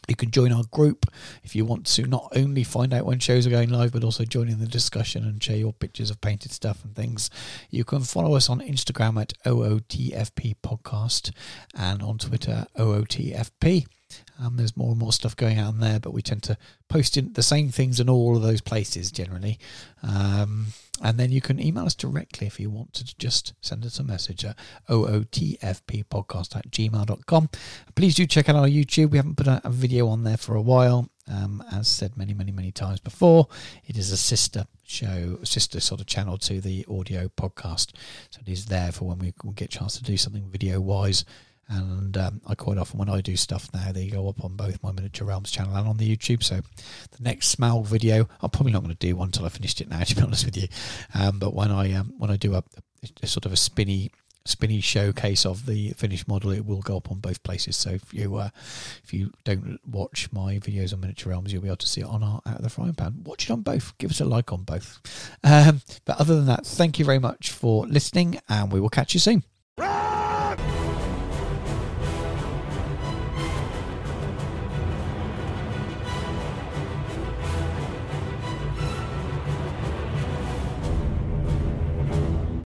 You can join our group if you want to not only find out when shows are going live, but also join in the discussion and share your pictures of painted stuff and things. You can follow us on Instagram at OOTFP Podcast and on Twitter, OOTFP. Um, there's more and more stuff going out on there, but we tend to post in the same things in all of those places generally. Um, and then you can email us directly if you want to just send us a message at ootfppodcast at gmail.com. Please do check out our YouTube. We haven't put a, a video on there for a while. Um, as said many, many, many times before, it is a sister show, sister sort of channel to the audio podcast. So it is there for when we, we get a chance to do something video wise and um, I quite often when I do stuff now they go up on both my miniature realms channel and on the YouTube. So the next Smaug video I'm probably not going to do one until I finished it now to be honest with you. Um, but when I um, when I do a, a, sort of a spinny spinny showcase of the finished model it will go up on both places. So if you uh, if you don't watch my videos on miniature realms you'll be able to see it on our out of the frying pan. Watch it on both. Give us a like on both. Um, but other than that thank you very much for listening and we will catch you soon